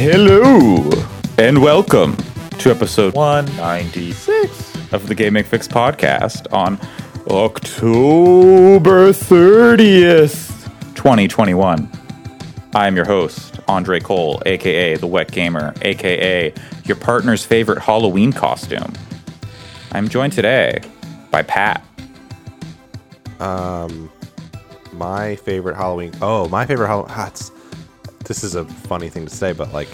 Hello, and welcome to episode 196 of the Gaming Fyx podcast on October 30th, 2021. I am your host, Andre Cole, aka The Wet Gamer, aka your partner's favorite Halloween costume. I'm joined today by Pat. Um, my favorite Halloween. Oh, my favorite Halloween. Ah, this is a funny thing to say, but like,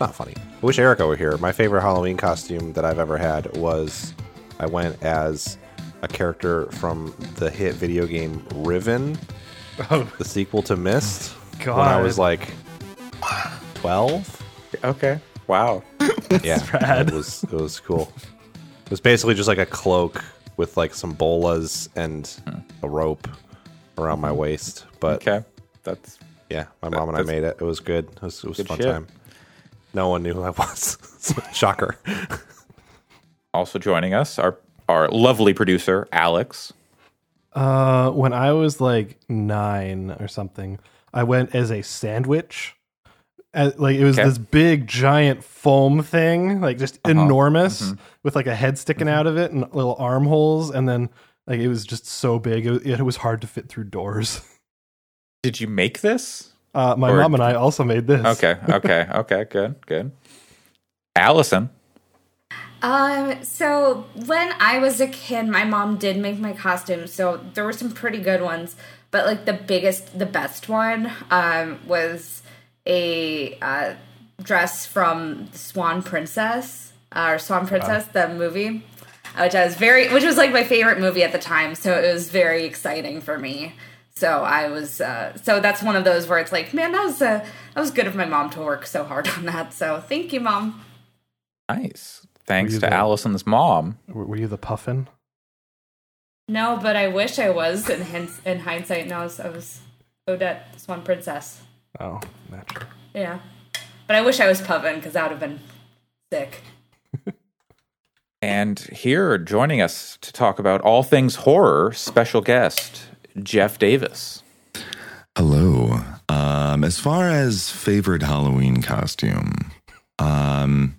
not funny. I wish Erica were here. My favorite Halloween costume that I've ever had was I went as a character from the hit video game Riven, oh. the sequel to Myst. When I was like twelve. Okay. Wow. yeah, rad. it was it was cool. It was basically just like a cloak with like some bolas and hmm. a rope around my waist. But Okay. That's yeah, my mom and I made it. It was good. It was, it was a fun shit. time. No one knew who I was. Shocker. also joining us, our, our lovely producer, Alex. Uh, when I was like nine or something, I went as a sandwich. As, like it was Okay. this big giant foam thing, like just uh-huh. enormous, mm-hmm. with like a head sticking mm-hmm. out of it and little armholes, and then like it was just so big, it, was- it was hard to fit through doors. Did you make this? Uh, my Or- mom and I also made this. Okay, okay, okay, good, good. Allison. Um, so when I was a kid, my mom did make my costumes, so there were some pretty good ones. But like the biggest, the best one, um, was a uh, dress from Swan Princess, uh, or Swan Princess, the movie, which I was very, which was like my favorite movie at the time. So it was very exciting for me. So I was, uh, so that's one of those where it's like, man, that was uh, that was good of my mom to work so hard on that. So thank you, mom. Nice. Thanks to the- Allison's mom. Were you the puffin? No, but I wish I was. In, hin- in hindsight, no, I was, I was Odette, Swan Princess. Oh, natural. Yeah, but I wish I was Puffin because that would have been sick. And here joining us to talk about all things horror, special guest, Jeff Davis. Hello. Um, as far as favorite Halloween costume, um,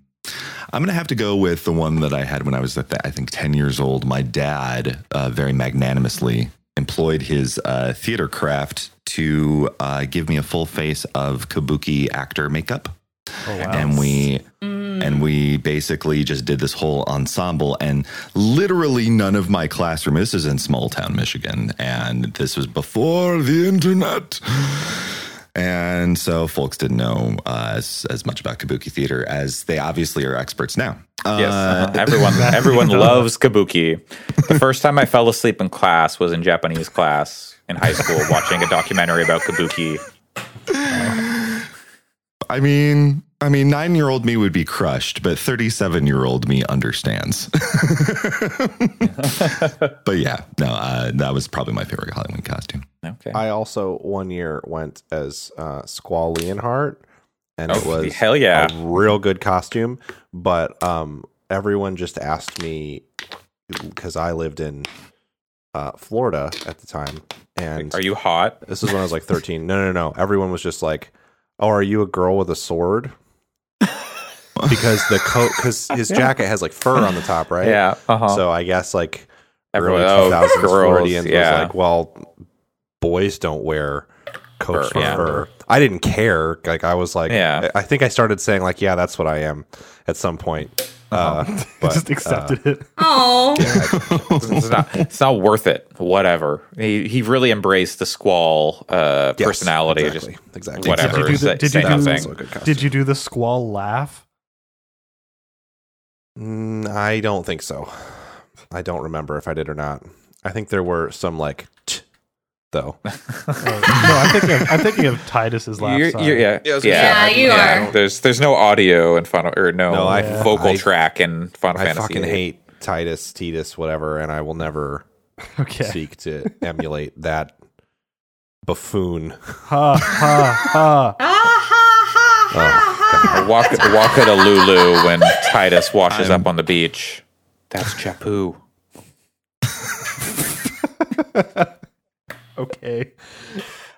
I'm gonna have to go with the one that I had when I was, I think, 10 years old. My dad uh, very magnanimously employed his uh, theater craft to uh, give me a full face of kabuki actor makeup, Oh wow. and we and we basically just did this whole ensemble and literally none of my classroom this is in small town michigan and this was before the internet and so folks didn't know uh, as, as much about kabuki theater as they obviously are experts now Yes, Uh, everyone everyone loves kabuki. The first time I fell asleep in class was in Japanese class in high school, watching a documentary about kabuki. i mean i mean nine year old me would be crushed but 37 year old me understands but yeah no uh, that was probably my favorite halloween costume Okay. I also one year went as uh, Squall Leonhardt, and it Oh, was hell yeah. a real good costume. But um, everyone just asked me because I lived in uh, Florida at the time, and Are you hot? this is when I was like 13. No, no, no. Everyone was just like, "Oh, are you a girl with a sword?" because the coat, because his jacket has like fur on the top, right? Yeah. Uh-huh. So I guess like Everyone- early oh, 2000s girls, Floridians yeah. was like, well, boys don't wear coats Fur, for yeah. fur. I didn't care. Like I was like, Yeah. I I think I started saying like, yeah, that's what I am at some point. Uh, but, just accepted it. Oh, it's not it's not worth it. Whatever. He he really embraced the squall uh, yes, personality. exactly, Just exactly. whatever. Did you do the- did say you That do- nothing. also a good costume. Did you do the squall laugh? Mm, I don't think so. I don't remember if I did or not. I think there were some like, t- though. Oh, no, I'm thinking of, I'm thinking of Tidus's laugh. You're, sorry. you're, yeah, Yeah, I yeah, Yeah, you yeah. are. There's there's no audio in Final or no, No, I- vocal I- track in Final I Fantasy. fucking VIII. hate Tidus, Tidus, whatever, and I will never Okay. seek to emulate that buffoon. Ha ha ha. ah, ha, ha, ha, ha. Walk walk at a Lulu when Tidus washes I'm- up on the beach. That's Chappu. Okay.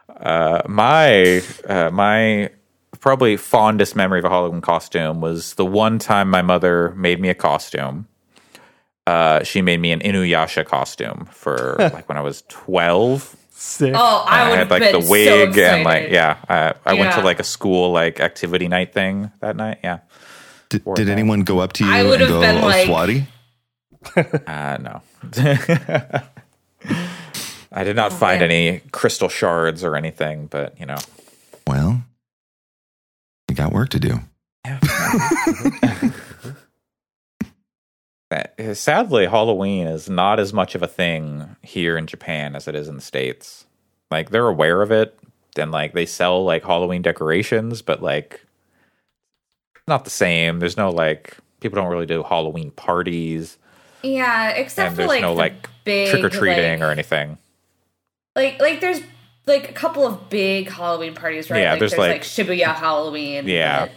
Uh, my uh, my probably fondest memory of a Halloween costume was the one time my mother made me a costume. Uh, she made me an Inuyasha costume for like when I was twelve. Sick. Oh, I, I had like been the so wig and like yeah. I, I went to like a school like activity night thing that night. Yeah. Did, did that. anyone go up to you I and go, been "Oh, like- Swati"? Uh, no. I did not Oh, find man. any crystal shards or anything, but you know. Well, we got work to do. That- uh, Sadly, Halloween is not as much of a thing here in Japan as it is in the States. Like they're aware of it and like they sell like Halloween decorations, but like not the same. There's no like people don't really do Halloween parties Yeah, except and for there's like no the like big trick or treating like, or anything. Like like there's like a couple of big Halloween parties, right? Yeah, like, there's, there's, like- like, Shibuya Halloween. Yeah.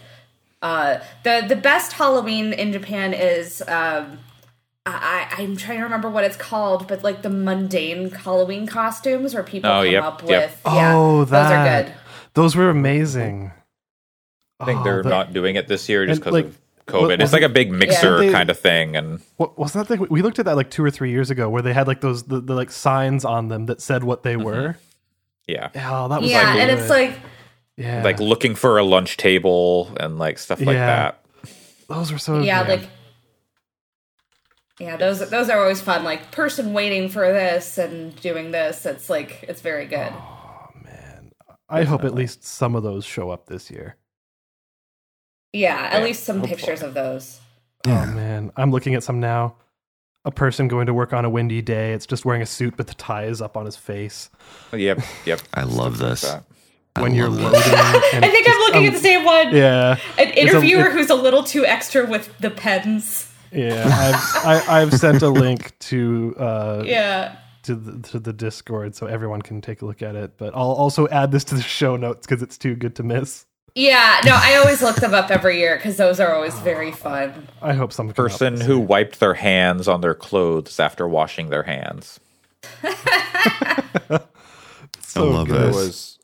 but, uh, the the best Halloween in Japan is um, I, I I'm trying to remember what it's called, but like the mundane Halloween costumes where people Oh, come yep, up yep. with. Yeah, oh, those that. are good. Those were amazing. I think Oh, they're the- not doing it this year just because like, of COVID. what- it's like it- a big mixer They- kind of thing, and What wasn't that thing? We looked at that like two or three years ago, where they had like those the, the like signs on them that said what they mm-hmm. were. yeah, Oh, that was Yeah, so and good. it's like yeah, like looking for a lunch table and like stuff like Yeah. that. those were so yeah, good. like yeah, those those are always fun. Like person waiting for this and doing this. It's like it's very good. Oh man, I hope at least some of those show up this year. Yeah, at Yeah, least some hopefully. pictures of those. Oh man, I'm looking at some now. A person going to work on a windy day. It's just wearing a suit, but the tie is up on his face. Yep, yep. I love this. that. I when you're love loading, and I think just- I'm looking um, at the same one. Yeah, An a- interviewer it- who's a little too extra with the pens. yeah. I've I, I've sent a link to uh, Yeah. to the to the Discord so everyone can take a look at it. But I'll also add this to the show notes because it's too good to miss. Yeah, no, I always look them up every year because those are always very fun. I hope some Person who year. wiped their hands on their clothes after washing their hands. so I love good. There this. was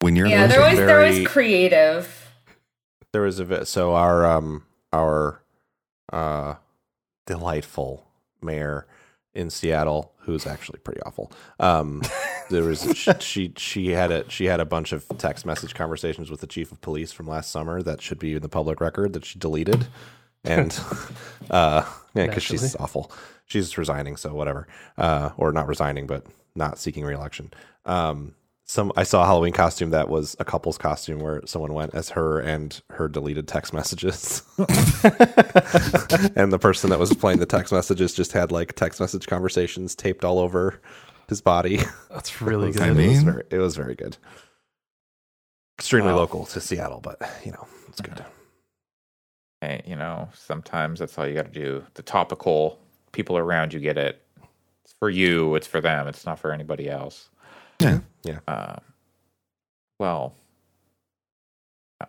when you're Yeah, they're loading- always they're always creative. there was a vi- so our um our uh delightful mayor in Seattle who's actually pretty awful. Um there was she, she she had a she had a bunch of text message conversations with the chief of police from last summer that should be in the public record that she deleted. And uh yeah because she's awful. She's resigning so whatever. Uh or not resigning but not seeking reelection. Um some I saw a Halloween costume that was a couple's costume where someone went as her and her deleted text messages. and the person that was playing the text messages just had like text message conversations taped all over his body. That's really good. I it was mean- very it was very good. Extremely Wow. local to Seattle, but you know, it's good. Hey, you know, sometimes that's all you got to do. The topical people around you get it. It's for you. It's for them. It's not for anybody else. Yeah. Uh, well,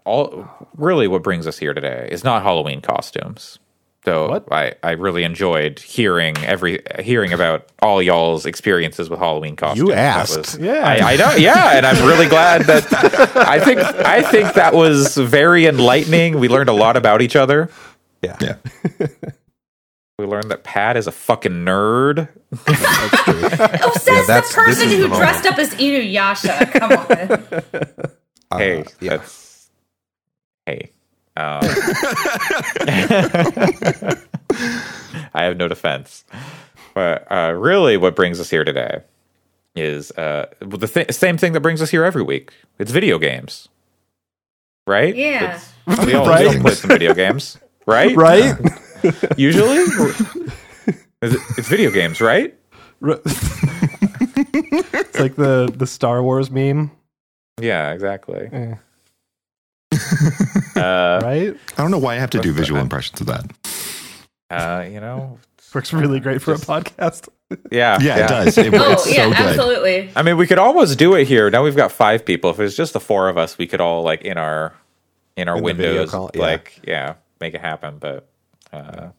all really what brings us here today is not Halloween costumes. Though What? I, I really enjoyed hearing every hearing about all y'all's experiences with Halloween costumes. That asked. was- Yeah. I, I know. Yeah, and I'm really glad that I think I think that was very enlightening. We learned a lot about each other. Yeah. Yeah. We learned that Pat is a fucking nerd. Oh, says Yeah, the that's- this person who the dressed up as Inuyasha. Come on. Uh, hey, yeah. that's hey. Um, I have no defense, but uh, really, what brings us here today is uh, the th- same thing that brings us here every week. It's video games, right? Yeah. It's- we all, Right. we all play some video games, right? right? Usually, it's video games, right? it's like the the Star Wars meme, Yeah, exactly. Eh, Uh, right? I don't know why I have to do visual fine. impressions of that. uh, you know, Works really great for Just- a podcast. yeah, Yeah, it does. It, Oh, it's yeah, so good. absolutely. I mean, we could almost do it here. Now we've got five people. If it was just the four of us, we could all like in our in our In windows, call, yeah. like yeah, make it happen. But uh,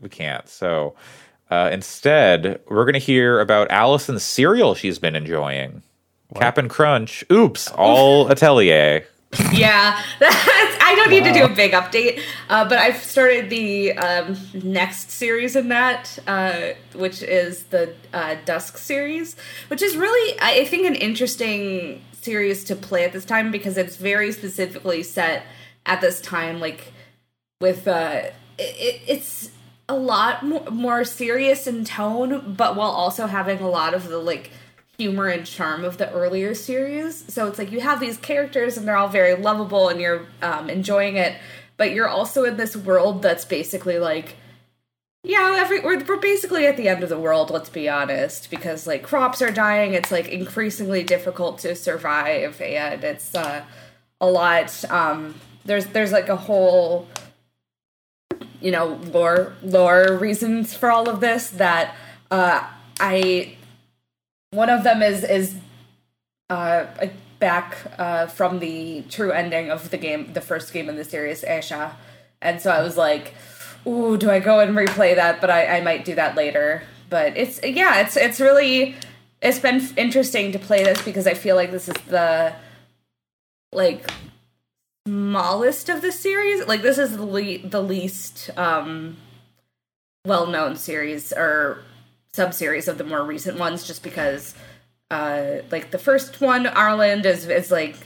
we can't. So uh, instead, we're going to hear about Allison's cereal she's been enjoying. Cap'n Crunch. Oops, all Atelier. yeah, I don't need wow. to do a big update, uh, but I've started the um, next series in that, uh, which is the uh, Dusk series, which is really, I think, an interesting series to play at this time because it's very specifically set at this time, like with uh, it, it's a lot more serious in tone, but while also having a lot of the like humor and charm of the earlier series. So it's like you have these characters and they're all very lovable and you're um, enjoying it, but you're also in this world that's basically like, yeah, every we're, we're basically at the end of the world. Let's be honest, because like crops are dying. It's like increasingly difficult to survive, and it's uh, a lot. Um, there's there's like a whole you know lore lore reasons for all of this that uh, I one of them is is uh, back uh, from the true ending of the game, the first game in the series, Ayesha, and so I was like, "Ooh, do I go and replay that?" But I, I might do that later. But it's yeah, it's it's really it's been interesting to play this because I feel like this is the like smallest of the series. Like this is the le- the least um well known series or sub series of the more recent ones, just because uh like the first one, Arland, is is like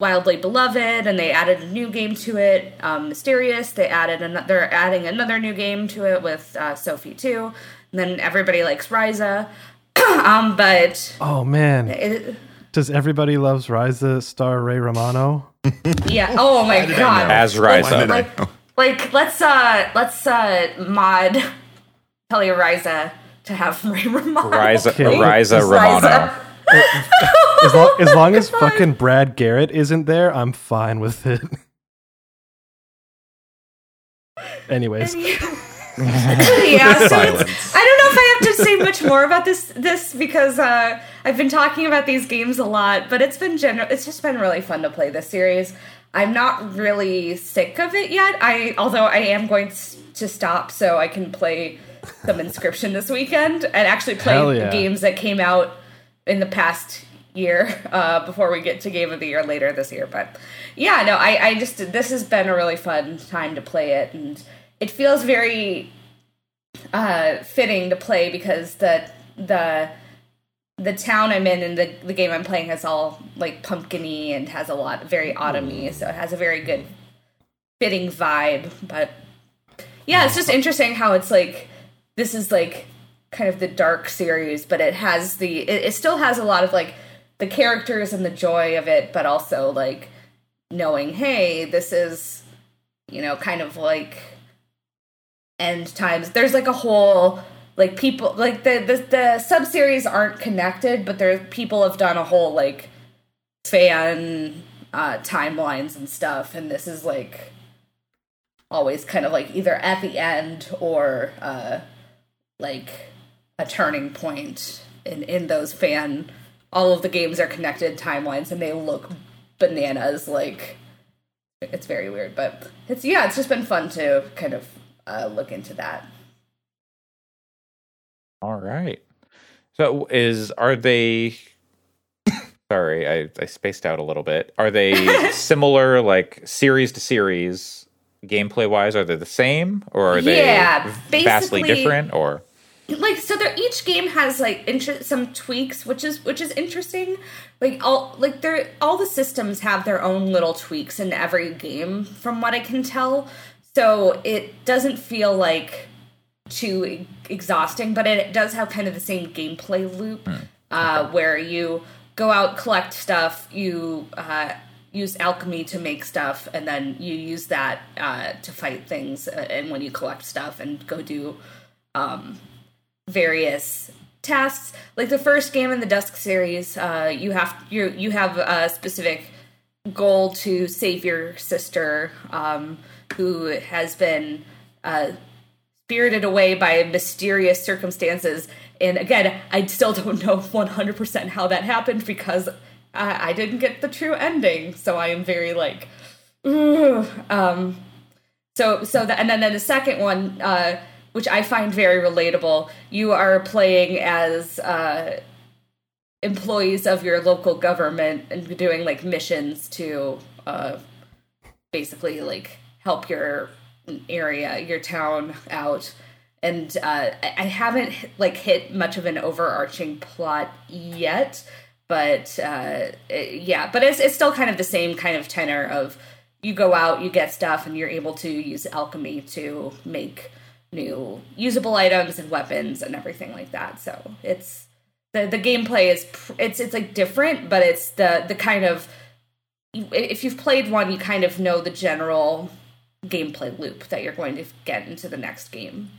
wildly beloved, and they added a new game to it, um, Mysterious. They added another, they're adding another new game to it with uh, Sophie 2. And then everybody likes Ryza. um, but oh man, it, does everybody loves Ryza star Ray Romano? yeah. Oh my god. As Ryza. Like, like let's uh let's uh mod Telly Ryza to have Ray Romano. Ryza okay. Ryza Romano. as, long, as long as fucking Brad Garrett isn't there, I'm fine with it. Anyways. yeah, so to say much more about this this because uh, I've been talking about these games a lot, but it's been general. It's just been really fun to play this series. I'm not really sick of it yet. I although I am going to stop so I can play some Inscryption this weekend and actually play yeah. games that came out in the past year uh, before we get to Game of the Year later this year. But yeah, no, I, I just this has been a really fun time to play it, and it feels very uh, fitting to play because the the the town I'm in and the, the game I'm playing is all like pumpkiny and has a lot very autumny, so it has a very good fitting vibe. But yeah, it's just interesting how it's like this is like kind of the dark series, but it has the it, it still has a lot of like the characters and the joy of it, but also like knowing, hey, this is you know kind of like end times. There's like a whole like people like the the, the sub series aren't connected, but there people have done a whole like fan uh timelines and stuff, and this is like always kind of like either at the end or uh like a turning point in in those fan all of the games are connected timelines and they look bananas like it's very weird but it's yeah it's just been fun to kind of uh, look into that. All right. So is are they sorry I, I spaced out a little bit. Are they similar like series to series gameplay wise are they the same or are yeah, they vastly different or? Like so there each game has like inter- some tweaks which is which is interesting. Like all like there all the systems have their own little tweaks in every game from what i can tell so it doesn't feel like too exhausting but it does have kind of the same gameplay loop mm. uh, where you go out collect stuff you uh, use alchemy to make stuff and then you use that uh, to fight things uh, and when you collect stuff and go do um, various tasks. Like the first game in the Dusk series, uh, you have you you have a specific goal to save your sister, um, who has been uh, spirited away by mysterious circumstances. And again, I still don't know 100% how that happened because I, I didn't get the true ending. So I am very like, Ooh. um, so so and then, then the second one. Uh, which I find very relatable. You are playing as uh, employees of your local government and doing like missions to uh, basically like help your area, your town out. And uh, I haven't like hit much of an overarching plot yet, but uh, it- yeah, but it's it's still kind of the same kind of tenor of you go out, you get stuff, and you're able to use alchemy to make new usable items and weapons and everything like that. So it's the the gameplay is it's it's like different, but it's the the kind of if you've played one, you kind of know the general gameplay loop that you're going to get into the next game.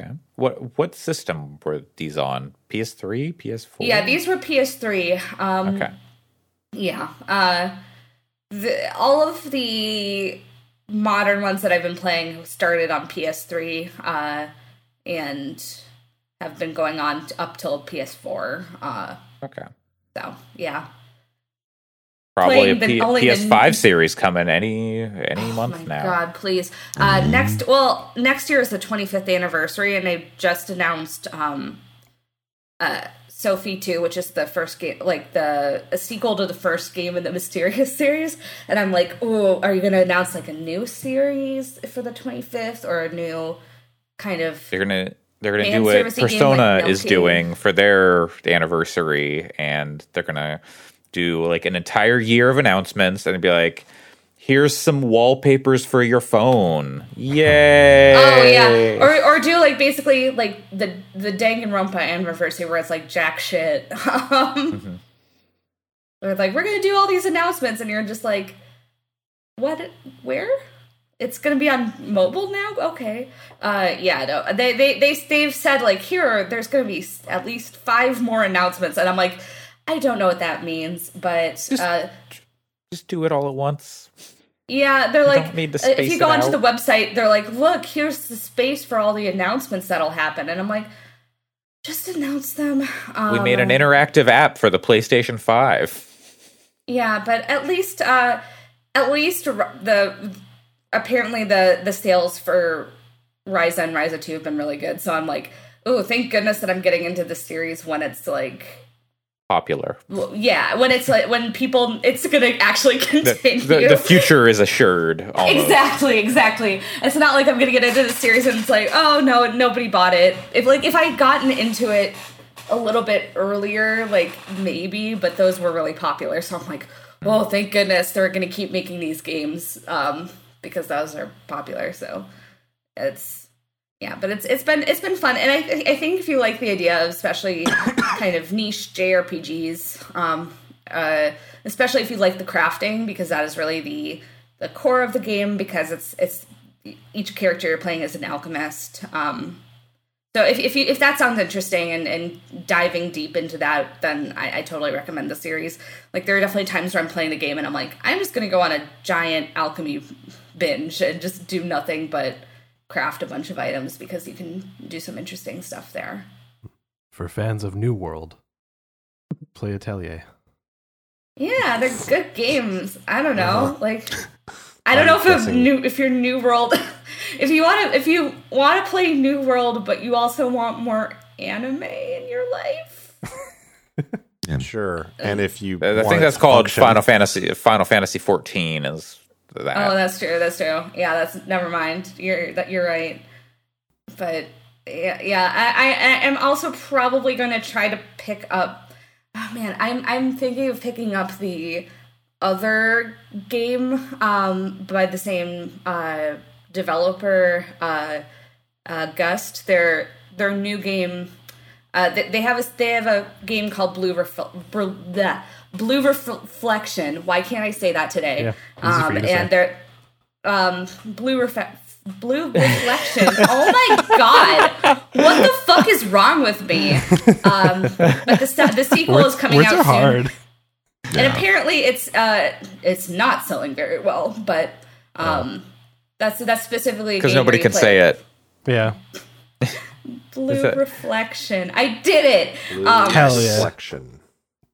Okay. What what system were these on? PS3, PS4? Yeah, these were PS3. Um, Okay. Yeah. Uh, the, all of the modern ones that I've been playing started on PS3 uh, and have been going on up till PS4. Uh, Okay. so yeah. Probably a the- PS5 series coming any any Oh month my now. God, please. Uh, Next, well, next year is the 25th anniversary, and they just announced um, uh, Sophie 2, which is the first game, like the a sequel to the first game in the Mysterious series. And I'm like, oh, are you going to announce like a new series for the 25th or a new kind of. They're gonna they're gonna do what Persona like is doing for their anniversary, and they're gonna do like an entire year of announcements, and be like, "Here's some wallpapers for your phone." Yay! Oh yeah, or or do like basically like the the Danganronpa here, where it's like jack shit. um, it's like we're gonna do all these announcements, and you're just like, what? Where? It's gonna be on mobile now. Okay. Uh, yeah. No, they they they they've said like here there's gonna be at least five more announcements, and I'm like, I don't know what that means, but uh, just do it all at once. yeah, they're like, don't need to uh, if you go onto out. the website, they're like, look, here's the space for all the announcements that'll happen. And I'm like, just announce them. Um, We made an interactive app for the PlayStation Five. Yeah, but at least, uh, at least the, apparently the, the sales for Ryza and Ryza 2 have been really good. So I'm like, oh, thank goodness that I'm getting into the series when it's like, Popular. well, yeah, when it's like, when people, it's gonna actually continue. the, the future is assured. Almost. Exactly, exactly. It's not like I'm gonna get into the series and it's like, oh no, nobody bought it. If like if I gotten into it a little bit earlier, like maybe, but those were really popular, so I'm like, oh thank goodness they're gonna keep making these games um, because those are popular. So it's yeah, but it's it's been it's been fun, and I th- I think if you like the idea of especially kind of niche JRPGs, um, uh, especially if you like the crafting because that is really the the core of the game because it's it's each character you're playing is an alchemist. Um, so if if you if that sounds interesting and, and diving deep into that, then I, I totally recommend the series. Like there are definitely times where I'm playing the game and I'm like, I'm just gonna go on a giant alchemy binge and just do nothing but craft a bunch of items because you can do some interesting stuff there. For fans of New World, play Atelier. Yeah, they're good games. I don't know. Uh-huh. Like I don't know if I'm a guessing- new if you're New World if you want to if you want to play New World but you also want more anime in your life. Sure. And if you, I think that's called function- Final Fantasy. Final Fantasy 14 is that. Oh, that's true. That's true. Yeah, that's never mind. You're that you're right. But yeah, yeah. I, I am also probably going to try to pick up. Oh man, I'm I'm thinking of picking up the other game um by the same uh developer uh uh Gust. Their their new game. Uh, they, have a they have a game called Blue Blue, bleh, Blue Reflection. Why can't I say that today? Yeah, um, you to and say. they're um, Blue Reflection. Blue reflection. oh my god! What the fuck is wrong with me? Um, but the the sequel is coming out soon, hard. and apparently it's uh it's not selling very well. But um, that's that's specifically because nobody can say it. Yeah. Blue it- reflection. I did it. Blue Um, Hell yeah. Reflection.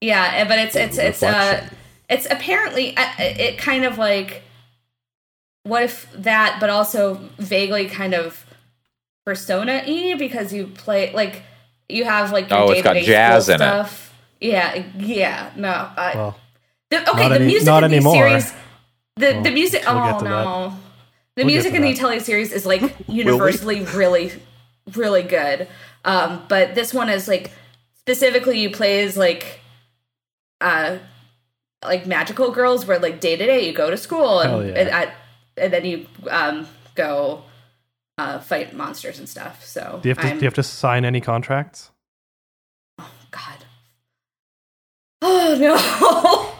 Yeah, but it's it's it's uh it's apparently uh, it kind of like what if that, but also vaguely kind of persona e because you play like you have like your Oh, it's got jazz school in it. stuff. Yeah, yeah, no. I, Well, the, okay, not the any- music not in these series, the the music. we'll oh to that. no, the We'll music to in the that. Atelier series is like universally really, really good. Um, but this one is like specifically you play as like, uh, like magical girls where like day to day you go to school and yeah. and, at, and then you um go uh fight monsters and stuff. So do you have to do you have to sign any contracts? Oh God. Oh no.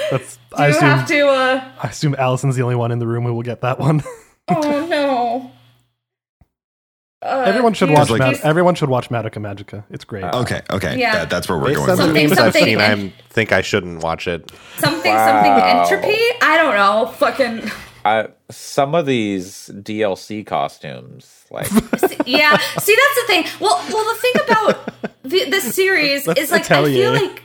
That's Do I assume have to uh I assume Allison's the only one in the room who will get that one. Oh no. Uh, everyone should watch like- Mad- everyone should watch Madoka Magica. It's great. Okay, okay. Yeah. That, that's where we're Based going. on the with Something- memes I've seen, I think I shouldn't watch it. something Wow. something entropy. I don't know. Fucking I, some of these DLC costumes, like yeah. See, that's the thing. Well, well, the thing about the the series That's is like I Atelier. feel like.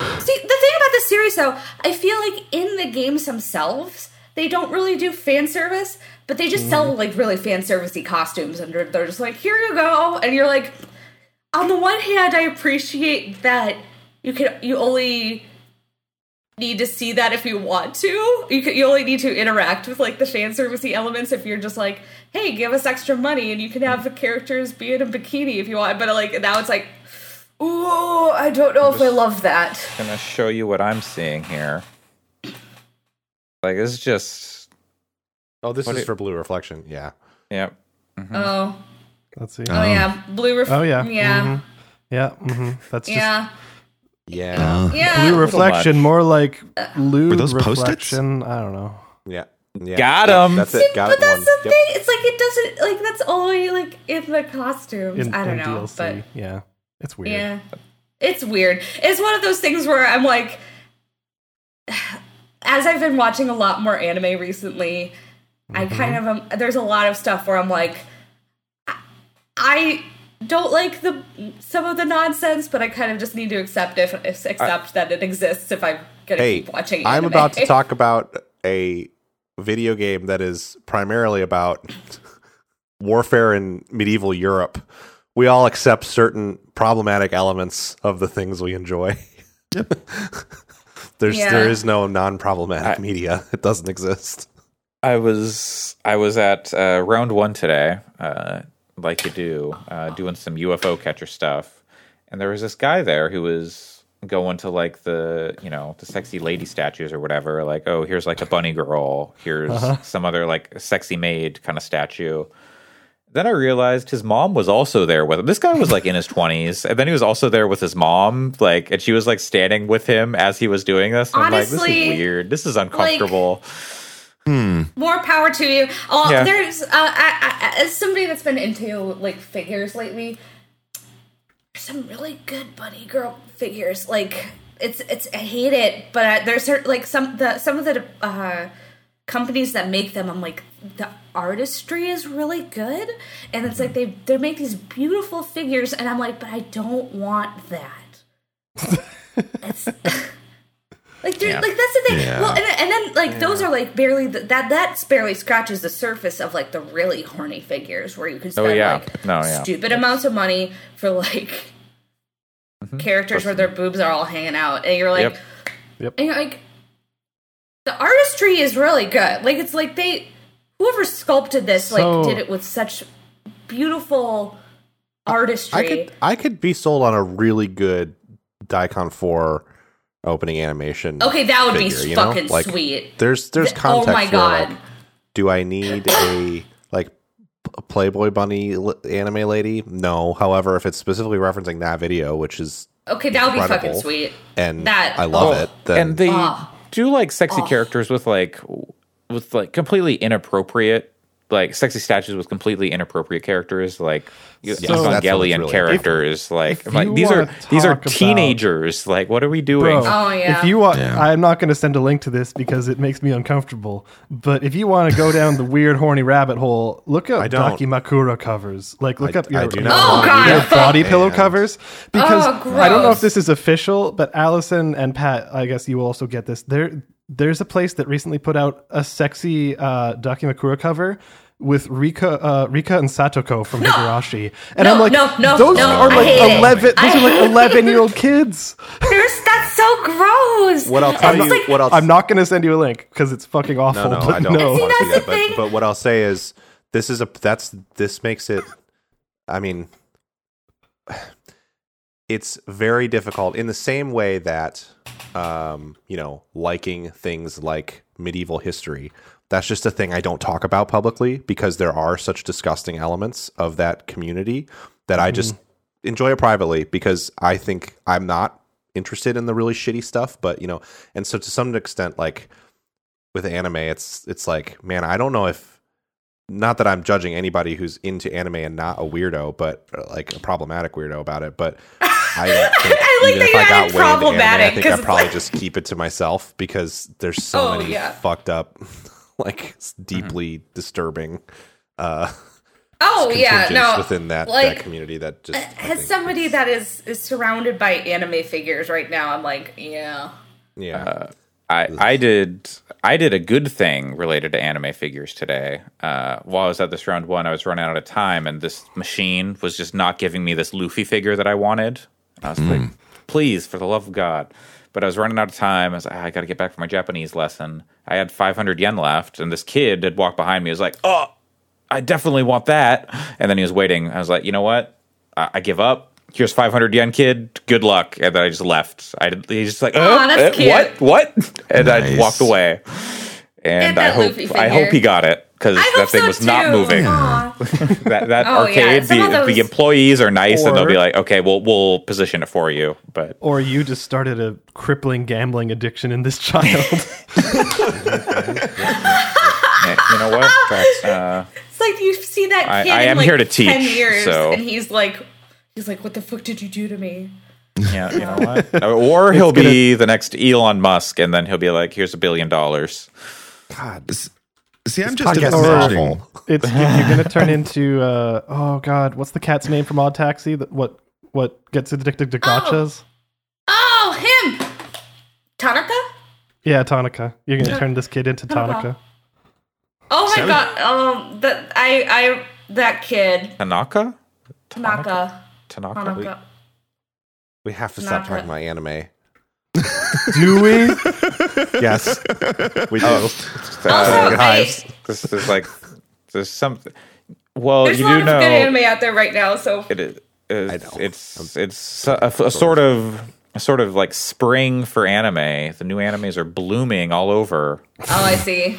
See, the thing about the series though, I feel like in the games themselves, they don't really do fan service, but they just sell like really fan servicey costumes, and they're, they're just like, here you go, and you're like, on the one hand, I appreciate that you can you only need to see that if you want to. You can, you only need to interact with like the fan servicey elements if you're just like, hey, give us extra money and you can have the characters be in a bikini if you want. But like now it's like, ooh, I don't know if I love that. I'm gonna show you what I'm seeing here. Like it's just, Oh, this What is it- for Blue Reflection. Yeah. yep. Oh, Let's see. oh yeah, blue. Ref- Oh yeah. yeah, mhm. Yeah. hmm That's just yeah, Yeah. yeah. blue reflection, more like blue Were those Post-its? reflection. I don't know. Yeah. Yeah. Got Yeah, 'em. That's it. Got but it. that's One. the Yep. thing. It's like it doesn't like that's only like in the costumes. In, I don't in know, DLC. but yeah, it's weird. Yeah. It's weird. It's one of those things where I'm like as I've been watching a lot more anime recently, I mm-hmm. kind of am there's a lot of stuff where I'm like I, I don't like the some of the nonsense, but I kind of just need to accept if accept that it exists if I'm gonna Hey, keep watching I'm about to talk about a video game that is primarily about warfare in medieval Europe. We all accept certain problematic elements of the things we enjoy. There's Yeah. there is no non-problematic I- media. It doesn't exist. I was I was at uh, round one today, uh, like you do, uh, doing some UFO catcher stuff, and there was this guy there who was going to like the you know the sexy lady statues or whatever. Like, oh, here's like a bunny girl. Here's some other like sexy maid kind of statue. Then I realized his mom was also there with him. This guy was like in his twenties, and then he was also there with his mom. Like, and she was like standing with him as he was doing this. And I'm like, this Honestly, is weird. This is uncomfortable. More power to you. Oh, Yeah. there's uh, I, I, as somebody that's been into like figures lately. Some really good bunny girl figures. Like it's it's I hate it, but uh, there's certain like some the some of the uh, companies that make them. I'm like the artistry is really good, and it's like they they make these beautiful figures, and I'm like, but I don't want that. it's like, dude, Yeah. like that's the thing. Yeah. Well, and, and then like those are like barely the, that that barely scratches the surface of like the really horny figures where you can oh, spend Oh, yeah. like No, yeah. stupid amounts of money for like mm-hmm. characters where their boobs are all hanging out, and you're like, Yep. Yep. and you're like, the artistry is really good. Like it's like they whoever sculpted this So- like did it with such beautiful artistry. I could I could be sold on a really good Daicon 4 opening animation. okay, that would figure, be you know? fucking Like, sweet. There's there's Th- context oh my god. like, do I need a like a Playboy bunny anime lady? No. However, if it's specifically referencing that video, which is okay, that would be fucking sweet. and That- I love Oh, it, then and they Ah. do like sexy Oh. characters with like with like completely inappropriate like sexy statues with completely inappropriate characters like that's what's Evangelion really- characters like if like these are these are talk about- teenagers like what are we doing Bro, Oh, yeah. If you want, Yeah. I'm not going to send a link to this because it makes me uncomfortable. But if you want to go down the weird, horny rabbit hole, look up I don't. Dakimakura covers. Like, look I- up your, I do not Oh, God. your to body pillow And- covers because Oh, I don't know if this is official, but Allison and Pat, I guess you will also get this. There, there's a place that recently put out a sexy uh, Dakimakura cover with Rika, uh, Rika and Satoko from No. Higurashi, and No, I'm like, no, no, those no, are like hate it. eleven. Those I are like eleven year old kids. There's, that's so gross. What I'll tell you, like- what I'll I'm not going to send you a link because it's fucking awful. No, no, but I don't no. want to See, see that's that. the thing. But, but what I'll say is, this is a that's this makes it. I mean, it's very difficult in the same way that, um, you know, liking things like medieval history. That's just a thing I don't talk about publicly because there are such disgusting elements of that community that I just enjoy it privately because I think I'm not interested in the really shitty stuff. But you know, and so to some extent, like with anime, it's it's like, man, I don't know if not that I'm judging anybody who's into anime and not a weirdo, but uh, like a problematic weirdo about it. But I, don't think I like even that if you I got added way anime, I problematic, think 'cause I'd probably like- just keep it to myself because there's so Oh, many yeah. fucked up, like s- deeply disturbing. uh oh yeah, contingents no. within that, like, that community that just I As somebody is- that is is surrounded by anime figures right now, I'm like, yeah. yeah I, I did I did a good thing related to anime figures today. Uh, while I was at this round one, I was running out of time, and this machine was just not giving me this Luffy figure that I wanted. I was like, "Please, for the love of God!" But I was running out of time. I was like, "Ah, "I got to get back for my Japanese lesson." I had 500 yen left, and this kid had walked behind me. He was like, "Oh, I definitely want that." And then he was waiting. I was like, "You know what? I, I give up." Here's 500 yen, kid. Good luck. And then I just left. I he's just like, Aw, "Uh, that's uh, cute. what? What? And I Nice. walked away. And Get I that hope Luffy I hope figure. he got it because that thing so was not moving. Aw. That that Oh, arcade, Some the, those- the employees are nice, and they'll be like, "Okay, we'll we'll position it for you." But Or you just started a crippling gambling addiction in this child. you know what? That's, uh, It's like you see that I- kid I in am like here to 10 teach, years, so- and he's like, he's like, what the fuck did you do to me? yeah, you know what? or he'll be the next Elon Musk, and then he'll be like, "Here's a billion dollars." God, See, I'm podcast just is imagining. awful. it's you're going to turn into uh, oh god, what's the cat's name from Odd Taxi? That what what gets addicted to gotchas? Oh, him! Tanaka? Yeah, Tanaka. You're going to turn this kid into Tanaka. Tonica. Oh my Seven- god, um, that, I, I, that kid, Tanaka, Tanaka. Tanaka. Tanaka. we have to stop talking about anime. Do we? Yes, we do. Also, Uh, I, this is like there's something. Well, there's you a lot do of know good anime out there right now, so it is. I know. It's it's a, a sort of a sort of like spring for anime. The new animes are blooming all over. oh, I see.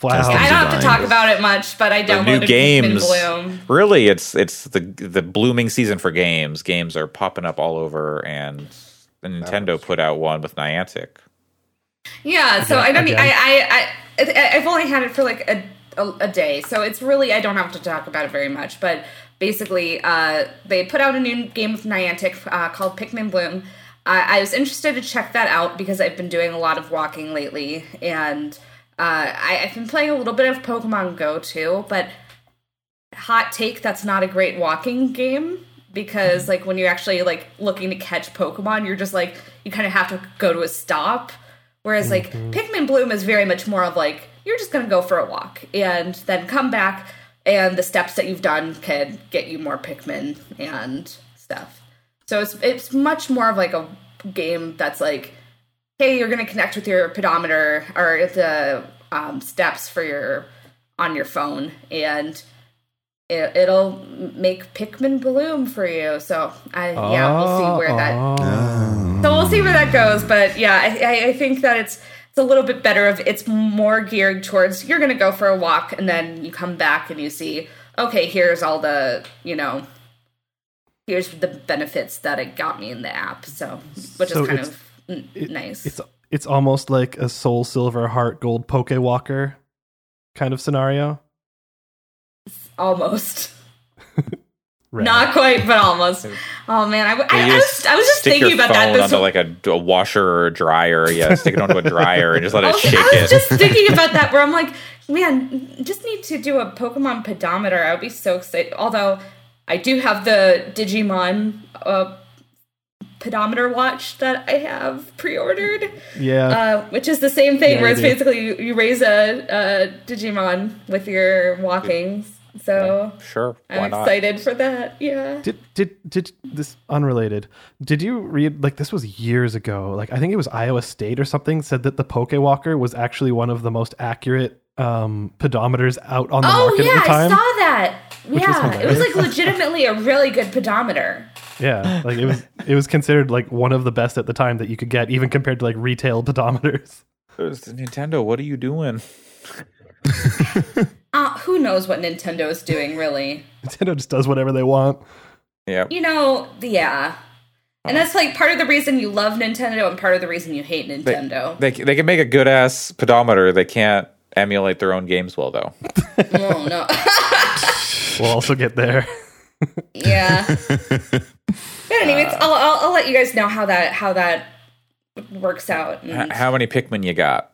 Wow. I don't have to talk about it much, but I don't. new Pikmin games, Bloom. really, it's it's the the blooming season for games. Games are popping up all over, and the Nintendo put out one with Niantic. Yeah, so I don't. Again. I, I I I've only had it for like a, a, a day, so it's really I don't have to talk about it very much. But basically, uh, they put out a new game with Niantic uh, called Pikmin Bloom. Uh, I was interested to check that out because I've been doing a lot of walking lately, and uh, I, I've been playing a little bit of Pokemon Go too. But hot take, that's not a great walking game because like when you're actually like looking to catch Pokemon, you're just like you kind of have to go to a stop. Whereas like Pikmin Bloom is very much more of like you're just gonna go for a walk and then come back and the steps that you've done can get you more Pikmin and stuff. So it's it's much more of like a game that's like, hey, you're gonna connect with your pedometer or the um, steps for your on your phone and it, it'll make Pikmin bloom for you. So I yeah, we'll see ah, where that Oh. so we'll see where that goes. But yeah, I, I- I think that it's it's a little bit better Of it's more geared towards you're gonna go for a walk and then you come back and you see okay here's all the you know here's the benefits that it got me in the app. So which So is kind of n- it- nice. It's it's almost like a Soul Silver Heart Gold Poke Walker kind of scenario. Almost. Right. Not quite, but almost. Oh man, I, I, I was I was just thinking about that. This onto like a, a washer or a dryer. Yeah, stick it onto a dryer and just let it was, shake I was it. just thinking about that where I'm like, man, just need to do a Pokemon pedometer. I would be so excited. Although I do have the Digimon uh, pedometer watch that I have pre-ordered, Yeah. uh, which is the same thing Yeah, where it's basically you, you raise a, a Digimon with your walking. So Sure. Why I'm not? excited for that. Yeah. Did did did this unrelated? Did you read like this was years ago? Like I think it was Iowa State or something said that the Pokewalker was actually one of the most accurate um, pedometers out on the Oh market yeah, at the time. Oh yeah, I time. saw that. was yeah, it was like legitimately a really good pedometer. Yeah, like it was it was considered like one of the best at the time that you could get, even compared to like retail pedometers. There's Nintendo. What are you doing? Uh, who knows what Nintendo is doing, really? Nintendo just does whatever they want. Yeah. You know, yeah. And that's like part of the reason you love Nintendo and part of the reason you hate Nintendo. they they can make a good ass pedometer. They can't emulate their own games well though. oh no. We'll also get there. yeah. But anyways, I'll, I'll I'll let you guys know how that how that works out. And, how many Pikmin you got?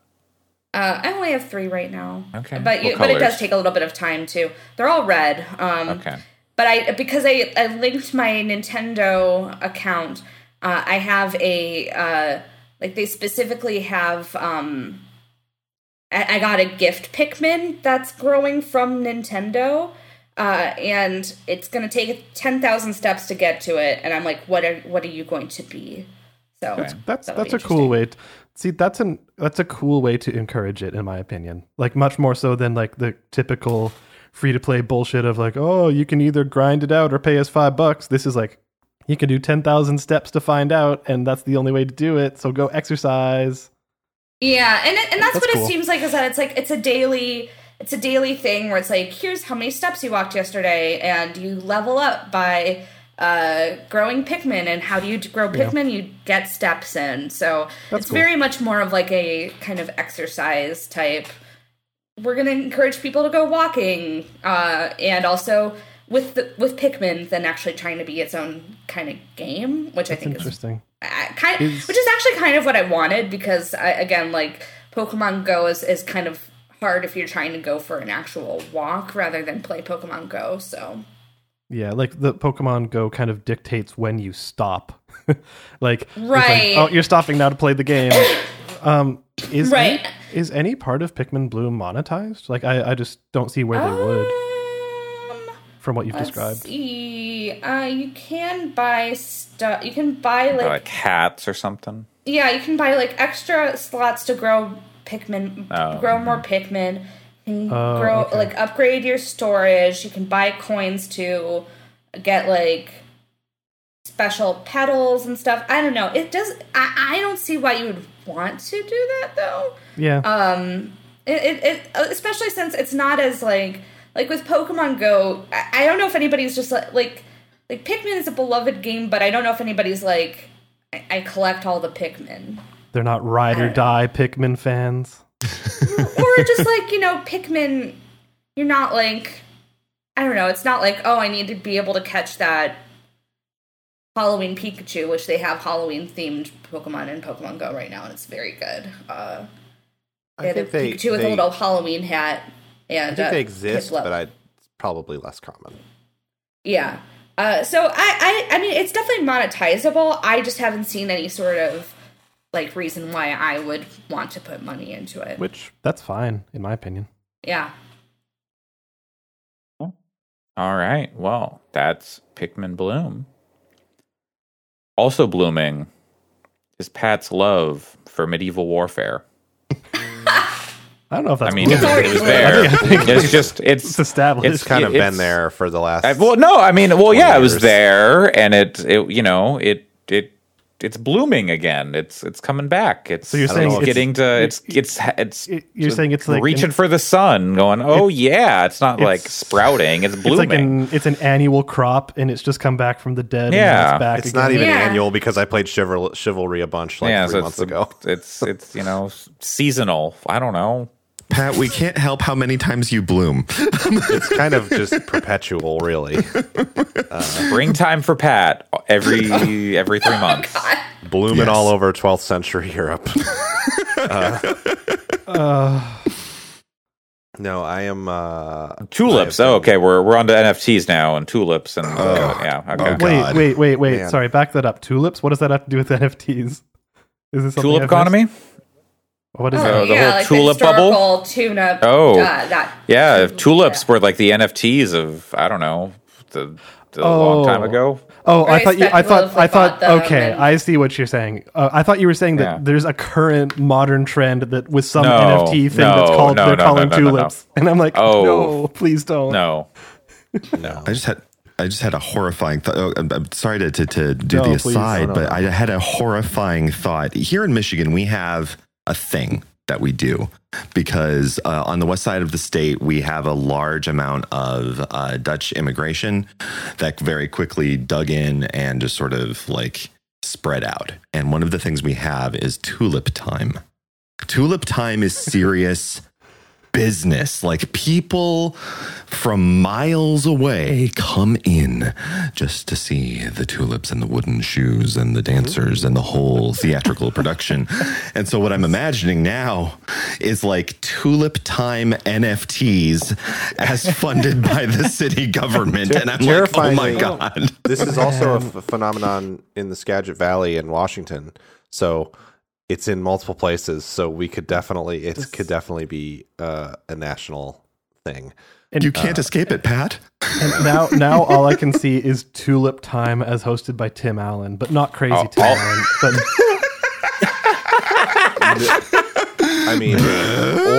Uh, I only have three right now. Okay. But you, but it does take a little bit of time too. They're all red. Um, Okay. but I because I, I linked my Nintendo account, uh, I have a uh, like they specifically have um, I, I got a gift Pikmin that's growing from Nintendo. Uh, and it's gonna take ten thousand steps to get to it, and I'm like, what are what are you going to be? So Okay. That's that'll that's a cool way. To, see, that's an that's a cool way to encourage it, in my opinion. Like much more so than like the typical free to play bullshit of like, oh, you can either grind it out or pay us five bucks. This is like, you can do ten thousand steps to find out, and that's the only way to do it. So go exercise. Yeah, and it, and that's, That's what cool. it seems like is that it's like it's a daily it's a daily thing where it's like here's how many steps you walked yesterday and you level up by uh growing Pikmin and how do you grow Pikmin you get steps in. So That's it's cool. very much more of like a kind of exercise type. We're going to encourage people to go walking uh and also with the, with Pikmin than actually trying to be its own kind of game, which I think is Interesting. Kind Is- which is actually kind of what I wanted because I, again, like Pokemon Go is, is kind of hard if you're trying to go for an actual walk rather than play Pokemon Go. So Yeah, like the Pokemon Go kind of dictates when you stop. like, it's like, oh, you're stopping now to play the game. um, is Right. any, is any part of Pikmin Bloom monetized? Like, I, I just don't see where they would um, from what you've let's described. see. Uh, you can buy stuff. You can buy like, like hats or something. yeah, you can buy like extra slots to grow Pikmin, Oh, grow more Pikmin. You Oh, grow okay. like upgrade your storage. You can buy coins to get like special petals and stuff. I don't know. It does. I, I don't see why you would want to do that though. Yeah, Um, it, it, it especially since it's not as like like with Pokemon Go. I, I don't know if anybody's just like like like Pikmin is a beloved game, but I don't know if anybody's like I, I collect all the Pikmin they're not ride or die Pikmin fans. Or just like you know Pikmin. You're not like I don't know. It's not like oh I need to be able to catch that. Halloween Pikachu, which they have Halloween themed Pokemon in Pokemon Go right now, and it's very good. Uh, I they have think a they, Pikachu with they- a little Halloween hat, and I think uh, they exist, but I, it's probably less common. Yeah. Uh, so I, I, I mean, it's definitely monetizable. I just haven't seen any sort of like reason why I would want to put money into it. Which that's fine in my opinion. Yeah. All right. Well, that's Pikmin Bloom. Also blooming is Pat's love for medieval warfare. I don't know if that's I mean, blooming. it, was there. It's just it's it's established. It's kind of it's- been there for the last. I, well, no, I mean, well, yeah, it was there, and it, it, you know, it, it, it's blooming again. It's, it's coming back. It's, So you're it's saying it's- getting to, it's, it's, it's. It- you're saying it's like reaching an- for the sun, going, oh yeah, it's not like sprouting, it's It's blooming. like an it's an annual crop, and it's just come back from the dead. and Yeah. it's back. it's again. not even Yeah. annual because I played chival- chivalry a bunch like yeah, three so months it's, ago. it's, it's, you know, seasonal. I don't know. Pat, we can't help how many times you bloom. It's kind of just perpetual, really. Springtime for Pat every every three months. Blooming Yes. all over 12th century Europe. No, I am. Uh, Tulips. I Oh, okay. We're we're on to NFTs now and tulips and uh, yeah. Okay. Oh, Wait, wait, wait, wait. Man. Sorry, back that up. Tulips. What does that have to do with NFTs? Is this something Tulip economy. missed? What is Oh, that? the yeah, whole like tulip the bubble? historical tune-up. Oh. uh, that Yeah, if tulips Yeah. were like the NFTs of I don't know the, the Oh. long time ago. Oh, I thought you. I thought. I thought. Okay, and- I see what you're saying. Uh, I thought you were saying that Yeah. there's a current modern trend that with some No, NFT thing that's called no, they're no, calling no, no, no, no. tulips, and I'm like, Oh. no, please don't. No. No. I just had I just had a horrifying thought. Oh, I'm, I'm sorry to, to, to do No, the aside, No, no, but I had a horrifying thought. Here in Michigan, we have a thing that we do because uh, on the west side of the state, we have a large amount of uh, Dutch immigration that very quickly dug in and just sort of like spread out. And one of the things we have is tulip time. Tulip time is serious business. Like people from miles away come in just to see the tulips and the wooden shoes and the dancers and the whole theatrical production. And so what I'm imagining now is like tulip time NFTs as funded by the city government. And I'm like, oh my God. this is also a f- phenomenon in the Skagit Valley in Washington. So it's in multiple places. So we could definitely, it could definitely be uh, a national thing. And, You can't escape it, Pat. and now, now all I can see is Tulip Time as hosted by Tim Allen, but not crazy Oh, Tim oh. Allen. But I mean,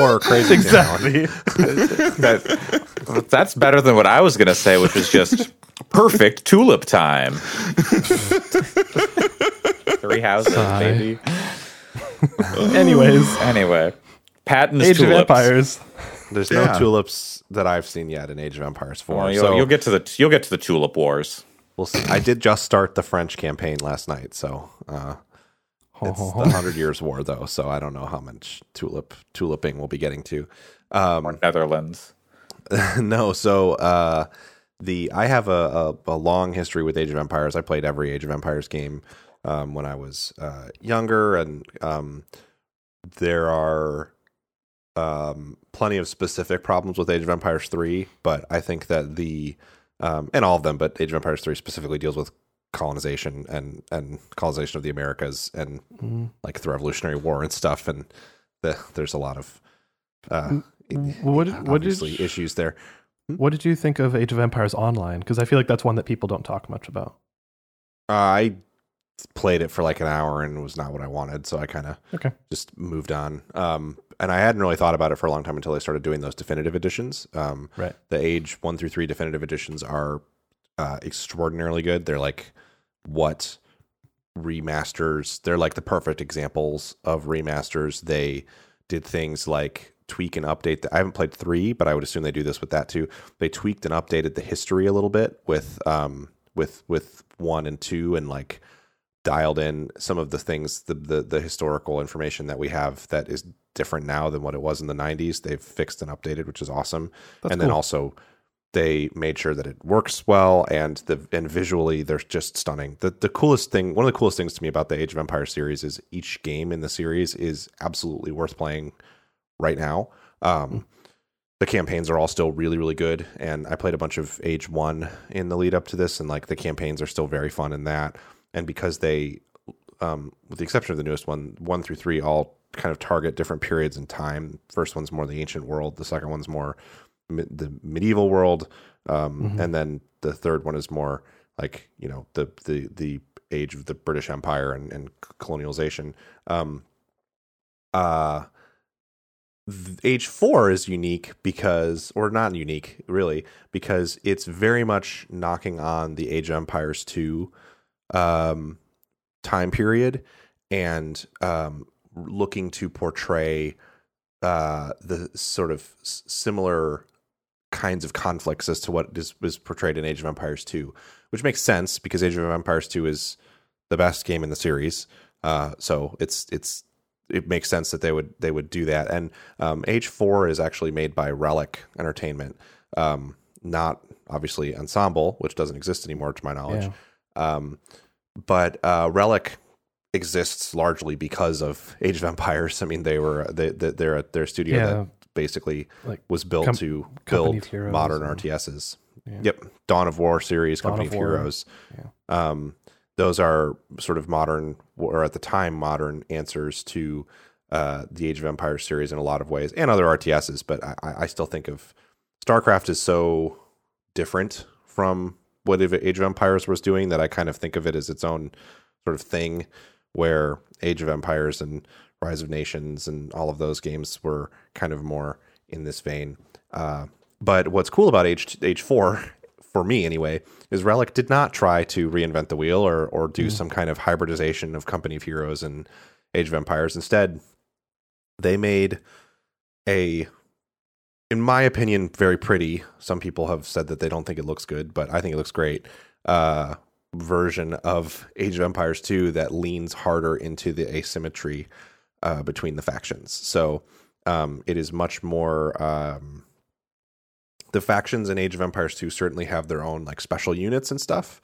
or crazy. Town. exactly. That that's better than what I was gonna say, which was just perfect tulip time. Three houses, Sigh. baby. Anyways, Anyway, Patton's Age of. Empires. There's Yeah. no tulips that I've seen yet in Age of Empires 4. Well, you'll, so you'll get to the you'll get to the tulip wars. we'll see. I did just start the French campaign last night. So uh, it's the Hundred Years' War, though. So I don't know how much tulip tuliping we'll be getting to. Um, Netherlands. no, so uh, the I have a, a, a long history with Age of Empires. I played every Age of Empires game um, when I was uh, younger, and um, there are um, plenty of specific problems with Age of Empires three. But I think that the um, and all of them, but Age of Empires three specifically deals with colonization and and colonization of the Americas and Mm. like the Revolutionary War and stuff. And the, there's a lot of uh, What- what did- obviously issues there. What did you think of Age of Empires Online? Because I feel like that's one that people don't talk much about. I played it for like an hour and was not what I wanted, so I kind of Okay. just moved on. Um, and I hadn't really thought about it for a long time until I started doing those definitive editions. Um, Right. the age one through three definitive editions are uh, extraordinarily good. They're like what remasters. They're like the perfect examples of remasters. They did things like tweak and update. The, I haven't played three, but I would assume they do this with that too. They tweaked and updated the history a little bit with um with with one and two, and like dialed in some of the things the the, the historical information that we have that is different now than what it was in the 90s they've fixed and updated which is awesome That's and then also they made sure that it works well and the and visually they're just stunning. The the coolest thing, one of the coolest things to me about the Age of Empire series is each game in the series is absolutely worth playing right now. Um, the campaigns are all still really really good, and I played a bunch of Age One in the lead up to this, and like the campaigns are still very fun in that. And because they, um, with the exception of the newest one, one through three, all kind of target different periods in time. First one's more the ancient world. The second one's more me- the medieval world, um, Mhm. and then the third one is more like you know the the the age of the British Empire and, and colonialization. Um, uh, age four is unique because, or not unique really, because it's very much knocking on the Age of Empires two um, time period and um, looking to portray uh, the sort of similar kinds of conflicts as to what is, was portrayed in Age of Empires 2, which makes sense because Age of Empires 2 is the best game in the series. Uh, so it's it's it makes sense that they would they would do that. And um, Age 4 is actually made by Relic Entertainment, um, not obviously Ensemble, which doesn't exist anymore to my knowledge. Yeah. Um, but uh, Relic exists largely because of Age of Empires. I mean, they were they, they, they're a, they're a studio Yeah. that basically Like was built Com- to build modern and- RTSs. Yeah. Yep, Dawn of War series, Dawn Company of of, Heroes. Yeah. Um, those are sort of modern, or at the time, modern answers to uh, the Age of Empires series in a lot of ways, and other RTSs. But I, I still think of StarCraft is so different from what Age of Empires was doing that I kind of think of it as its own sort of thing, where Age of Empires and Rise of Nations and all of those games were kind of more in this vein. Uh, but what's cool about Age Age Four, for me anyway, is Relic did not try to reinvent the wheel or or do some kind of hybridization of Company of Heroes and Age of Empires. Instead, they made a in my opinion, very pretty. Some people have said that they don't think it looks good, but I think it looks great. Uh, version of Age of Empires 2 that leans harder into the asymmetry uh, between the factions. So um, it is much more. Um, the factions in Age of Empires 2 certainly have their own like special units and stuff,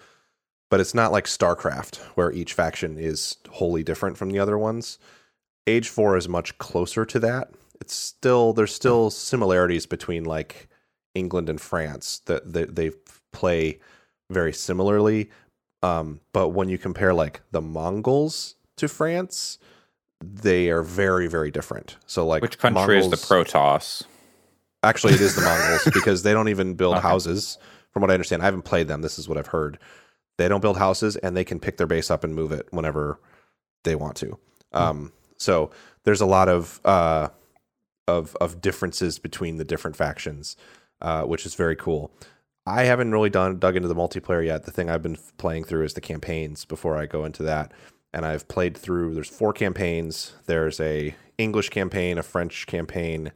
but it's not like StarCraft where each faction is wholly different from the other ones. Age 4 is much closer to that it's still there's still similarities between like England and France that, that they play very similarly. Um, but when you compare like the Mongols to France, they are very very different. So like Which country is the Protoss? Actually, it is the Mongols because they don't even build Okay. houses. From what I understand, I haven't played them. This is what I've heard. They don't build houses, and they can pick their base up and move it whenever they want to. Um, so there's a lot of uh, of of differences between the different factions, uh, which is very cool. I haven't really done dug into the multiplayer yet. The thing I've been playing through is the campaigns. Before I go into that, and I've played through. There's four campaigns. There's a English campaign, a French campaign,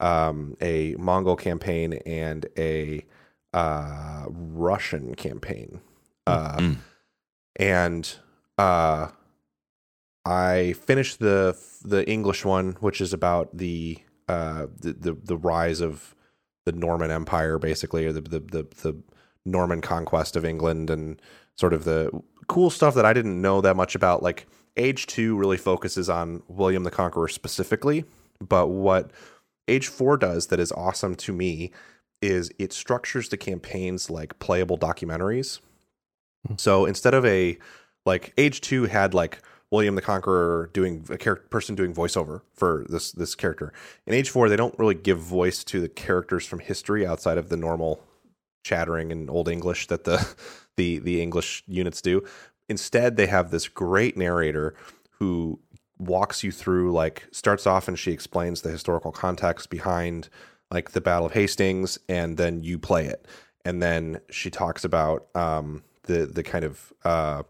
um, a Mongol campaign, and a uh, Russian campaign. Uh, Mm. and uh, I finished the the English one, which is about the uh, the, the the rise of the Norman Empire, basically, or the, the the the Norman conquest of England, and sort of the cool stuff that I didn't know that much about. Like Age Two really focuses on William the Conqueror specifically, but what Age Four does that is awesome to me is it structures the campaigns like playable documentaries. So instead of a like Age Two had like William the Conqueror doing a person doing voiceover for this this character. In Age Four, they don't really give voice to the characters from history outside of the normal chattering in Old English that the the the English units do. Instead, they have this great narrator who walks you through like starts off and she explains the historical context behind like the Battle of Hastings, and then you play it, and then she talks about um, the the kind of uh,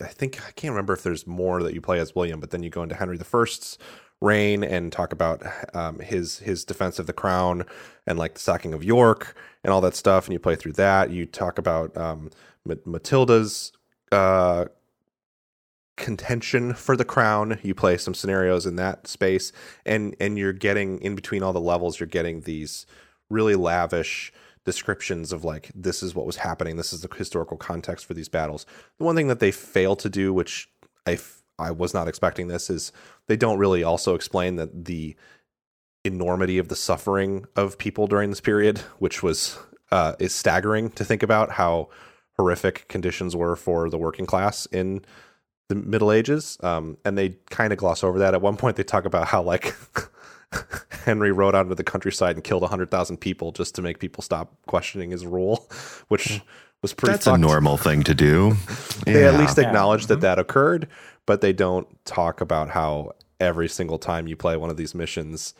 I think I can't remember if there's more that you play as William, but then you go into Henry the First's reign and talk about um, his his defense of the crown and like the sacking of York and all that stuff, and you play through that. You talk about um, Ma- Matilda's uh, contention for the crown. You play some scenarios in that space, and and you're getting in between all the levels. You're getting these really lavish descriptions of like this is what was happening. This is the historical context for these battles. The one thing that they fail to do, which I f- I was not expecting this, is they don't really also explain that the enormity of the suffering of people during this period, which was uh, is staggering to think about how horrific conditions were for the working class in the Middle Ages. Um, and they kind of gloss over that. At one point, they talk about how like Henry rode out into the countryside and killed hundred thousand people just to make people stop questioning his rule, which was pretty. That's a normal thing to do. they at Yeah. least Yeah. acknowledge that that occurred, but they don't talk about how every single time you play one of these missions,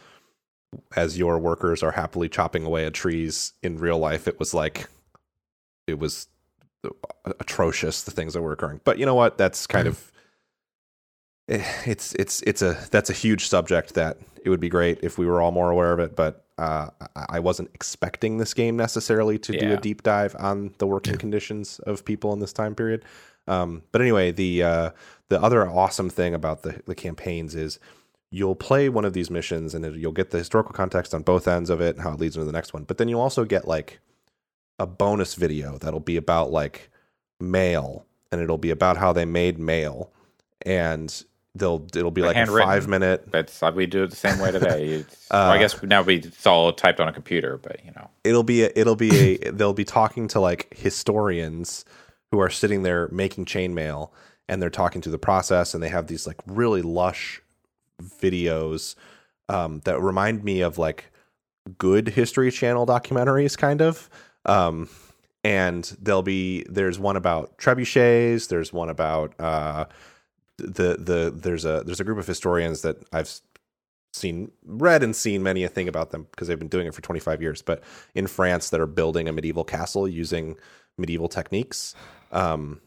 as your workers are happily chopping away at trees in real life, it was like it was atrocious the things that were occurring. But you know what? That's kind of eh, it's it's it's a that's a huge subject that it would be great if we were all more aware of it, but uh, I- I wasn't expecting this game necessarily to do a deep dive on the working conditions of people in this time period. Um, but anyway, the uh, the other awesome thing about the the campaigns is you'll play one of these missions and it, you'll get the historical context on both ends of it and how it leads into the next one. But then you'll also get like a bonus video that'll be about like mail and it'll be about how they made mail and they'll it'll be like a five minute That's uh, we do it the same way today. Uh, well, I guess now we it's all typed on a computer, but you know, it'll be a, it'll be a they'll be talking to like historians who are sitting there making chainmail and they're talking through the process and they have these like really lush videos um, that remind me of like good history channel documentaries kind of. Um, and there'll be there's one about trebuchets there's one about uh, the the there's a there's a group of historians that I've seen read and seen many a thing about them because they've been doing it for 25 years but in france that are building a medieval castle using medieval techniques um,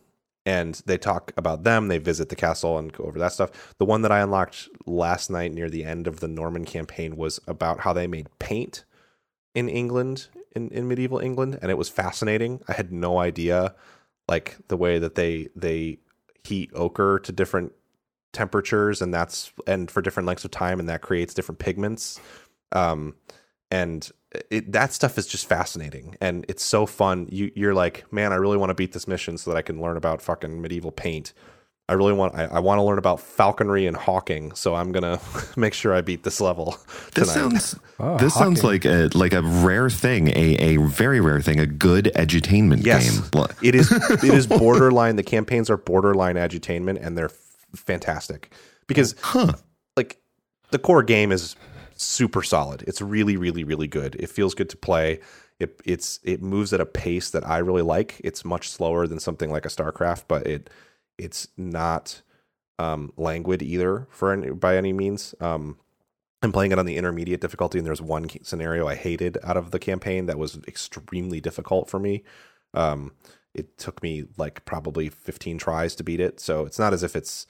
and they talk about them they visit the castle and go over that stuff. The one that i unlocked last night near the end of the norman campaign was about how they made paint in england in, in medieval england and it was fascinating. I had no idea like the way that they they heat ochre to different temperatures and that's and for different lengths of time and that creates different pigments. Um and it, that stuff is just fascinating and it's so fun. You you're like man i really want to beat this mission so that i can learn about fucking medieval paint i really want i, I want to learn about falconry and hawking so i'm gonna make sure i beat this level This sounds Oh, this sounds like a like a rare thing, a, a very rare thing, a good edutainment yes game. Well, it is it is borderline the campaigns are borderline edutainment and they're f- fantastic because Huh. like the core game is super solid. It's really, really, really good. It feels good to play. It it's it moves at a pace that I really like. It's much slower than something like a StarCraft, but it it's not um, languid either for any, by any means. Um, I'm playing it on the intermediate difficulty, and there's one scenario I hated out of the campaign that was extremely difficult for me. Um, it took me like probably 15 tries to beat it, so it's not as if it's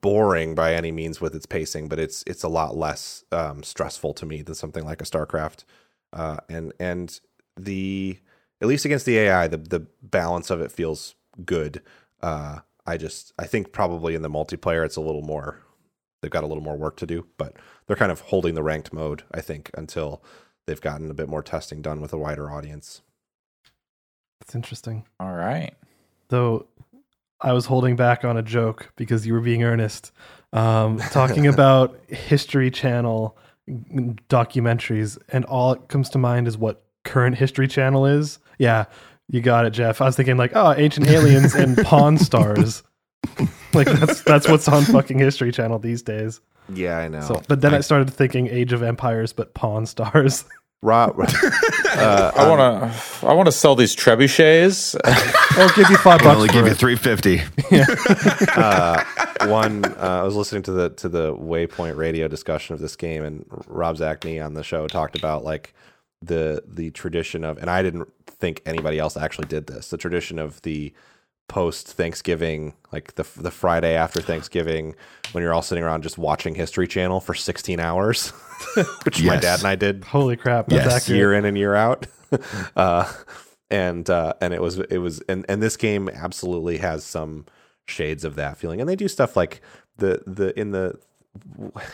boring by any means with its pacing, but it's it's a lot less um, stressful to me than something like a StarCraft. Uh, and and the at least against the AI, the the balance of it feels good. Uh, I just I think probably in the multiplayer it's a little more they've got a little more work to do, but they're kind of holding the ranked mode, I think, until they've gotten a bit more testing done with a wider audience. That's interesting. all right. Though I was holding back on a joke because you were being earnest. Um, talking about History Channel documentaries, and all it comes to mind is what current History Channel is. Yeah, you got it, Jeff. I was thinking like, oh, Ancient Aliens and Pawn Stars. like that's that's what's on fucking History Channel these days. Yeah, I know. So, but then I, started thinking Age of Empires, but Pawn Stars. Rob, uh, I want to. I want to sell these trebuchets. I'll give you five bucks. I'll bucks only for give you it. three fifty. uh, one uh, I was listening to the to the Waypoint radio discussion of this game, and Rob Zacny on the show talked about like the the tradition of, and I didn't think anybody else actually did this. The tradition of the post Thanksgiving, like the the Friday after Thanksgiving, when you're all sitting around just watching History Channel for 16 hours, which my dad and I did Holy crap! That's Yes, accurate. year in and year out. uh, and uh, and it was it was and and this game absolutely has some shades of that feeling. And they do stuff like the the in the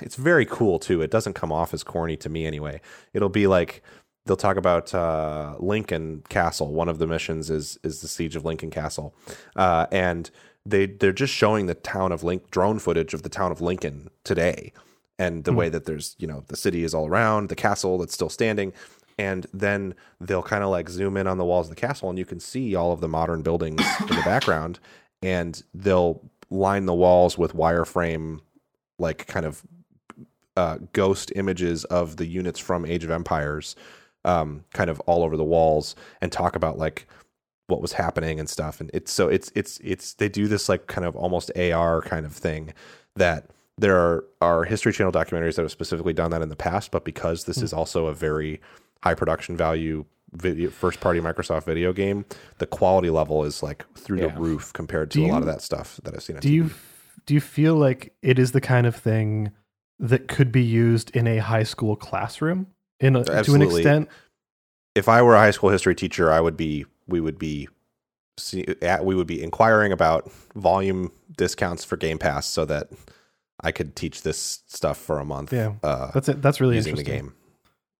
it's very cool too. It doesn't come off as corny to me anyway. It'll be like they'll talk about uh, Lincoln Castle. One of the missions is is the siege of Lincoln Castle, uh, and they they're just showing the town of Link drone footage of the town of Lincoln today, and the way that there's you know the city is all around the castle that's still standing. And then they'll kind of like zoom in on the walls of the castle, and you can see all of the modern buildings in the background. And they'll line the walls with wireframe, like kind of uh, ghost images of the units from Age of Empires, um, kind of all over the walls, and talk about like what was happening and stuff. And it's so it's it's it's they do this like kind of almost AR kind of thing that there are are History Channel documentaries that have specifically done that in the past, but because this is also a very high production value video first party Microsoft video game, the quality level is like through Yeah. the roof compared to a lot of that stuff that I've seen. do TV. you do you feel like it is the kind of thing that could be used in a high school classroom in a, to an extent? if I were a high school history teacher, I would be we would be see, at, we would be inquiring about volume discounts for Game Pass so that I could teach this stuff for a month. Yeah, uh, That's it. That's really using the interesting. game.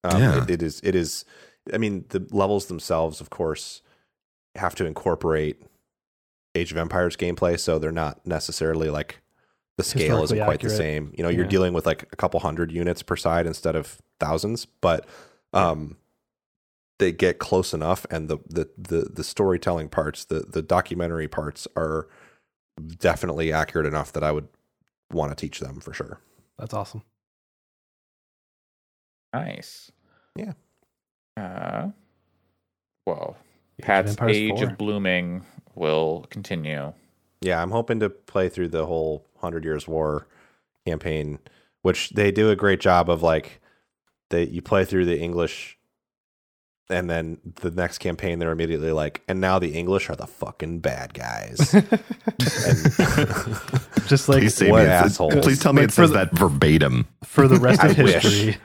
Um, Yeah. it, it is. It is. I mean, the levels themselves, of course, have to incorporate Age of Empires gameplay, so they're not necessarily like the scale isn't Historically quite the same. You know, you're Yeah. dealing with like a couple hundred units per side instead of thousands, but um, they get close enough, and the the the, the storytelling parts, the the documentary parts, are definitely accurate enough that I would want to teach them for sure. That's awesome. Nice. Yeah. Uh, well, Age of Pat's Age 4. of Blooming will continue. Yeah, I'm hoping to play through the whole Hundred Years War campaign, which they do a great job of. Like, they you play through the English, and then the next campaign they're immediately like, and now the English are the fucking bad guys. and, Just like Please, what me it- assholes. please tell me Like it says the- that verbatim. for the rest of I wish. history.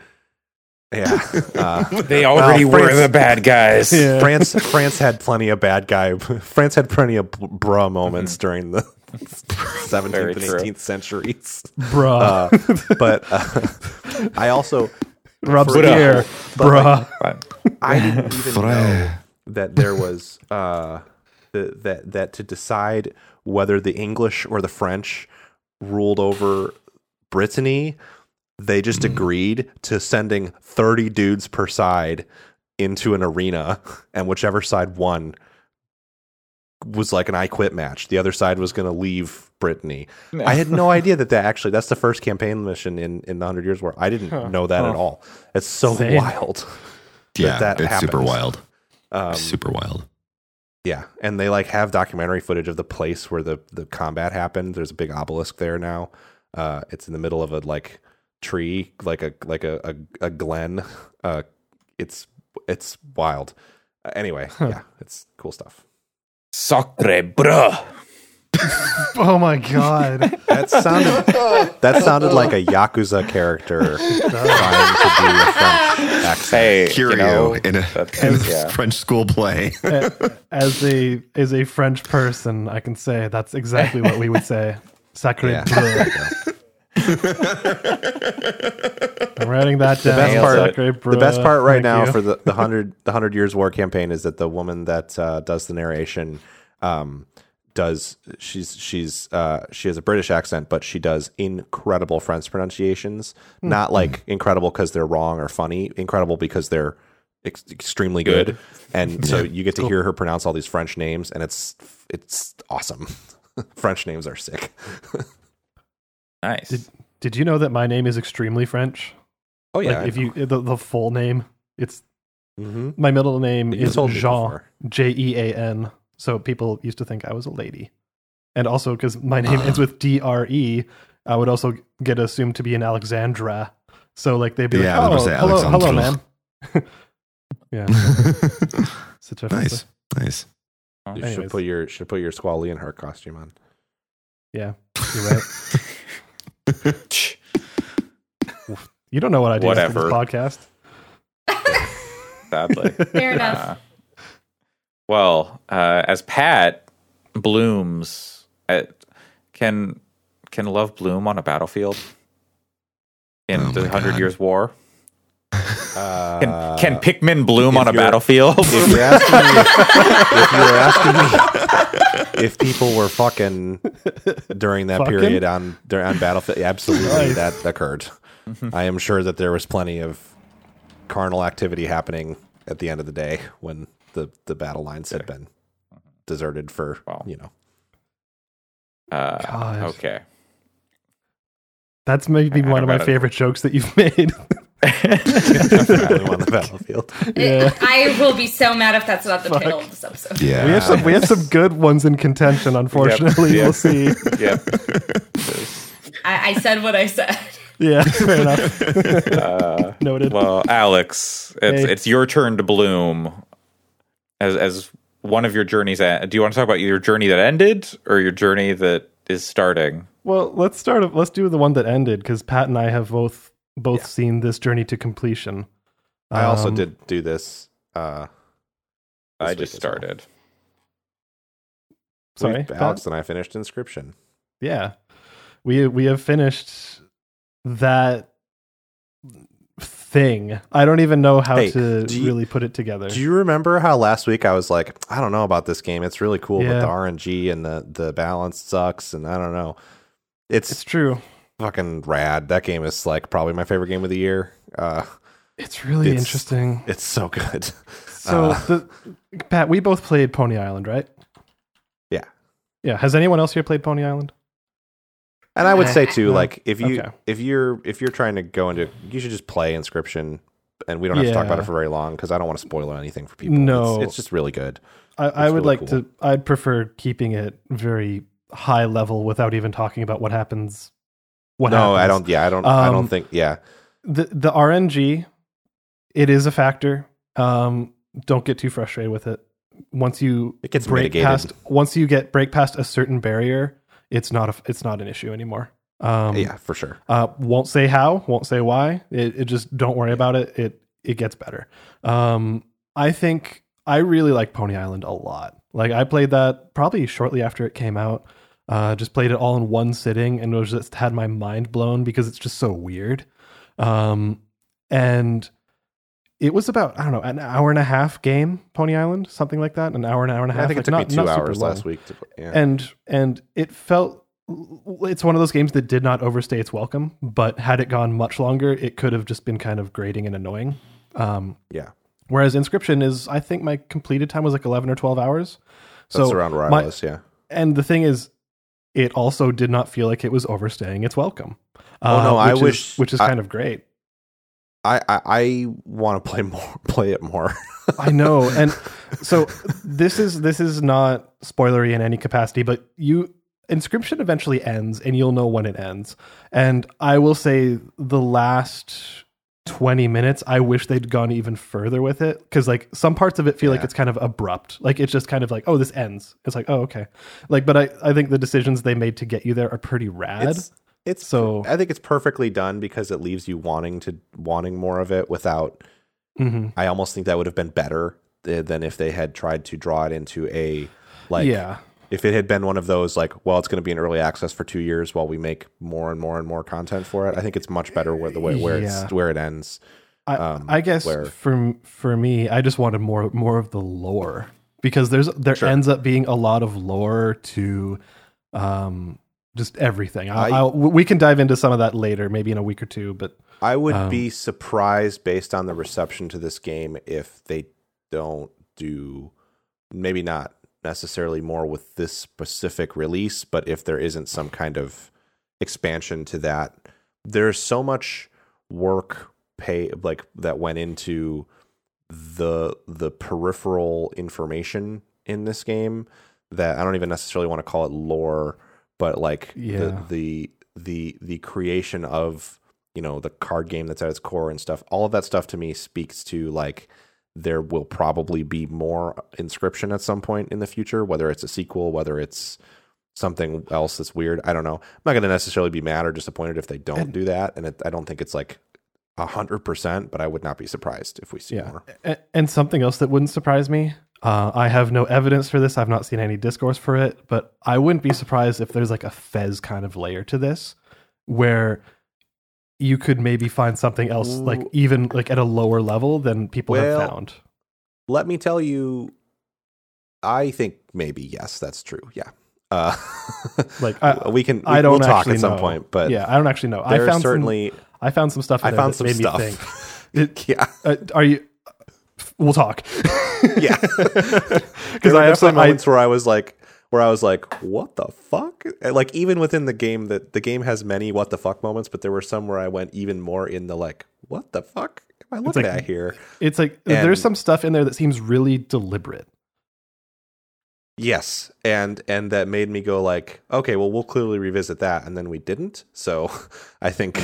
Yeah, uh, They already Well, were the bad guys. Yeah. France France had plenty of bad guy. France had plenty of bruh moments during the Very 17th and true. 18th centuries. Bruh. Uh, but uh, I also Robespierre. but, like, Bruh. I didn't even know that there was uh, the, that that to decide whether the English or the French ruled over Brittany, they just agreed to sending thirty dudes per side into an arena, and whichever side won was like an I quit match. The other side was going to leave Brittany. I had no idea that that actually that's the first campaign mission in in the Hundred Years War. I didn't know that at all. It's so Same. wild. Yeah, that it's super wild. Um, super wild. Yeah, and they like have documentary footage of the place where the the combat happened. There's a big obelisk there now. Uh, it's in the middle of a like tree, like a like a a, a glen. Uh, it's it's wild. Uh, anyway, yeah, it's cool stuff. Sacre bruh. Oh my god. That sounded that sounded like a yakuza character trying to do a French accent. Hey, Curio you know, in a, in a yeah. French school play. as a as a French person, I can say that's exactly what we would say. Sacre Yeah. bleu. I'm writing that down. best part- Sacre the best part right Thank now you. for the the hundred the hundred years war campaign is that the woman that uh, does the narration um, does she's she's uh, she has a British accent, but she does incredible French pronunciations. Hmm. Not like incredible because they're wrong or funny, incredible because they're ex- extremely good. Good. And so you get to hear her pronounce all these French names, and it's it's awesome. French names are sick. Nice. Did, did you know that my name is extremely French? Oh yeah, like if you the, the full name, it's hmm my middle name You is told Jean. J E A N. So people used to think I was a lady, and also because my name ends with D R E, I would also get assumed to be an Alexandra. So like they'd be Yeah, like, "Oh, gonna hello, hello, Alexandre." ma'am." yeah, such a nice, nice. You Anyways. should put your should put your Squall her costume on. Yeah, you're right. You don't know what I do after this Whatever. podcast. Sadly. Fair enough. Uh, well, uh, as Pat blooms, at, can can love bloom on a battlefield in Oh the Hundred God. Years War? Uh, Can, can Pikmin bloom on a battlefield? if you're asking me, if you were asking me if people were fucking during that Fucking? period on on battlefield, absolutely Nice. that occurred. I am sure that there was plenty of carnal activity happening at the end of the day when the the battle lines had been deserted for Wow. you know. Uh, God. okay. That's maybe one of my read it. favorite jokes that you've made. finally on the battlefield. Yeah. I will be so mad if that's not the Fuck. title of this episode. Yeah, we have some we have some good ones in contention. Unfortunately, Yep. we'll see. Yep. I, I said what I said. Yeah, fair enough. Uh, Noted. well, Alex, it's Hey. it's your turn to bloom. As as one of your journeys. At, do you want to talk about your journey that ended or your journey that is starting? Well, let's start. Let's do the one that ended because Pat and I have both both seen this journey to completion. I also Um, did do this. Uh, I just as well. started. Sorry, we- Pat? Alex and I finished Inscryption. Yeah, we we have finished that thing. I don't even know how Hey, to you- really put it together. Do you remember how last week I was like, I don't know about this game. It's really cool, but Yeah. the RNG and the the balance sucks, and I don't know. It's, It's true. Fucking rad. That game is like probably my favorite game of the year. Uh, It's really It's- interesting. it's so good. So Uh, the Pat, we both played Pony Island, right? Yeah. Yeah. Has anyone else here played Pony Island? And I would say too, like if you Okay. if you're if you're trying to go into, you should just play Inscryption, and we don't have to talk about it for very long because I don't want to spoil anything for people. No. it's, it's just really good. I, I would really like cool. to. I'd prefer keeping it very high level without even talking about what happens. What no, I don't. Yeah, I don't. I Um, don't think. Yeah, the the RNG, it is a factor. Um, don't get too frustrated with it. Once you It gets break mitigated. past, once you get break past a certain barrier, it's not a it's not an issue anymore. Um, yeah, for sure. Uh, won't say how, won't say why. It, it just don't worry about it. It it gets better. Um, I think I really like Pony Island a lot. Like I played that probably shortly after it came out. Uh, just played it all in one sitting and was just had my mind blown because it's just so weird. Um, and it was about I don't know an hour and a half game Pony Island, something like that. An hour, and an hour and a half. I think like, it took not- me two hours last week. To, yeah. and and it felt it's one of those games that did not overstay its welcome but had it gone much longer it could have just been kind of grating and annoying um yeah, whereas inscryption is i think my completed time was like 11 or 12 hours that's so around where my- I was. Yeah. and the thing is it also did not feel like it was overstaying its welcome Oh, no, uh, I which is- wish- which is I- kind of great I I, I want to play more. Play it more. I know. And so this is this is not spoilery in any capacity, but you inscryption eventually ends and you'll know when it ends. And I will say the last 20 minutes I wish they'd gone even further with it cuz like some parts of it feel like it's kind of abrupt. Like it's just kind of like oh this ends. It's like oh okay. Like but I I think the decisions they made to get you there are pretty rad. It's it's So- I think it's perfectly done because it leaves you wanting to wanting more of it without. Mhm. I almost think that would have been better th- than if they had tried to draw it into a like yeah. If it had been one of those like well it's going to be in early access for two years while we make more and more and more content for it. I think it's much better where the way where Yeah. it's where it ends. I, um, I guess where- for for me, I just wanted more more of the lore because there's there Sure. ends up being a lot of lore to um just everything. I, I- we can dive into some of that later, maybe in a week or two. But I would Um, be surprised based on the reception to this game if they don't do maybe not necessarily more with this specific release, but if there isn't some kind of expansion to that. There's so much work pay like that went into the the peripheral information in this game that I don't even necessarily want to call it lore, but like Yeah. the the the the creation of you know the card game that's at its core and stuff all of that stuff to me speaks to like there will probably be more inscryption at some point in the future whether it's a sequel whether it's something else that's weird i don't know i'm not going to necessarily be mad or disappointed if they don't And- do that and it, i don't think it's like a hundred percent but i would not be surprised if we see yeah, more and something else that wouldn't surprise me. Uh, I have no evidence for this. I've not seen any discourse for it, but I wouldn't be surprised if there's like a Fez kind of layer to this, where you could maybe find something else, like even like at a lower level than people Well, have found. let me tell you i think maybe yes that's true yeah uh Like, I- we can we, I don't we'll talk at some know. point but yeah, I don't actually know. I found certainly some, I found some stuff. I found some stuff. It- yeah uh, are you? We'll talk. Yeah. because I have some. definitely I, moments where I was like, where I was like, what the fuck? Like even within the game, that the game has many what the fuck moments, but there were some where I went even more in the like, what the fuck am I looking like- at here? it's like and- there's some stuff in there that seems really deliberate. Yes, and and that made me go like, okay, well, we'll clearly revisit that, and then we didn't. So I think,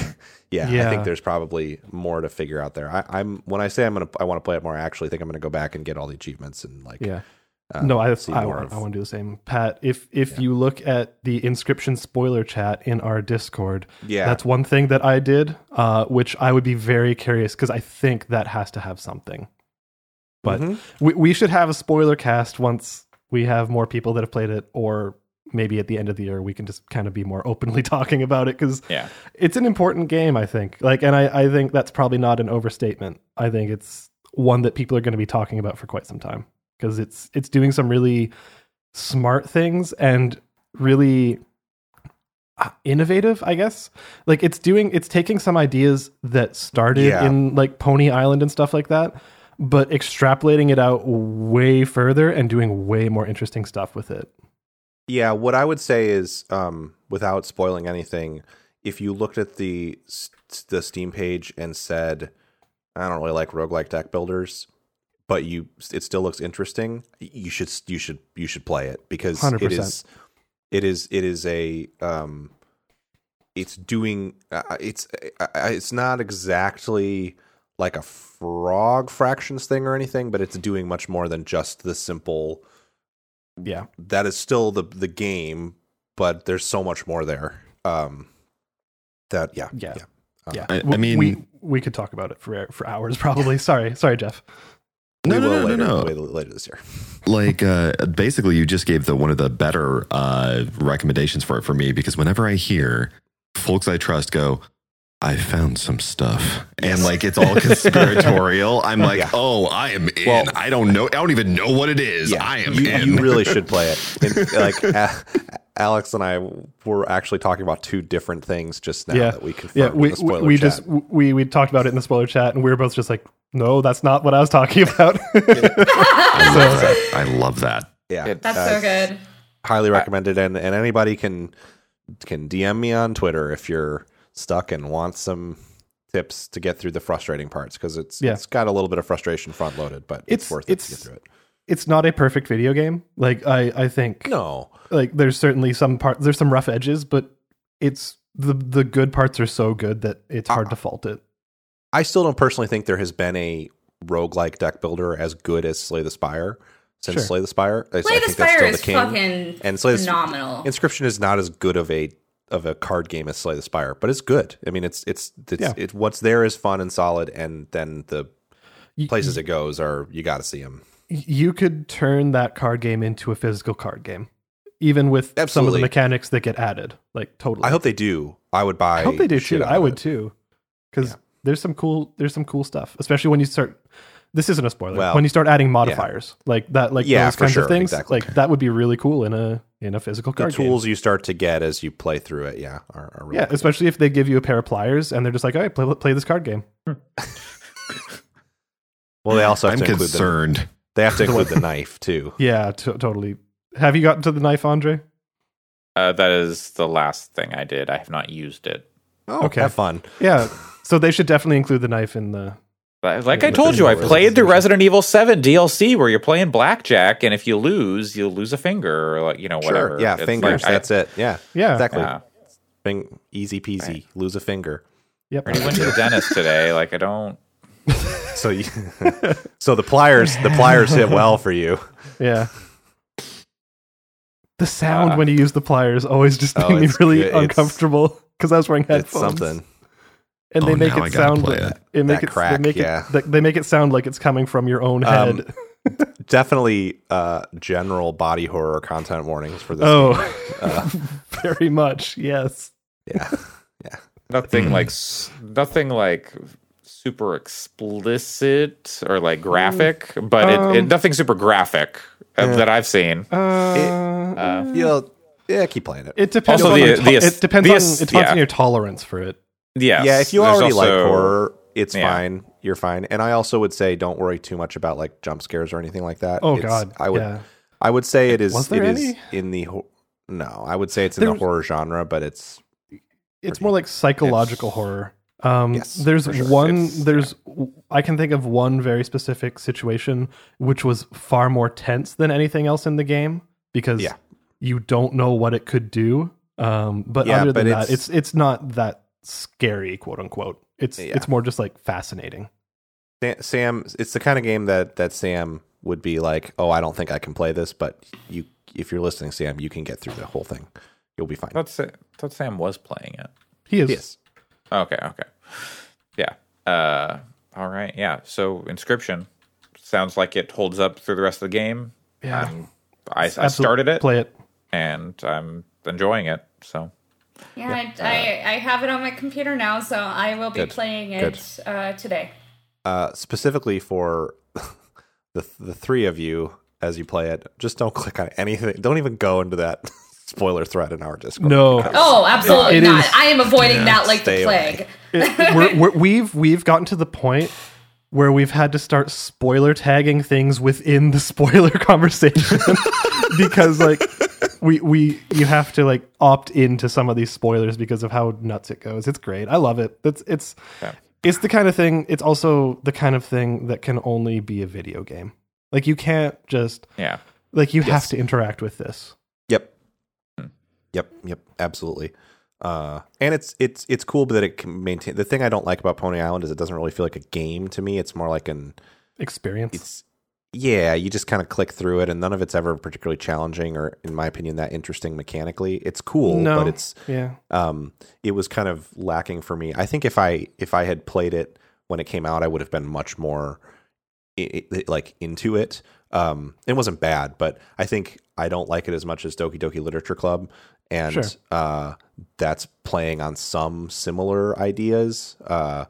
yeah, I think there's probably more to figure out there. I, I'm when I say I'm gonna, I want to play it more. I actually think I'm gonna go back and get all the achievements and like, Yeah. Uh, no, I see I, want, I want to do the same. Pat, if if you look at the inscryption spoiler chat in our Discord, yeah, that's one thing that I did, uh, which I would be very curious because I think that has to have something. But Mhm. we, we should have a spoiler cast once we have more people that have played it, or maybe at the end of the year we can just kind of be more openly talking about it because Yeah. it's an important game. I think, like, and I, I think that's probably not an overstatement. I think it's one that people are going to be talking about for quite some time because it's it's doing some really smart things and really uh, innovative, I guess. Like it's doing it's taking some ideas that started Yeah. in like Pony Island and stuff like that, but extrapolating it out way further and doing way more interesting stuff with it. Yeah, what I would say is, um, without spoiling anything, if you looked at the the Steam page and said, "I don't really like roguelike deck builders," but you it still looks interesting, you should you should you should play it because it 100%. is it is it is a um, it's doing uh, it's uh, it's not exactly like a frog fractions thing or anything, but it's doing much more than just the simple Yeah. that is still the the game, but there's so much more there. Um, that yeah, Yeah. Uh, Yeah. I mean- we we could talk about it for for hours probably. sorry. Sorry, Jeff. No, we no, will no, later, no, no. later, later this year. like uh basically you just gave the one of the better uh recommendations for it for me because whenever i hear folks i trust go i found some stuff and like it's all conspiratorial i'm like Yeah. oh i am in Well- i don't know i don't even know what it is Yeah, i am you, in you really should play it. And, like A- Alex and I were actually talking about two different things just now yeah. that we confirmed yeah, in we the spoiler we chat. just we we talked about it in the spoiler chat and we were both just like, "No, that's not what I was talking about." I love that i love that yeah, It- That's uh, so good. highly recommended and and anybody can can DM me on Twitter if you're stuck and want some tips to get through the frustrating parts because it's Yeah. it's got a little bit of frustration front loaded but it's, It's- worth it to it's- get through it. it's not a perfect video game. Like I I think No, like there's certainly some parts there's some rough edges, but it's the the good parts are so good that it's hard Uh, to fault it. I still don't personally think there has been a roguelike deck builder as good as Slay the Spire since Sure. Slay the Spire. I, I Play the think that's Spire still is the king. fucking And Slay the- phenomenal. Inscryption is not as good of a of a card game as Slay the Spire, but it's good. I mean, it's it's it's Yeah. it, what's there is fun and solid, and then the Y- places it goes are you got to see them. you could turn that card game into a physical card game, even with some of the mechanics that get added. Like totally. I hope they do. I would buy. I hope they do shit too. I would it. too, because Yeah. There's some cool there's some cool stuff, especially when you start. This isn't a spoiler. Well, when you start adding modifiers like that, like Yeah, those kinds sure, of things, exactly. like that would be really cool in a in a physical The card game. tools you start to get as you play through it, yeah, are, are really Yeah, cool. especially if they give you a pair of pliers and they're just like, "All right, play, play this card game." Well, they also have i'm to include the, they have to include the knife too. Yeah, t- totally. Have you gotten to the knife, Andre? Uh, that is the last thing I did. I have not used it. Oh, Okay. have fun. Yeah. So they should definitely include the knife in the. Like Yeah, I but told you, I played the. Resident Evil 7 DLC where you're playing blackjack, and if you lose, you'll lose a finger or like you know whatever. Sure. Yeah, It's fingers. like, I- that's it. Yeah. Yeah. Exactly. yeah. Fing- easy peasy. Lose a finger. Yep. I went to the dentist today. Like I don't. So you, so the pliers, the pliers hit well for you. Yeah. The sound Uh, when you use the pliers always just oh, made me really good. Uncomfortable because I was wearing It's headphones. something. And they Oh, make now I it sound like it. it make That it crack, they make yeah. it they, they make it sound like it's coming from your own Um, head. Definitely uh, general body horror content warnings for this. oh. Uh, very much. Yes. yeah. Yeah. Nothing Hmm. like nothing like super explicit or like graphic, but it, it Um, nothing super graphic uh, Yeah. that I've seen. Uh, Uh, You know, yeah, keep playing it. it depends Also on the- your the- it depends the- on it depends yeah. on your tolerance for it. Yes, yeah, if you there's already like horror, it's yeah. fine. You're fine. And I also would say don't worry too much about like jump scares or anything like that. Oh It's- God. I would yeah. I would say it is Was there it is any? in the ho- no, I would say it's in the horror genre, but it's it's more like psychological horror. Um, Yes, there's sure. one. It's- there's I can think of one very specific situation which was far more tense than anything else in the game because Yeah. you don't know what it could do. Um, but Yeah, other but than that, it's- it's it's not that scary, quote unquote. It's Yeah. it's more just like fascinating. Sam, it's the kind of game that that Sam would be like, "Oh, I don't think I can play this," but you, if you're listening, Sam, you can get through the whole thing. You'll be fine. I thought, Sa- thought Sam was playing it. He is. Yes. Okay, okay. Yeah. Uh all right. Yeah. So inscryption sounds like it holds up through the rest of the game. Yeah. Um, I, I started it Play it. and I'm enjoying it. So Yeah, I, I, I have it on my computer now, so I will be Good, playing it uh, today. Uh, specifically for the the three of you as you play it, just don't click on anything. Don't even go into that spoiler thread in our Discord. No, Oh, absolutely It not. is- I am avoiding Yeah, that like the plague. It- we're, we're, we've we've gotten to the point where we've had to start spoiler tagging things within the spoiler conversation because like we we you have to like opt into some of these spoilers because of how nuts it goes. It's great. I love it. It's it's Yeah. it's the kind of thing. It's also the kind of thing that can only be a video game. Like you can't just Yeah. like you have to interact with this. Yep. Hmm. Yep. Yep. Absolutely. Uh, and it's it's it's cool but that it can maintain. The thing I don't like about Pony Island is it doesn't really feel like a game to me. It's more like an Experience. it's yeah. You just kind of click through it, and none of it's ever particularly challenging or, in my opinion, that interesting mechanically. It's cool, no, but it's yeah. um, it was kind of lacking for me. I think if I if I had played it when it came out, I would have been much more i i like into it. Um, it wasn't bad, but I think I don't like it as much as Doki Doki Literature Club, and Sure. uh, that's playing on some similar ideas. Uh,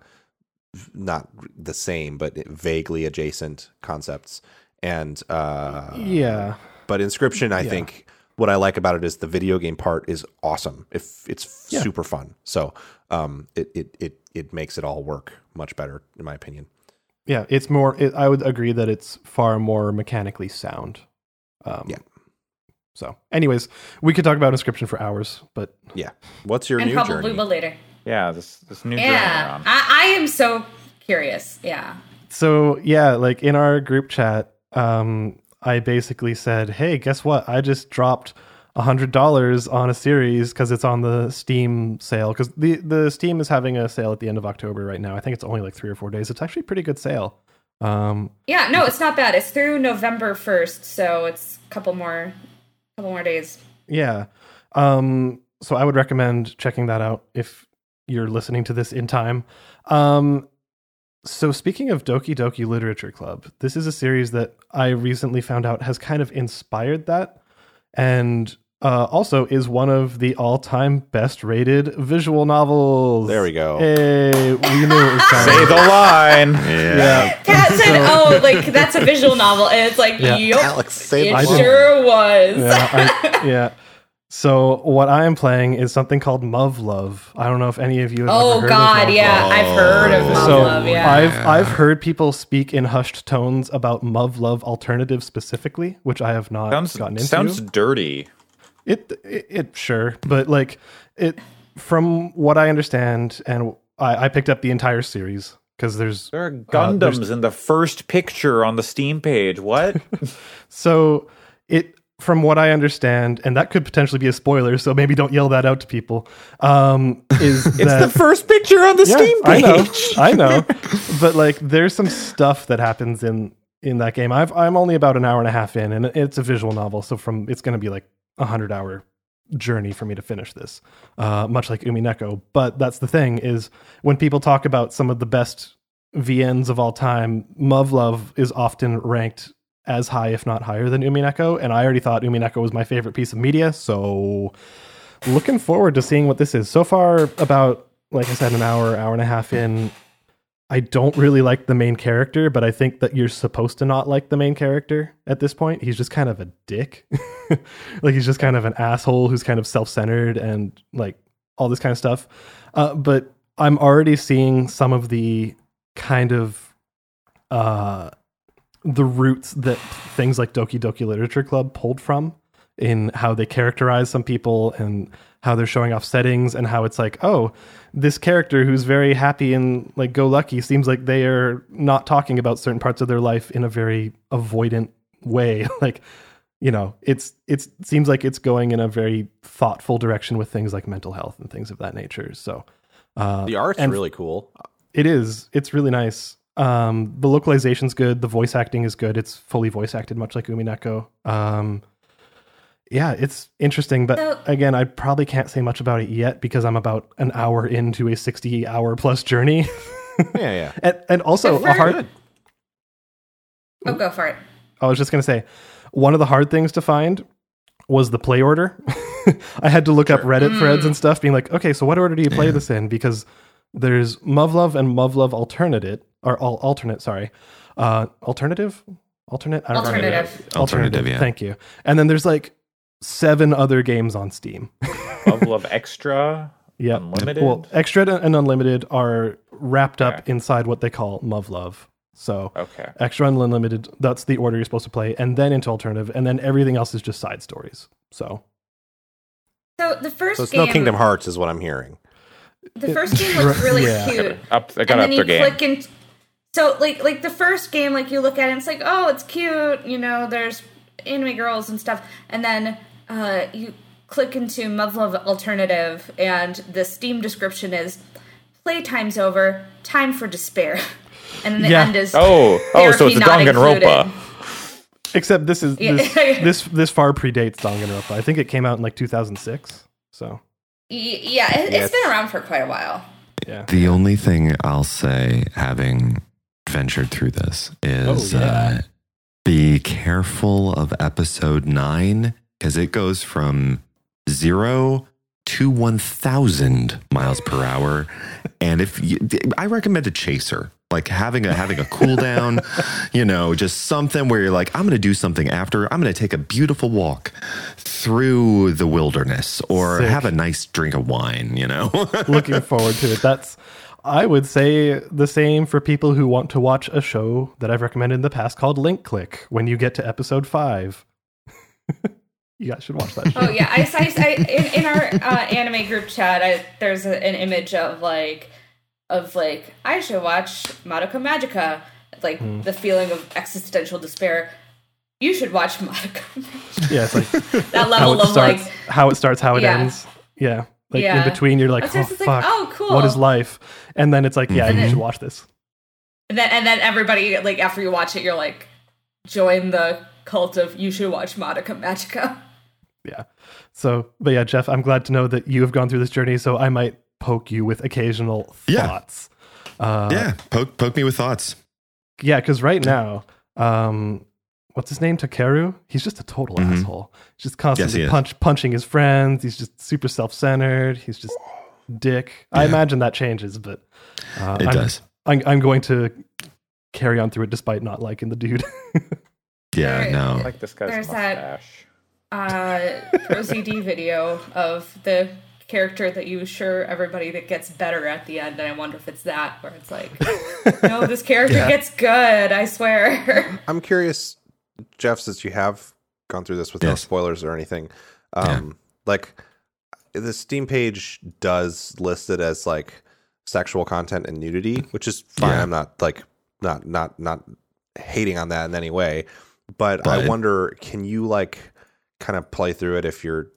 not the same, but vaguely adjacent concepts. And uh, Yeah. but Inscryption, I Yeah. think what I like about it is the video game part is awesome. If it's Yeah. super fun, so um, it, it it it makes it all work much better, in my opinion. Yeah, it's more. It, I would agree that it's far more mechanically sound. Um, Yeah. So, anyways, we could talk about inscryption for hours, but Yeah. What's your and new probably journey? will later. Yeah. This this new Yeah, on. I, I am so curious. Yeah. so yeah, like in our group chat, um, I basically said, "Hey, guess what? I just dropped a hundred dollars on a series because it's on the Steam sale. Because the the Steam is having a sale at the end of October right now. I think it's only like three or four days. It's actually a pretty good sale. Um, Yeah, no, it's not bad. It's through November first, so it's a couple more, couple more days. Yeah. Um, so I would recommend checking that out if you're listening to this in time. Um, so speaking of Doki Doki Literature Club, this is a series that I recently found out has kind of inspired that, and uh, also is one of the all-time best-rated visual novels. There we go. Hey, we knew it was Say the line. yeah. Pat said, "Oh, like that's a visual novel," and it's like, Yeah. "Yup, Alex, say it the I line. sure was." yeah, I- yeah. So what I am playing is something called Muv-Luv. I don't know if any of you have ever oh heard God, of Move yeah, Love. I've heard of Mom So Love. Yeah, I've I've heard people speak in hushed tones about Muv-Luv Alternative specifically, which I have not Sounds gotten into. sounds dirty. It, it it sure, but like it from what I understand, and I, I picked up the entire series because there's There are Uh, there's- Gundams in the first picture on the Steam page. What? So it, from what I understand, and that could potentially be a spoiler, so maybe don't yell that out to people. Um, is it's that the first picture on the yeah, Steam I know, page. I know, but like there's some stuff that happens in in that game. I've I'm only about an hour and a half in, and it's a visual novel, so from it's going to be like a hundred hour journey for me to finish this, uh, much like Umineko. But that's the thing is when people talk about some of the best VNs of all time, Muv-Luv is often ranked as high, if not higher, than Umineko. And I already thought Umineko was my favorite piece of media, so looking forward to seeing what this is. So far, about like I said, an hour, hour and a half in. I don't really like the main character, but I think that you're supposed to not like the main character at this point. He's just kind of a dick. like he's just kind of an asshole who's kind of self-centered and like all this kind of stuff. Uh, but I'm already seeing some of the kind of uh the roots that things like Doki Doki Literature Club pulled from in how they characterize some people and how they're showing off settings and how it's like, oh, this character who's very happy and like go lucky seems like they are not talking about certain parts of their life in a very avoidant way. like, you know, it's it's it seems like it's going in a very thoughtful direction with things like mental health and things of that nature. So uh, The art's really cool. it is. It's really nice. Um, the localization's good. The voice acting is good. It's fully voice acted, much like Umineko. Um, yeah, it's interesting, but So- again, I probably can't say much about it yet because I'm about an hour into a 60 hour plus journey. Yeah, yeah. and, and also a for hard. oh, go for it. I was just gonna say, one of the hard things to find was the play order. I had to look up Reddit threads and stuff, being like, okay, so what order do you play Yeah. this in? Because there's Muv-Luv and Muv-Luv Alternate, or all alternate, sorry, uh, alternative, alternate, I don't remember. Alternative. Alternative, yeah. Thank you. And then there's like seven other games on Steam. Love Love Extra. Yeah. Unlimited? Well, extra and unlimited are wrapped up Okay. inside what they call Muv-Luv. So Okay. extra and unlimited, that's the order you're supposed to play, and then into alternative, and then everything else is just side stories. So So the first So it's game, no Kingdom Hearts, is what I'm hearing. the first game looks really Yeah. cute. Up, I got and up then their you game. click in. So like like the first game, like you look at it, and it's like, oh, it's cute. You know, there's anime girls and stuff, and then uh, you click into Muv-Luv Alternative, and the Steam description is playtime's over, time for despair, and then the Yeah. end is Oh, oh, so it's not Danganronpa. included. except this is this, this this far predates Danganronpa. I think it came out in like 2006. So Y- Yeah, it, Yeah, it's been around for quite a while. yeah. The only thing I'll say, having ventured through this, is Oh, yeah. uh, be careful of episode nine because it goes from zero to 1,000 miles per hour. And if you, I recommend a chaser, like having a having a cool down, you know, just something where you're like, I'm going to do something after. I'm going to take a beautiful walk through the wilderness or Sick. have a nice drink of wine. You know. Looking forward to it. That's I would say the same for people who want to watch a show that I've recommended in the past called Link Click. When you get to episode five, you guys should watch that show. Oh yeah, I, I, I in, in our uh, anime group chat, I, there's a, an image of like of like I should watch Madoka Magica, like Hmm. the feeling of existential despair. You should watch Madoka. Yeah, it's like that how level it of starts, like how it starts, how it Yeah. ends. Yeah, like Yeah. in between, you're like, oh just like, oh, cool. what is life? And then it's like, yeah, you Mhm. should watch this. and then and then everybody like after you watch it, you're like join the cult of you should watch Madoka Magica. Yeah. So, but yeah, Jeff, I'm glad to know that you have gone through this journey. So I might poke you with occasional Yeah. thoughts. Uh, yeah, poke poke me with thoughts. Yeah, because right now, um, what's his name? Takeru. He's just a total Mhm. asshole. He's just constantly he punch punching his friends. He's just super self centered. He's just dick. I imagine that changes, but uh, It I'm, does. I'm, I'm going to carry on through it despite not liking the dude. Yeah, There- no. I like this guy's There's that- mustache. uh pro CD video of the character that you assure everybody that gets better at the end, and I wonder if it's that where it's like, no, this character Yeah. gets good. I swear. I'm curious, Jeff, since you have gone through this with no Yes. spoilers or anything. Um, Like, the Steam page does list it as like sexual content and nudity, which is fine. Yeah. I'm not like not not not hating on that in any way, but, I wonder, can you like kind of play through it if you're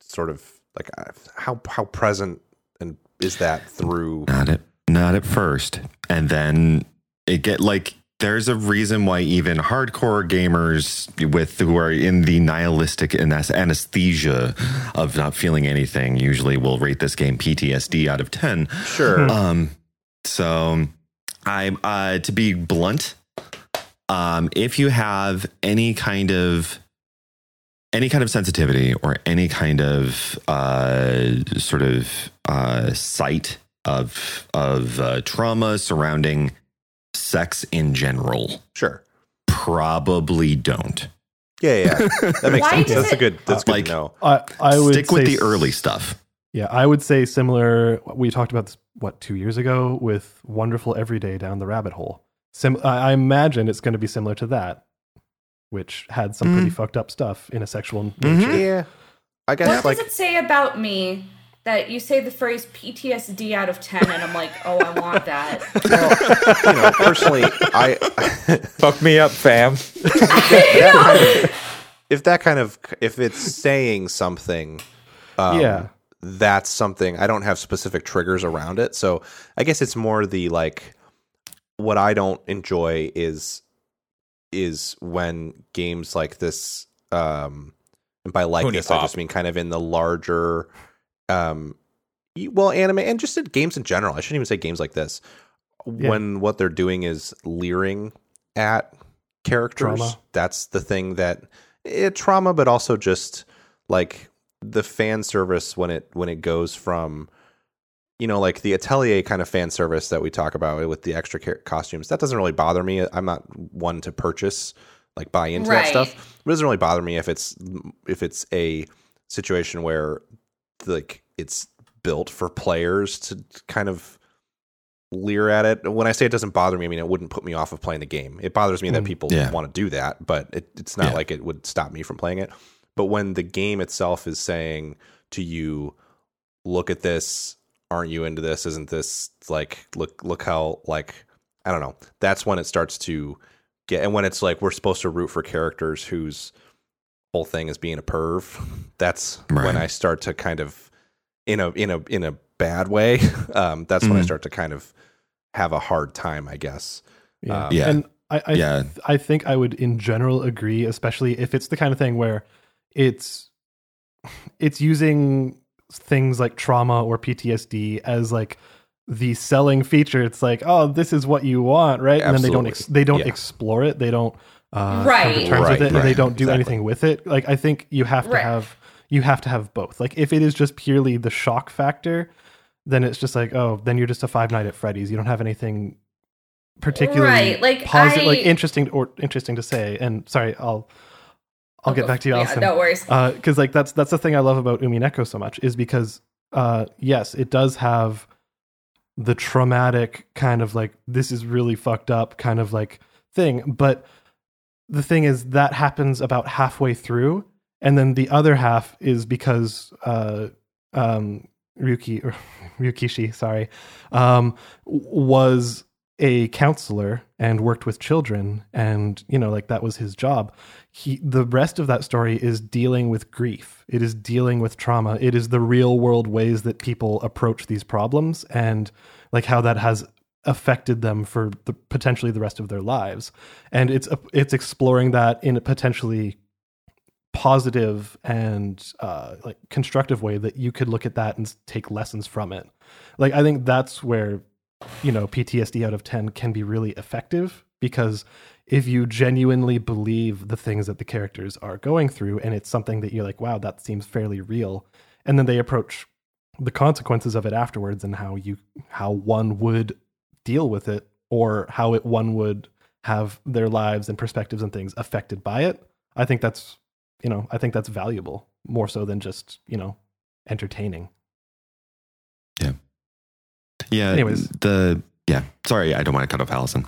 sort of like uh, how how present and is that through? Not at not at first. And then it get like there's a reason why even hardcore gamers with who are in the nihilistic anes- anesthesia of not feeling anything usually will rate this game PTSD out of 10. Sure. Um, so I'm uh, to be blunt. Um, if you have any kind of any kind of sensitivity or any kind of uh, sort of uh, sight of of uh, trauma surrounding sex in general, Sure. probably don't. Yeah, yeah. That makes sense. does That's a good. That's good Like- to know. I, I would Stick with say the early stuff. Yeah, I would say similar. We talked about this what two years ago with Wonderful Everyday Down the Rabbit Hole. Sim- I I imagine it's going to be similar to that, which had some pretty Mhm. fucked up stuff in a sexual Mhm. nature. Yeah. I guess what like does it say about me that you say the phrase PTSD out of ten, and I'm like, oh, I want that. well, you know, personally, I Fuck me up, fam. that kind of, if that kind of if it's saying something, um, Yeah. that's something. I don't have specific triggers around it, so I guess it's more the like what I don't enjoy is is when games like this. Um, and by like Pony this, I just mean kind of in the larger, um, well, anime and just in games in general. I shouldn't even say games like this. Yeah. When what they're doing is leering at characters, Trauma. that's the thing that it trauma, but also just like the fan service when it when it goes from you know like the atelier kind of fan service that we talk about with the extra ca- costumes that doesn't really bother me i'm not one to purchase like buy into Right. that stuff. It doesn't really bother me if it's if it's a situation where like it's built for players to kind of leer at it. When I say it doesn't bother me, I mean it wouldn't put me off of playing the game. It bothers me that Mm. people Yeah. want to do that, but it, it's not Yeah. like it would stop me from playing it. But when the game itself is saying to you, "Look at this, aren't you into this? Isn't this like look look how like I don't know." That's when it starts to get, and when it's like we're supposed to root for characters whose whole thing is being a perv. That's when I start to kind of in a in a in a bad way. Um, that's when I Mhm. start to kind of have a hard time, I guess. Yeah. Um, Yeah. And I, I, Yeah. I think I would in general agree, especially if it's the kind of thing where it's it's using things like trauma or PTSD as like the selling feature. It's like, oh, this is what you want, right? And then they don't ex- they don't Yeah. explore it. They don't uh, come to terms Right, with it, and they don't do exactly. anything with it. Like I think you have to Right. have you have to have both. Like if it is just purely the shock factor, then it's just like, oh, then you're just a Five Night at Freddy's. You don't have anything particularly Right, like, posi- I- like interesting or interesting to say. And sorry, I'll I'll get back to you, Yeah, Allison. no worries. Because like that's that's the thing I love about Umineko so much is because uh, yes, it does have the traumatic kind of like this is really fucked up kind of like thing, but the thing is that happens about halfway through, and then the other half is because uh, um, Ryuki Ryukishi, sorry, um, was a counselor and worked with children, and you know, like that was his job. He, the rest of that story is dealing with grief. It is dealing with trauma. It is the real world ways that people approach these problems, and like how that has affected them for the potentially the rest of their lives and it's it's exploring that in a potentially positive and uh, like constructive way that you could look at that and take lessons from it. Like i think that's where you know ptsd out of 10 can be really effective because if you genuinely believe the things that the characters are going through and it's something that you're like wow that seems fairly real and then they approach the consequences of it afterwards and how you how one would deal with it or how it one would have their lives and perspectives and things affected by it i think that's you know i think that's valuable more so than just you know entertaining Yeah. Yeah. Anyways. the yeah. Sorry, I don't want to cut off Allison.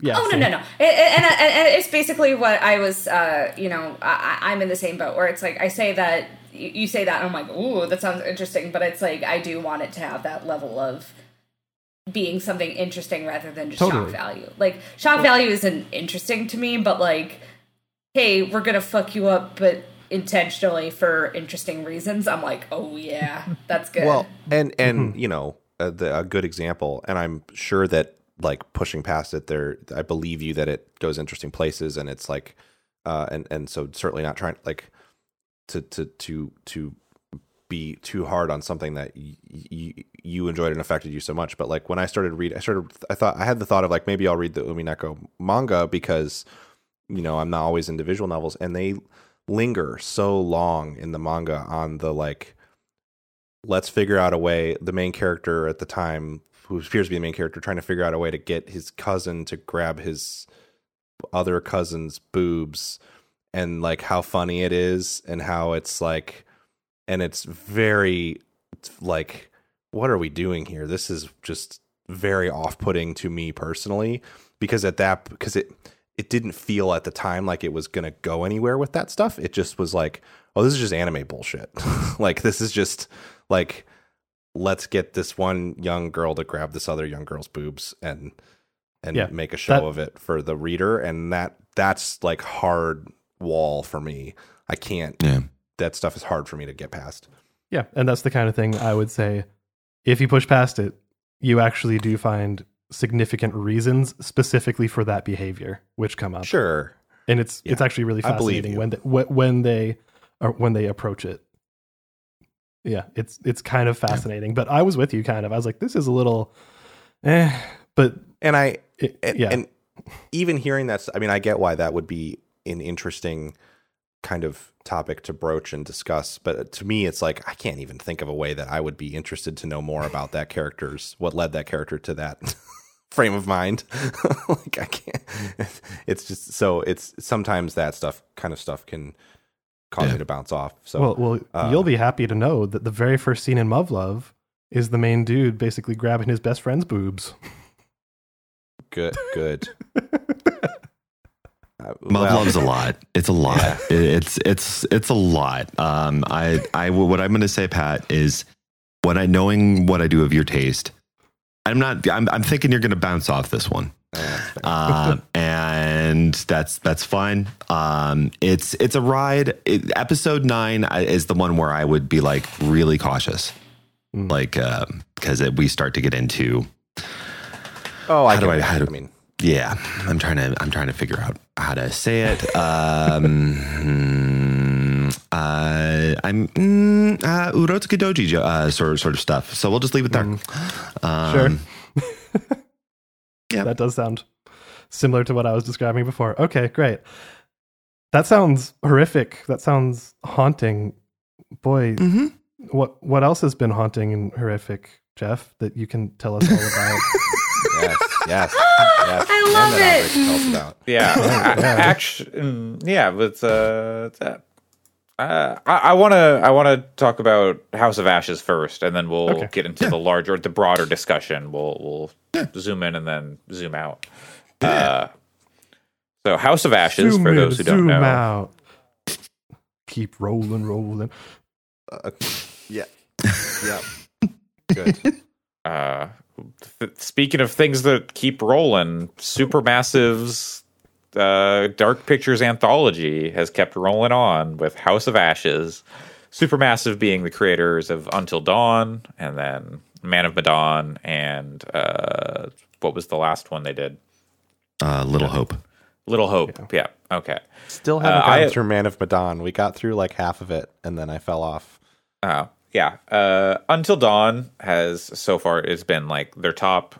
yeah oh no no no, It- it- and, and, and it's basically what I was. Uh, you know, I, I- I'm in the same boat where it's like I say that you you say that and I'm like, ooh, that sounds interesting, but it's like I do want it to have that level of being something interesting rather than just Totally. shock value. Like shock value isn't interesting to me, but like, hey, we're gonna fuck you up, but intentionally for interesting reasons. I'm like, oh yeah, that's good. Well, and and Mm-hmm. you know, uh, the, a good example, and I'm sure that like pushing past it, there, I believe you that it goes interesting places, and it's like, uh, and and so certainly not trying like to to to to be too hard on something that y- y- you enjoyed and affected you so much. But like when I started read, I started, I thought I had the thought of like maybe I'll read the Umineko manga because you know I'm not always into visual novels, and they linger so long in the manga on the like let's figure out a way the main character at the time who appears to be the main character trying to figure out a way to get his cousin to grab his other cousin's boobs and like how funny it is and how it's like and it's very like what are we doing here? This is just very off-putting to me personally because at that because it it didn't feel at the time like it was going to go anywhere with that stuff. It just was like oh this is just anime bullshit. Like this is just like let's get this one young girl to grab this other young girl's boobs and and Yeah, make a show that- of it for the reader and that that's like hard wall for me. I can't Yeah. that stuff is hard for me to get past. Yeah and that's the kind of thing i would say if you push past it you actually do find significant reasons specifically for that behavior which come up sure and it's it's actually really fascinating when they, when they or when they approach it. Yeah, it's it's kind of fascinating. But I was with you, kind of. I was like, this is a little, eh. But and i it, and, yeah, and even hearing that i mean i get why that would be an interesting kind of topic to broach and discuss but to me it's like i can't even think of a way that i would be interested to know more about that character's what led that character to that frame of mind. like I can't. It's just so it's sometimes that stuff kind of stuff can cause Yeah. me to bounce off. So well, well, uh, you'll be happy to know that the very first scene in Love Love is the main dude basically grabbing his best friend's boobs. good, good. Uh, Love well, love's a lot. It's a lot. It- It's it's it's a lot. Um, I I what I'm going to say, Pat, is what I knowing what I do of your taste. I'm not. I'm I'm thinking you're going to bounce off this one. um, and that's that's fine. Um, it's it's a ride. It, episode nine is the one where I would be like really cautious, Mm. like because it we start to get into. Oh, I How do I- how do- I mean, Yeah, I'm trying to I'm trying to figure out how to say it. Um, uh, I'm mm, uh, Urotsuki Doji uh, sort sort of stuff. So we'll just leave it there. Um, Sure. Yeah. That does sound similar to what I was describing before. Okay, great. That sounds horrific. That sounds haunting. Boy, mhm. what what else has been haunting and horrific, Jeff, that you can tell us all about? yes, yes, yes. I love that it. Andre about. Yeah, Yeah. actually, yeah, but uh, that- uh, I want to I want to talk about House of Ashes first, and then we'll Okay. get into the larger, the broader discussion. We'll we'll zoom in and then zoom out. Uh, so House of Ashes, Zoom for in, those who don't zoom know, out. Keep rolling, rolling. Uh, yeah, yeah. Good. Th- speaking of things that keep rolling, Supermassive's uh, Dark Pictures anthology has kept rolling on with House of Ashes. Supermassive being the creators of Until Dawn, and then Man of Medan, and uh, what was the last one they did? uh, Little Hope. Little Hope. Yeah. Okay. Still haven't Uh, gone I- through Man of Medan. We got through like half of it, and then I fell off. Oh, yeah. Uh, Until Dawn has so far it's been like their top.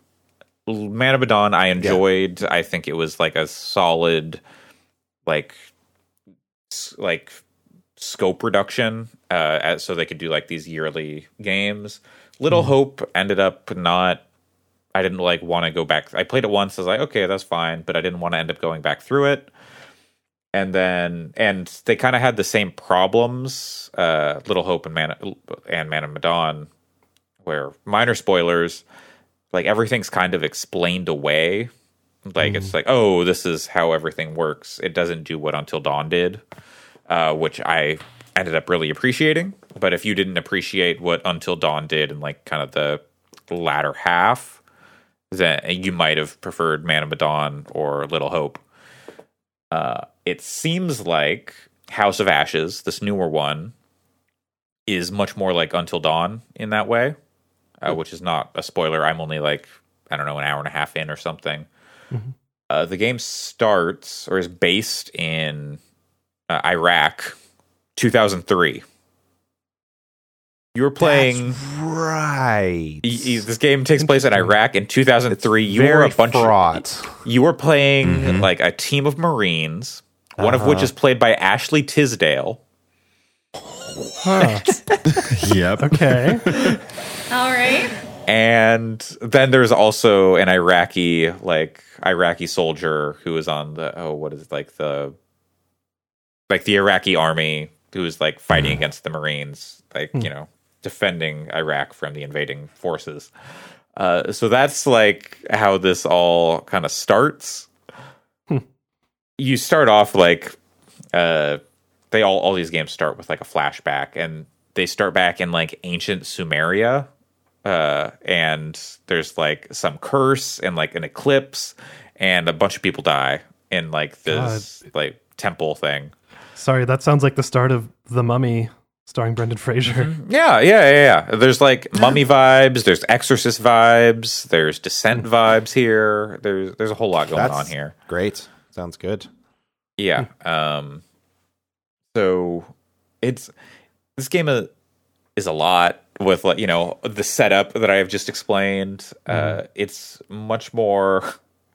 Man of Dawn, I enjoyed. I think it was like a solid, like, like scope reduction, uh, as, so they could do like these yearly games. Little Hope ended up not. I didn't like want to go back. I played it once. I was like, okay, that's fine, but I didn't want to end up going back through it and then and they kind of had the same problems uh little hope and man and man of medan where minor spoilers like everything's kind of explained away. Like it's like oh this is how everything works. It doesn't do what until dawn did uh which i ended up really appreciating. But if you didn't appreciate what until dawn did in like kind of the latter half then you might have preferred man of medan or little hope uh, it seems like House of Ashes, this newer one, is much more like Until Dawn in that way, uh, which is not a spoiler. I'm only like, I don't know, an hour and a half in or something. Uh, the game starts or is based in uh, Iraq, 2003. You were playing. That's right. y- y- this game takes place in Iraq in 2003. You were a bunch of fraught. you were playing mm-hmm. like a team of Marines, one of which uh-huh. is played by Ashley Tisdale. Huh. yep. Okay. All right. And then there's also an Iraqi, like Iraqi soldier who is on the oh, what is it, like the like the Iraqi army who is like fighting mm-hmm. against the Marines, like hmm. you know, defending Iraq from the invading forces. Uh, so that's like how this all kind of starts. You start off like uh, they all all these games start with like a flashback, and they start back in like ancient Sumeria uh, and there's like some curse and like an eclipse, and a bunch of people die in like this like temple thing. Sorry, that sounds like the start of The Mummy starring Brendan Fraser. Yeah, yeah, yeah, yeah. There's like mummy vibes. There's exorcist vibes. There's descent vibes here. There's there's a whole lot going That's on here. Great. Sounds good. Yeah. Um. So it's this game is, is a lot with like you know the setup that I have just explained. Uh, it's much more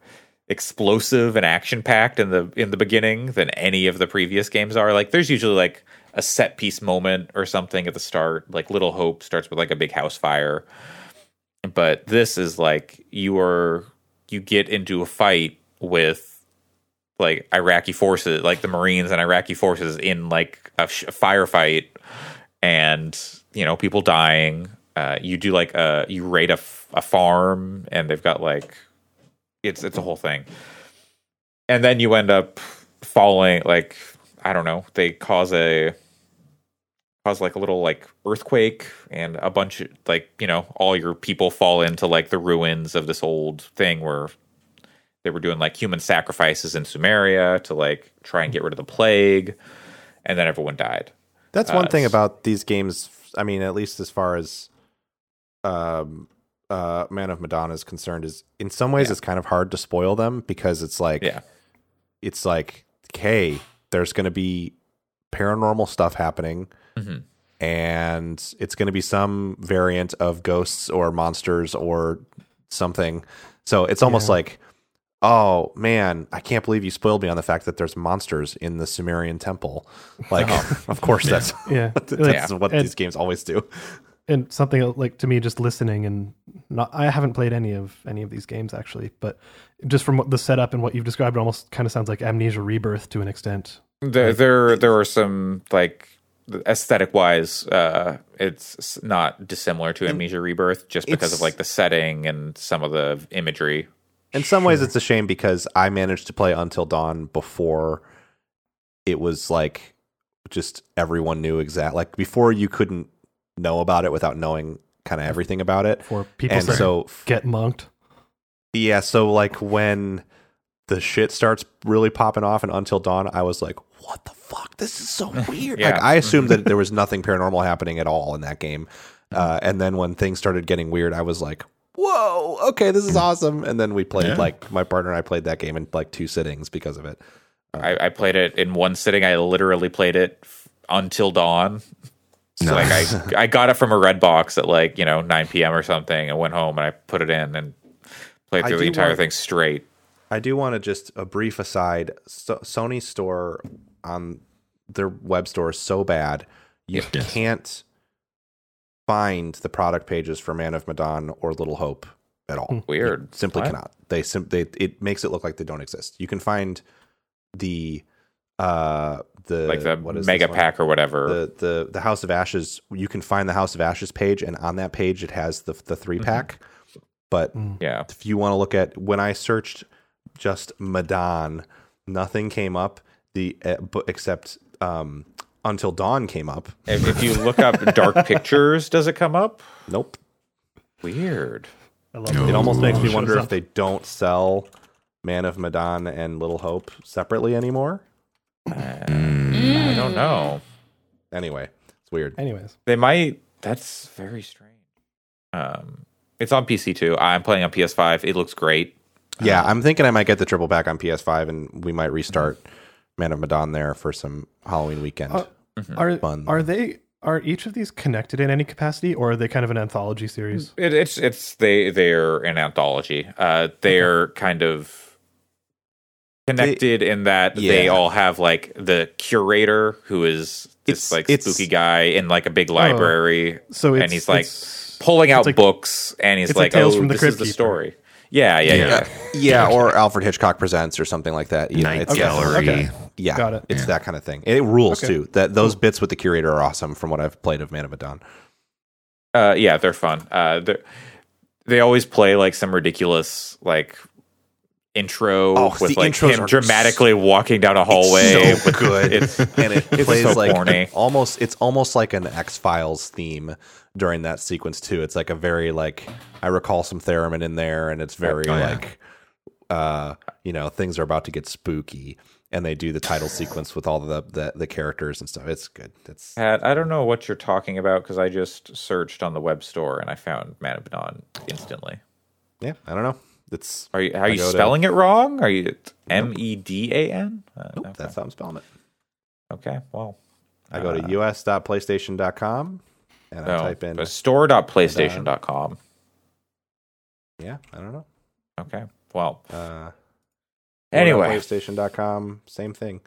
explosive and action packed in the in the beginning than any of the previous games are. Like there's usually like a set piece moment or something at the start. Like Little Hope starts with like a big house fire, but this is like you are you get into a fight with like Iraqi forces, like the Marines and Iraqi forces in like a, sh- a firefight, and you know people dying. Uh, you do like a you raid a, f- a farm, and they've got like it's it's a whole thing, and then you end up falling like I don't know. They cause a cause like a little like earthquake and a bunch of like you know all your people fall into like the ruins of this old thing where they were doing like human sacrifices in Sumeria to like try and get rid of the plague and then everyone died That's one Uh, thing about these games. I mean, at least as far as um, uh, Man of Madonna is concerned, is in some ways Yeah. it's kind of hard to spoil them because it's like, yeah it's like, hey, there's going to be paranormal stuff happening, Mhm. and it's going to be some variant of ghosts or monsters or something. So it's almost Yeah. like, oh man, I can't believe you spoiled me on the fact that there's monsters in the Sumerian temple. Like, of course, that's Yeah. that's Like, what and- these games always do. and something like to me just listening and not i haven't played any of any of these games actually but just from what the setup and what you've described it almost kind of sounds like amnesia rebirth to an extent there there there are some like aesthetic wise uh it's not dissimilar to amnesia rebirth just because of like the setting and some of the imagery In some ways, it's a shame because I managed to play Until Dawn before it was like just everyone knew exact like before you couldn't know about it without knowing kind of everything about it. for people And to so get monked Yeah, so like when the shit starts really popping off and Until Dawn, I was like, "What the fuck? This is so weird." Yeah. Like I assumed that there was nothing paranormal happening at all in that game, mm-hmm. uh, and then when things started getting weird, I was like, "Whoa, okay, this is mm. awesome!" And then we played Yeah. like my partner and I played that game in like two sittings because of it. Uh, I, I played it in one sitting. I literally played it f- until dawn. So like I, I got it from a red box at like you know 9 p.m. or something, and went home and I put it in and played through the entire want- thing straight. I do want to just a brief aside. So, Sony store on their web store is so bad you Yes. can't find the product pages for Man of Medan or Little Hope at all. Weird. simply What? cannot. They sim- they it makes it look like they don't exist. You can find the uh the Like the what is mega this pack or whatever. the the the House of Ashes. You can find the House of Ashes page, and on that page it has the the three Mm-hmm. pack. But yeah. if you want to look at when I searched just Medan, nothing came up. The uh, except um until dawn came up. If, if you look up dark pictures, does it come up? Nope. Weird. i love No. It almost makes me Shows wonder if they don't sell Man of Medan and Little Hope separately anymore. I don't know. Anyway, it's weird. anyways They might. That's very strange. Um, it's on PC too. I'm playing on PS5. It looks great. Yeah, I'm thinking I might get the triple back on PS5 and we might restart Man of Medan there for some Halloween weekend. Uh, are Fun. are they are each of these connected in any capacity or are they kind of an anthology series It, it's it's they they're an anthology. Uh, they're kind of connected in that they all have like the curator who is this It's- like it's- spooky guy in like a big library. so it's, and he's like it's- pulling out like- books, and he's like like, Tales "Oh, from the this Crypt is the story." Yeah, yeah, yeah. Yeah. yeah, or Alfred Hitchcock Presents or something like that. You know, Night it's- Gallery. okay. Yeah, Got it. It's Yeah. that kind of thing. It rules Okay. too. That those bits with the curator are awesome from what I've played of Man of Medan. Uh, yeah, they're fun. Uh, they're, they always play like some ridiculous like intro Oh, with the like him are dramatically walking down a hallway. so good. It's, and it it's plays so like corny. almost it's almost like an X Files theme during that sequence too. It's like a very like I recall some theremin in there, and it's very Oh, yeah. like uh you know things are about to get spooky, and they do the title sequence with all the the, the characters and stuff. It's good. It's Pat, I don't know what you're talking about because I just searched on the web store and I found Man of Medan instantly. yeah, I don't know. It's Are you are you go to- spelling it wrong? Are you M E D A N? Uh, that's how I'm spelling it. okay. Well, I go to us.playstation.com and I type in store.playstation.com. yeah, I don't know. Okay. Well, Uh, Anyway. PlayStation.com, same thing.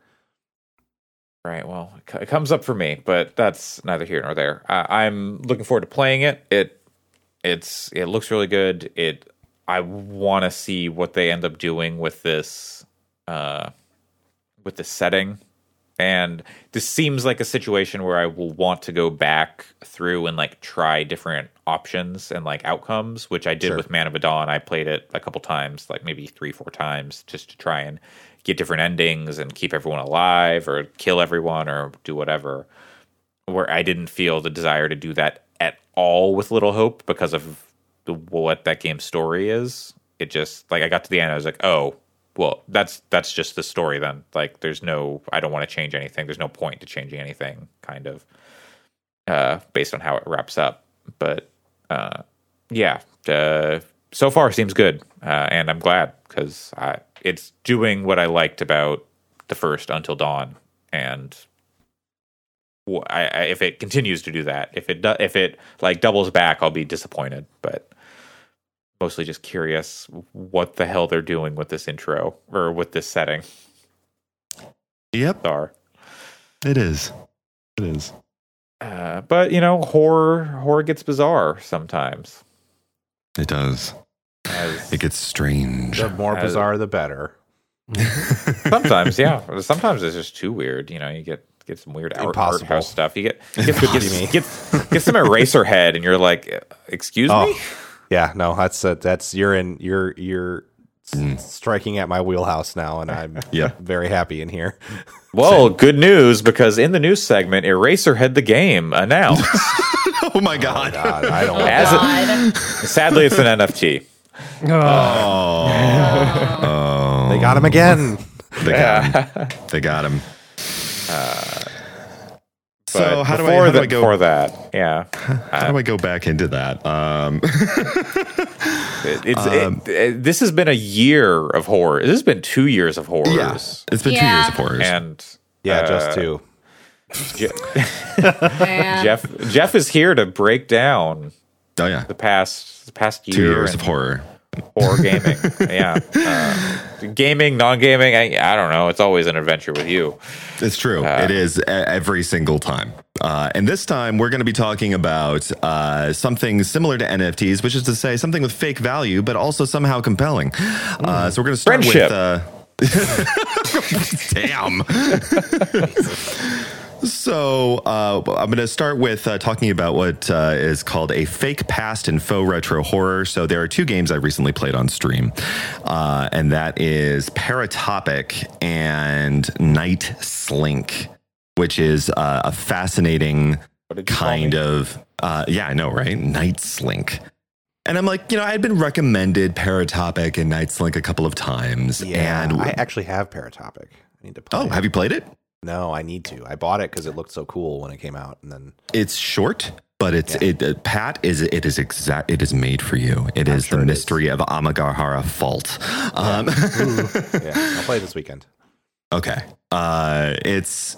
Right. Well, it comes up for me, but that's neither here nor there. I, I'm looking forward to playing it. It it's it looks really good. It I want to see what they end up doing with this uh, with the setting. And this seems like a situation where I will want to go back through and like try different options and like outcomes, which I did Sure. with Man of a Dawn. I played it a couple times, like maybe three, four times, just to try and get different endings and keep everyone alive or kill everyone or do whatever. Where I didn't feel the desire to do that at all with Little Hope because of what that game's story is. It just like I got to the end, I was like, oh, well, that's that's just the story then. Like, there's no, I don't want to change anything. There's no point to changing anything, kind of, uh, based on how it wraps up. But uh, yeah, uh, so far seems good, uh, and I'm glad because I it's doing what I liked about the first Until Dawn, and I, I, if it continues to do that, if it do, if it like doubles back, I'll be disappointed. But mostly just curious what the hell they're doing with this intro or with this setting. Yep, Are it is. It is. uh, but you know, horror horror gets bizarre sometimes. It does. As, It gets strange. The more bizarre, the better. sometimes, yeah. Sometimes it's just too weird. You know, you get get some weird art, art Impossible. house stuff. You get get, get, Impossible. get, get some Eraserhead, and you're like, "Excuse Oh, me." Yeah, no, that's uh, that's you're in you're you're s- striking at my wheelhouse now, and I'm Yeah. very happy in here. Well, good news because in the news segment, Eraserhead the game announced. oh my god. God, I don't. want As that. it, sadly, it's an NFT. Oh, Oh, they got him again. they got him. They got him. So But how do I before how do I go Before that, yeah, how do I go back into that? Um, It- it's it, it- this has been a year of horror. This has been two years of horrors. yeah, it's been two years of horrors. and Yeah, uh, just two. Je- Jeff Jeff is here to break down oh yeah, the past the past year two years and of horror. Horror gaming. yeah, uh, gaming, non gaming. I, I don't know. It's always an adventure with you. It's true. it is every single time. Uh, and this time we're going to be talking about uh, something similar to NFTs, which is to say something with fake value, but also somehow compelling. Uh, so we're going to start Friendship. with. Uh, damn. So uh, I'm going to start with uh, talking about what uh, is called a fake past and faux retro horror. So there are two games I recently played on stream, uh, and that is Paratopic and Nightslink, which is uh, a fascinating What did you call kind of uh, yeah, I know, right? Nightslink. And I'm like, you know, I had been recommended Paratopic and Nightslink a couple of times, Yeah, and I actually have Paratopic. I need to play. oh, it. have you played it? No, I need to. I bought it because it looked so cool when it came out, and then It's short, but it's Yeah. it. Uh, Pat is it is exact. It is made for you. It is sure the it mystery of Amagahara Fault. Um, yeah, I'll play it this weekend. okay, uh, it's.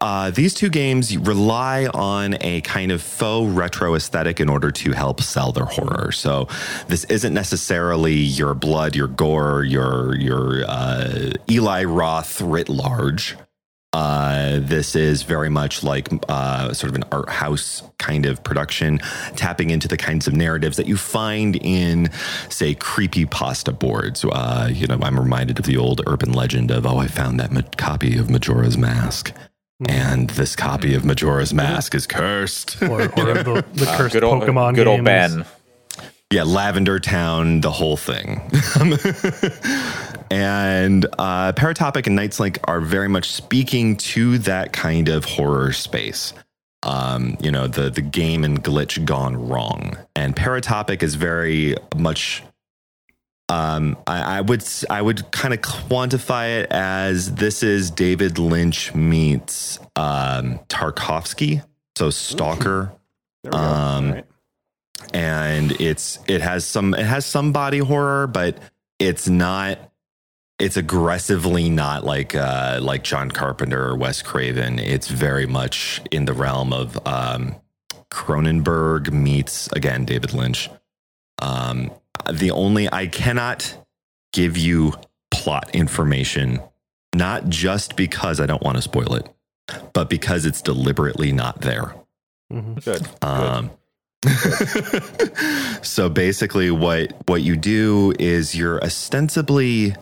Uh, these two games rely on a kind of faux retro aesthetic in order to help sell their horror. So this isn't necessarily your blood, your gore, your your uh, Eli Roth writ large. Uh, this is very much like uh, sort of an art house kind of production, tapping into the kinds of narratives that you find in, say, creepy pasta boards. Uh, you know, I'm reminded of the old urban legend of, oh, I found that ma- copy of Majora's Mask. And this copy of Majora's Mask is cursed. or, or the, the Uh, cursed good old, Pokemon good old games. Ben. Yeah, Lavender Town, the whole thing. and uh, Paratopic and Nightslink are very much speaking to that kind of horror space. Um, you know, the the game and glitch gone wrong. And Paratopic is very much um, I, I would I would kind of quantify it as this is David Lynch meets um, Tarkovsky, so Stalker There we go. Um, right. And it's it has some it has some body horror, but it's not it's aggressively not like uh like John Carpenter or Wes Craven. It's very much in the realm of um Cronenberg meets again David Lynch. Um the only I cannot give you plot information not just because I don't want to spoil it, but because it's deliberately not there. Mhm. Good. Um, so basically what what you do is you're ostensibly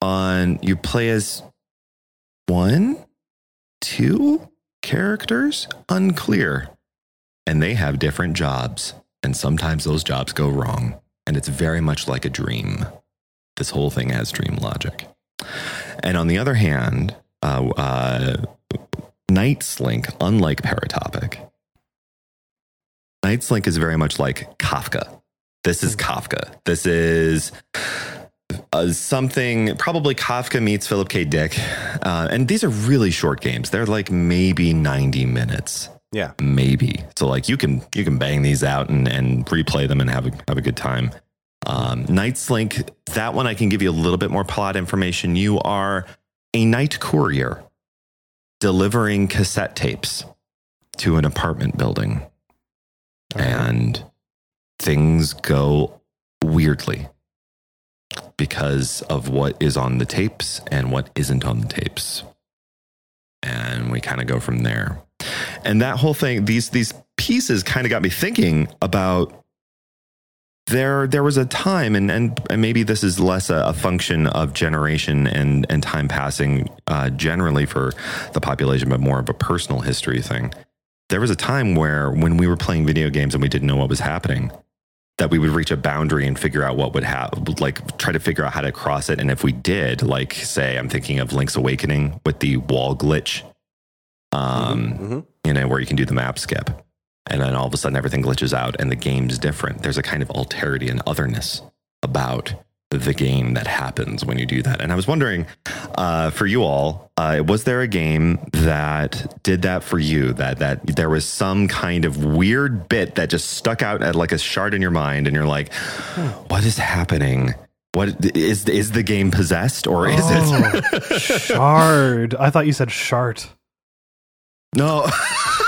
on you play as one two characters unclear and they have different jobs and sometimes those jobs go wrong and it's very much like a dream. This whole thing has dream logic. And on the other hand uh, uh, Nightslink, unlike Paratopic, Nightslink is very much like Kafka. This is Kafka. This is uh, something probably Kafka meets Philip K. Dick. Uh, and these are really short games. They're like maybe 90 minutes. Yeah. Maybe. So like you can you can bang these out and, and replay them and have a have a good time. Um, Nightslink, that one I can give you a little bit more plot information. You are a night courier delivering cassette tapes to an apartment building. And things go weirdly because of what is on the tapes and what isn't on the tapes. And we kind of go from there. And that whole thing, these these pieces kind of got me thinking about there there was a time and and, and maybe this is less a, a function of generation and and time passing uh, generally for the population but more of a personal history thing there was a time where when we were playing video games and we didn't know what was happening that we would reach a boundary and figure out what would happen like try to figure out how to cross it and if we did like say i'm thinking of link's awakening with the wall glitch um Mm-hmm. you know where you can do the map skip and then all of a sudden everything glitches out and the game's different. There's a kind of alterity and otherness about the game that happens when you do that. And I was wondering, uh, for you all, uh, was there a game that did that for you? That that there was some kind of weird bit that just stuck out at like a shard in your mind, and you're like, "What is happening? What is is the game possessed or is it?" Oh, shard. I thought you said shart. No,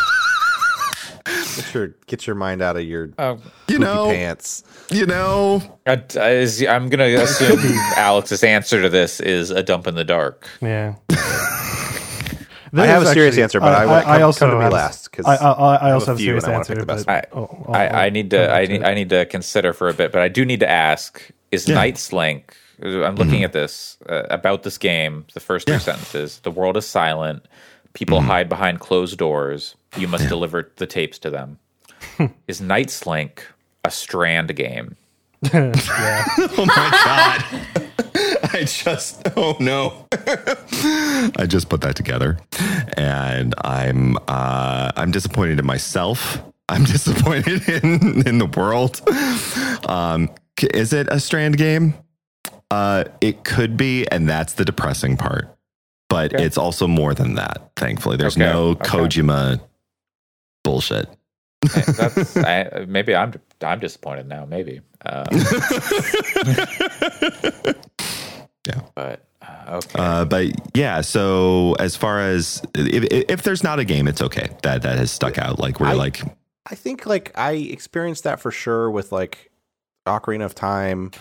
Get your get your mind out of your Um, you know, pants. you know. I, I, am going to assume Alex's answer to this is a dump in the dark. Yeah. I have a serious answer, but I, would come, also come to me have- last because I, I, I also a have a few serious and I wanna answer. pick the best but- one. oh, I'll- I, I'll I need to I need it. I need to consider for a bit, but I do need to ask: Is Yeah. Nightslink? I'm looking at this uh, about this game. The first three sentences: The world is silent. People hide behind closed doors. You must deliver the tapes to them. is Nightslink a Strand game? Oh my god. I just oh no. I just put that together and I'm uh I'm disappointed in myself. I'm disappointed in in the world. Um is it a strand game? Uh it could be and that's the depressing part. But Okay. it's also more than that, thankfully. There's Okay, no okay. Kojima bullshit. That's I, maybe I'm I'm disappointed now. Maybe. Um, Yeah. But uh, okay. Uh, but yeah, so as far as if, if there's not a game, it's okay. That that has stuck out. Like we're I- like, I think like I experienced that for sure with like Ocarina of Time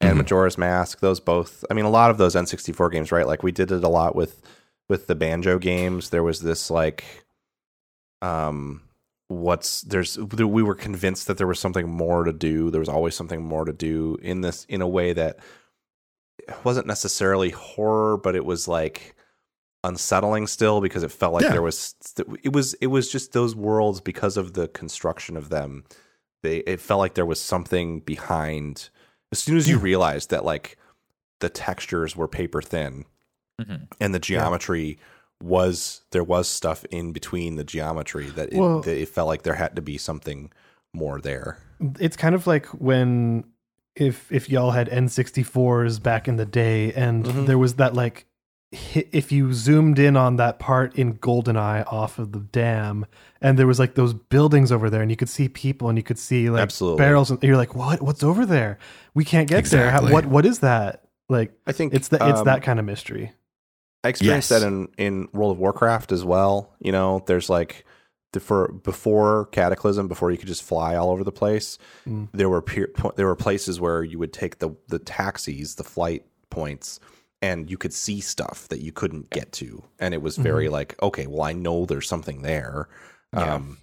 and Mhm. Majora's Mask. Those both. I mean, a lot of those N64 games, right? Like we did it a lot with with the banjo games. There was this like, um, what's there's we were convinced that there was something more to do. There was always something more to do in this in a way that wasn't necessarily horror, but it was like unsettling still because it felt like Yeah. there was it was it was just those worlds because of the construction of them they it felt like there was something behind as soon as you realized that like the textures were paper thin Mhm. and the geometry was there was stuff in between the geometry that it, Well- that it felt like there had to be something more there. It's kind of like when if if y'all had N64s back in the day and Mhm. there was that like if you zoomed in on that part in Goldeneye off of the dam and there was like those buildings over there and you could see people and you could see like Absolutely. barrels and you're like what? What's over there? We can't get there. How, what what is that? Like i think it's the it's um, that kind of mystery I experienced Yes. that in, in World of Warcraft as well. You know, there's like the, for before Cataclysm, before you could just fly all over the place. Mm. There were peer, there were places where you would take the the taxis, the flight points, and you could see stuff that you couldn't get to, and it was very like, okay, well, I know there's something there. Yeah. Um,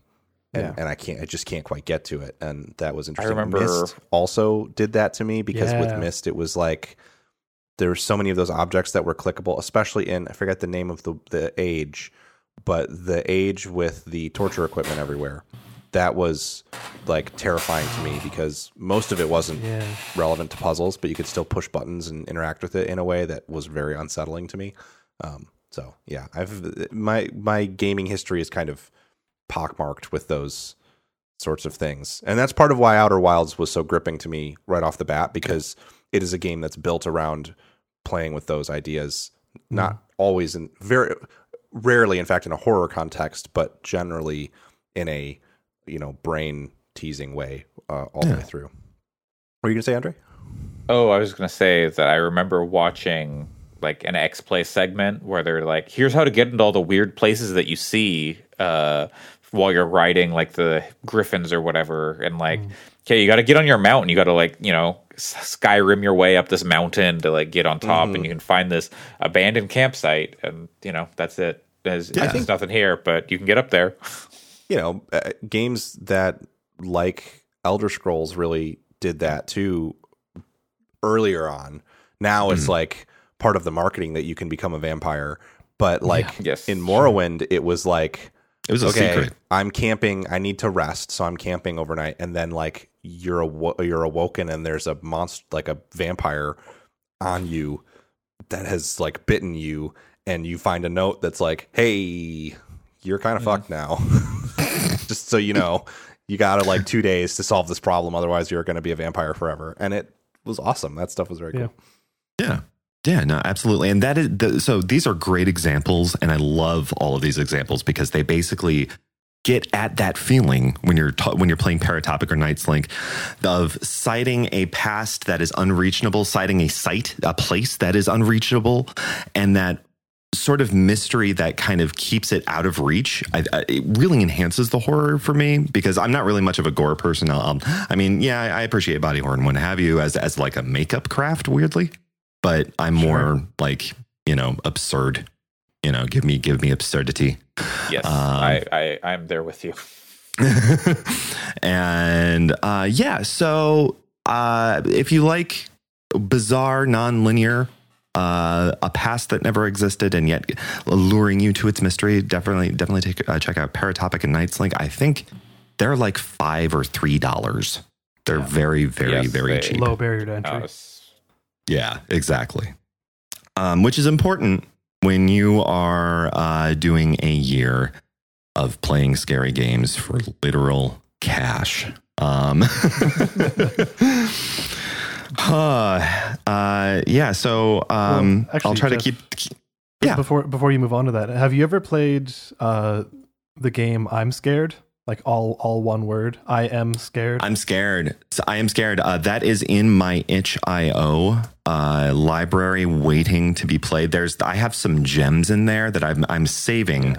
and, Yeah. and I can't, I just can't quite get to it, and that was interesting. remember- Myst also did that to me because with Myst, it was like there were so many of those objects that were clickable, especially in I forget the name of the the age, but the age with the torture equipment everywhere. That was like terrifying to me because most of it wasn't Yeah. relevant to puzzles, but you could still push buttons and interact with it in a way that was very unsettling to me. Um, so yeah, I've my my gaming history is kind of pockmarked with those sorts of things, and that's part of why Outer Wilds was so gripping to me right off the bat because it is a game that's built around playing with those ideas, not always in very rarely, in fact, in a horror context, but generally in a you know brain teasing way uh, all the way through. What were you gonna say, Andre? Oh, I was going to say that I remember watching like an X Play segment where they're like, "Here's how to get into all the weird places that you see uh, while you're riding like the griffins or whatever." And like, mm. okay, you got to get on your mountain. You got to like, you know, Skyrim your way up this mountain to like get on top, and mm-hmm. you can find this abandoned campsite, and you know that's it. There's, there's nothing here, but you can get up there. you know, uh, games that like Elder Scrolls really did that too earlier on. Now it's mm. like part of the marketing that you can become a vampire. But like Yes. in Morrowind, it was like, It was a okay, secret. I'm camping. I need to rest, so I'm camping overnight. And then like you're awo- you're awoken, and there's a monster, like a vampire, on you that has like bitten you, and you find a note that's like, "Hey, you're kind of mm-hmm. fucked now." Just so you know, you got to like two days to solve this problem. Otherwise, you're going to be a vampire forever. And it was awesome. That stuff was very Yeah. cool. Yeah. Yeah, no, absolutely. And that is the, so these are great examples and I love all of these examples because they basically get at that feeling when you're ta- when you're playing Paratopic or Nightslink of citing a past that is unreachable, citing a site, a place that is unreachable and that sort of mystery that kind of keeps it out of reach. I, I, it really enhances the horror for me because I'm not really much of a gore person. I'll- I mean, yeah, I, I appreciate body horror and what have you as as like a makeup craft, weirdly, but I'm more like you know absurd. You know, give me give me absurdity. Yes, Um, I, I I'm there with you. and uh, yeah, so uh, if you like bizarre, non-linear, uh, a past that never existed and yet luring you to its mystery, definitely definitely take uh, check out Paratopic and Nightslink. I think they're like five or three dollars. They're very, very, Yes, very they- cheap. Low barrier to entry. Uh, s- Yeah, exactly. Um, which is important when you are uh, doing a year of playing scary games for literal cash. Um, uh, uh, yeah, so um, Well, actually, I'll try to Jeff- keep. Yeah. Before before you move on to that, have you ever played uh, the game I'm Scared? Like all all one word. I am scared. I'm scared. So I am scared. Uh, that is in my itch.io uh, library, waiting to be played. There's, I have some gems in there that I'm, I'm saving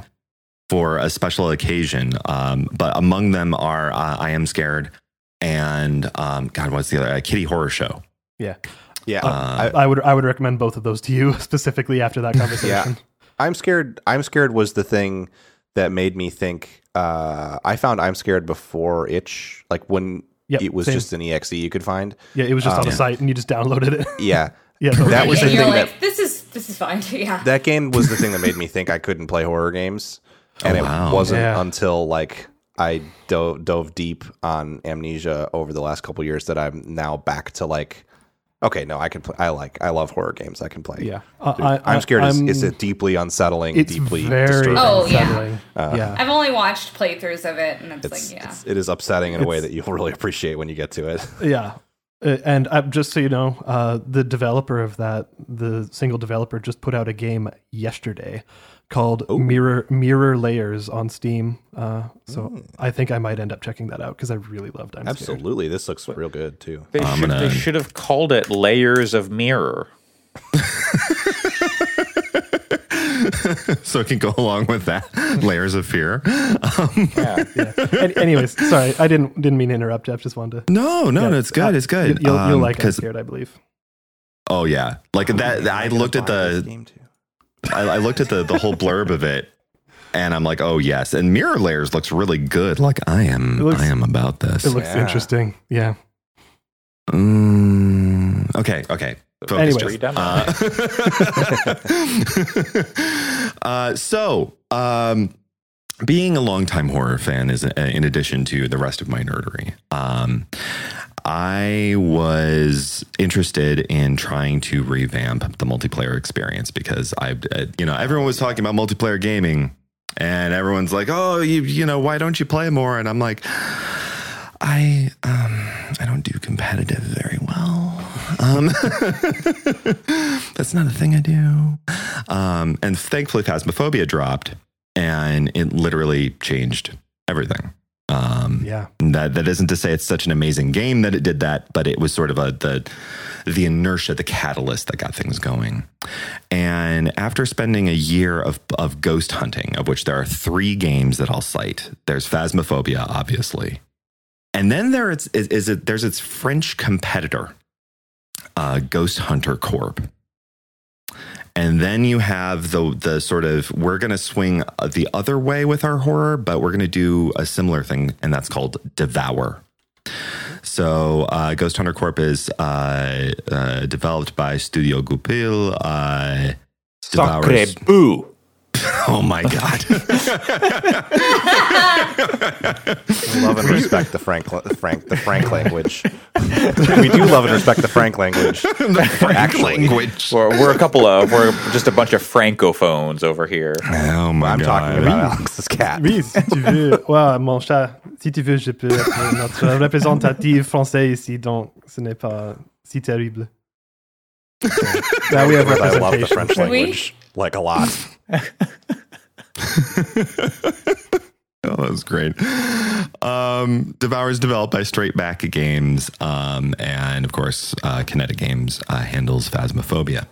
for a special occasion. Um, but among them are uh, I am scared and um, God, what's the other? Uh, Kitty Horrorshow. yeah. Yeah. Uh, I, I would I would recommend both of those to you specifically after that conversation. Yeah. I'm scared. I'm scared was the thing that made me think. Uh, I found I'm scared before itch, like when Yep, it was same. just an exe you could find. Yeah, it was just on Um, a site and you just downloaded it. Yeah, yeah, That was the thing like, that- this is this is fine. Yeah. that game was the thing that made me think I couldn't play horror games, and Oh, it wasn't Yeah. until like I dove, dove deep on Amnesia over the last couple years that I'm now back to like, okay, no, I can play. I like, I love horror games. I can play. yeah. Uh, I, I'm scared. I'm, it's, it's a deeply unsettling, it's deeply very disturbing. Oh, yeah. unsettling. yeah. I've only watched playthroughs of it, and it's, It's, like, yeah. it's it is upsetting in a way that you'll really appreciate when you get to it. Yeah. Uh, And uh, just so you know, uh, the developer of that, the single developer, just put out a game yesterday called Mirror Mirror Layers on Steam. Uh, so I think I might end up checking that out because I really loved I'm Scared. Absolutely, this looks real good too. They I'm should gonna- they should have called it layers of mirror. so it can go along with that. Layers of fear. Um, Yeah. Yeah. Any- anyways, sorry, I didn't didn't mean to interrupt. Jeff, just wanted to. no, no, Yeah, no, it's good. uh, It's good. You'll, you'll Um, like I'm 'cause- Scared, I believe. Oh yeah, like that. I looked at the game too. I, I looked at the the whole blurb of it, and I'm like, oh yes. And Mirror Layers looks really good. Like I am, looks- I am about this. It looks Yeah. interesting. Yeah. Mm, okay, okay. Focus, Anyways. Joe. Free demo. Uh, uh, so, um, being a longtime horror fan is uh, in addition to the rest of my nerdery. Um, I was interested in trying to revamp the multiplayer experience because I, uh, you know, everyone was talking about multiplayer gaming, and everyone's like, "Oh, you, you know, why don't you play more?" And I'm like, I, um, I don't do competitive very well. Um, that's not a thing I do. Um, and thankfully, Phasmophobia dropped, and it literally changed everything. Um, Yeah. that that isn't to say it's such an amazing game that it did that, but it was sort of a the the inertia, the catalyst that got things going. And after spending a year of of ghost hunting, of which there are three games that I'll cite, there's Phasmophobia, obviously, and then there it's is, is it there's its French competitor, uh, Ghost Hunter Corp. And then you have the the sort of we're going to swing the other way with our horror, but we're going to do a similar thing, and that's called Devour. So, uh, Ghost Hunter Corp is uh, uh, developed by Studio Goupil. Uh, Sacre boo. oh my god! We love and respect the Frank, Frank, the Frank language. we do love and respect the Frank language. Frank language. We're, we're a couple of we're just a bunch of francophones over here. Oh my I'm god! talking about Alex's cat. Oui, si tu veux. Ouais, mon chat, si tu veux, je peux être notre représentative français ici, donc ce n'est pas si terrible. Now we have Because I love the. French Oui. language like a lot. Oh, that was great. Um, Devour is developed by Straight Back Games, um, and of course, uh, Kinetic Games uh, handles Phasmophobia.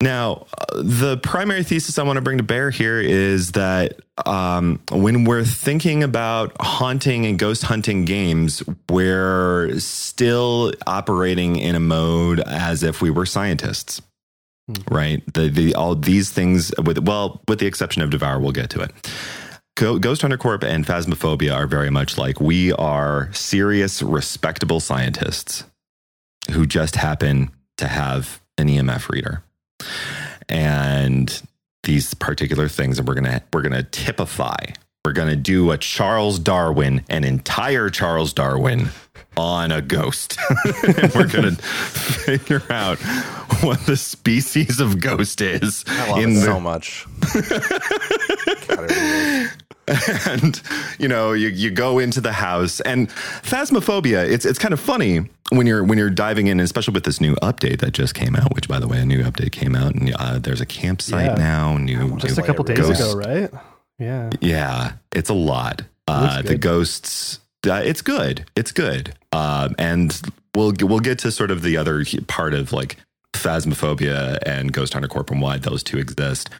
Now, uh, the primary thesis I want to bring to bear here is that um, when we're thinking about haunting and ghost hunting games, we're still operating in a mode as if we were scientists, right? The the all these things with well, with the exception of Devour, we'll get to it. Ghost Hunter Corp and Phasmophobia are very much like we are serious, respectable scientists who just happen to have an EMF reader. And these particular things, and we're gonna we're gonna typify. We're gonna do a Charles Darwin, an entire Charles Darwin on a ghost. and we're gonna figure out what the species of ghost is I love in it the so much. God, it really is. and you know you, you go into the house. And phasmophobia it's it's kind of funny when you're when you're diving in especially with this new update that just came out which by the way a new update came out and uh, there's a campsite Yeah. now new Just new a couple days ago, right? Yeah. yeah it's a lot. Uh, the ghosts uh, it's good. It's good. Um, and we'll we'll get to sort of the other part of like phasmophobia and ghost hunter corp and why those two exist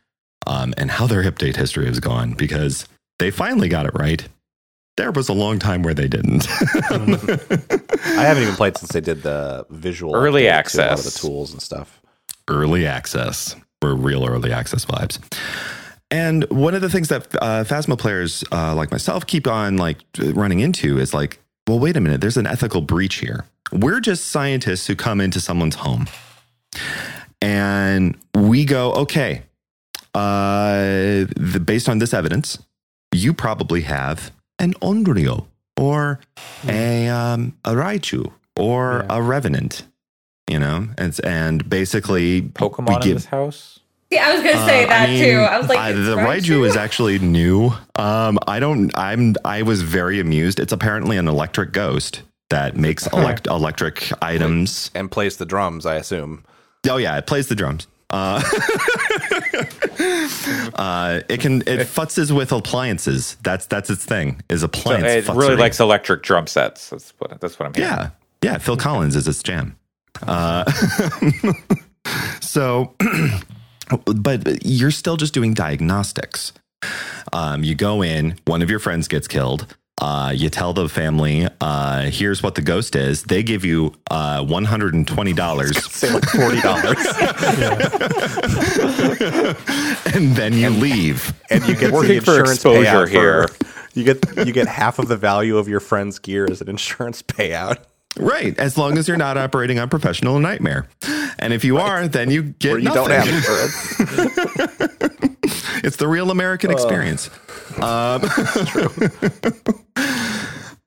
um, and how their update history has gone because they finally got it right. There was a long time where they didn't. I haven't even played since they did the visual Early update to A lot of the access. tools and stuff. early access. Were real early access vibes. And one of the things that uh, phasma players uh, like myself keep on like running into is like well wait a minute there's an ethical breach here. We're just scientists who come into someone's home. And we go okay uh, the, based on this evidence you probably have an onryo or a um, a raichu or Yeah. a revenant you know and, and basically Pokemon we in give- this house. Yeah, I was gonna say uh, that mean, too. I was like, uh, it's the Raichu? Raiju is actually new. Um, I don't. I'm. I was very amused. It's apparently an electric ghost that makes elect- electric items. And plays the drums, I assume. Oh yeah, it plays the drums. Uh, uh, it can. It futzes with appliances. That's that's its thing. Is So appliance. it really likes electric drum sets. That's what that's what I'm hearing. Yeah, yeah. Phil Collins is its jam. Uh, so, but you're still just doing diagnostics. Um, you go in, one of your friends gets killed. Uh, you tell the family, uh, here's what the ghost is. They give you uh, $120 Say like forty dollars, and then you leave. and you get Working the for insurance exposure payout here. For, you get you get half of the value of your friend's gear as an insurance payout. Right. As long as you're not operating on professional nightmare. And if you are, then you get Where you nothing. don't have insurance. It's the real American experience. Um,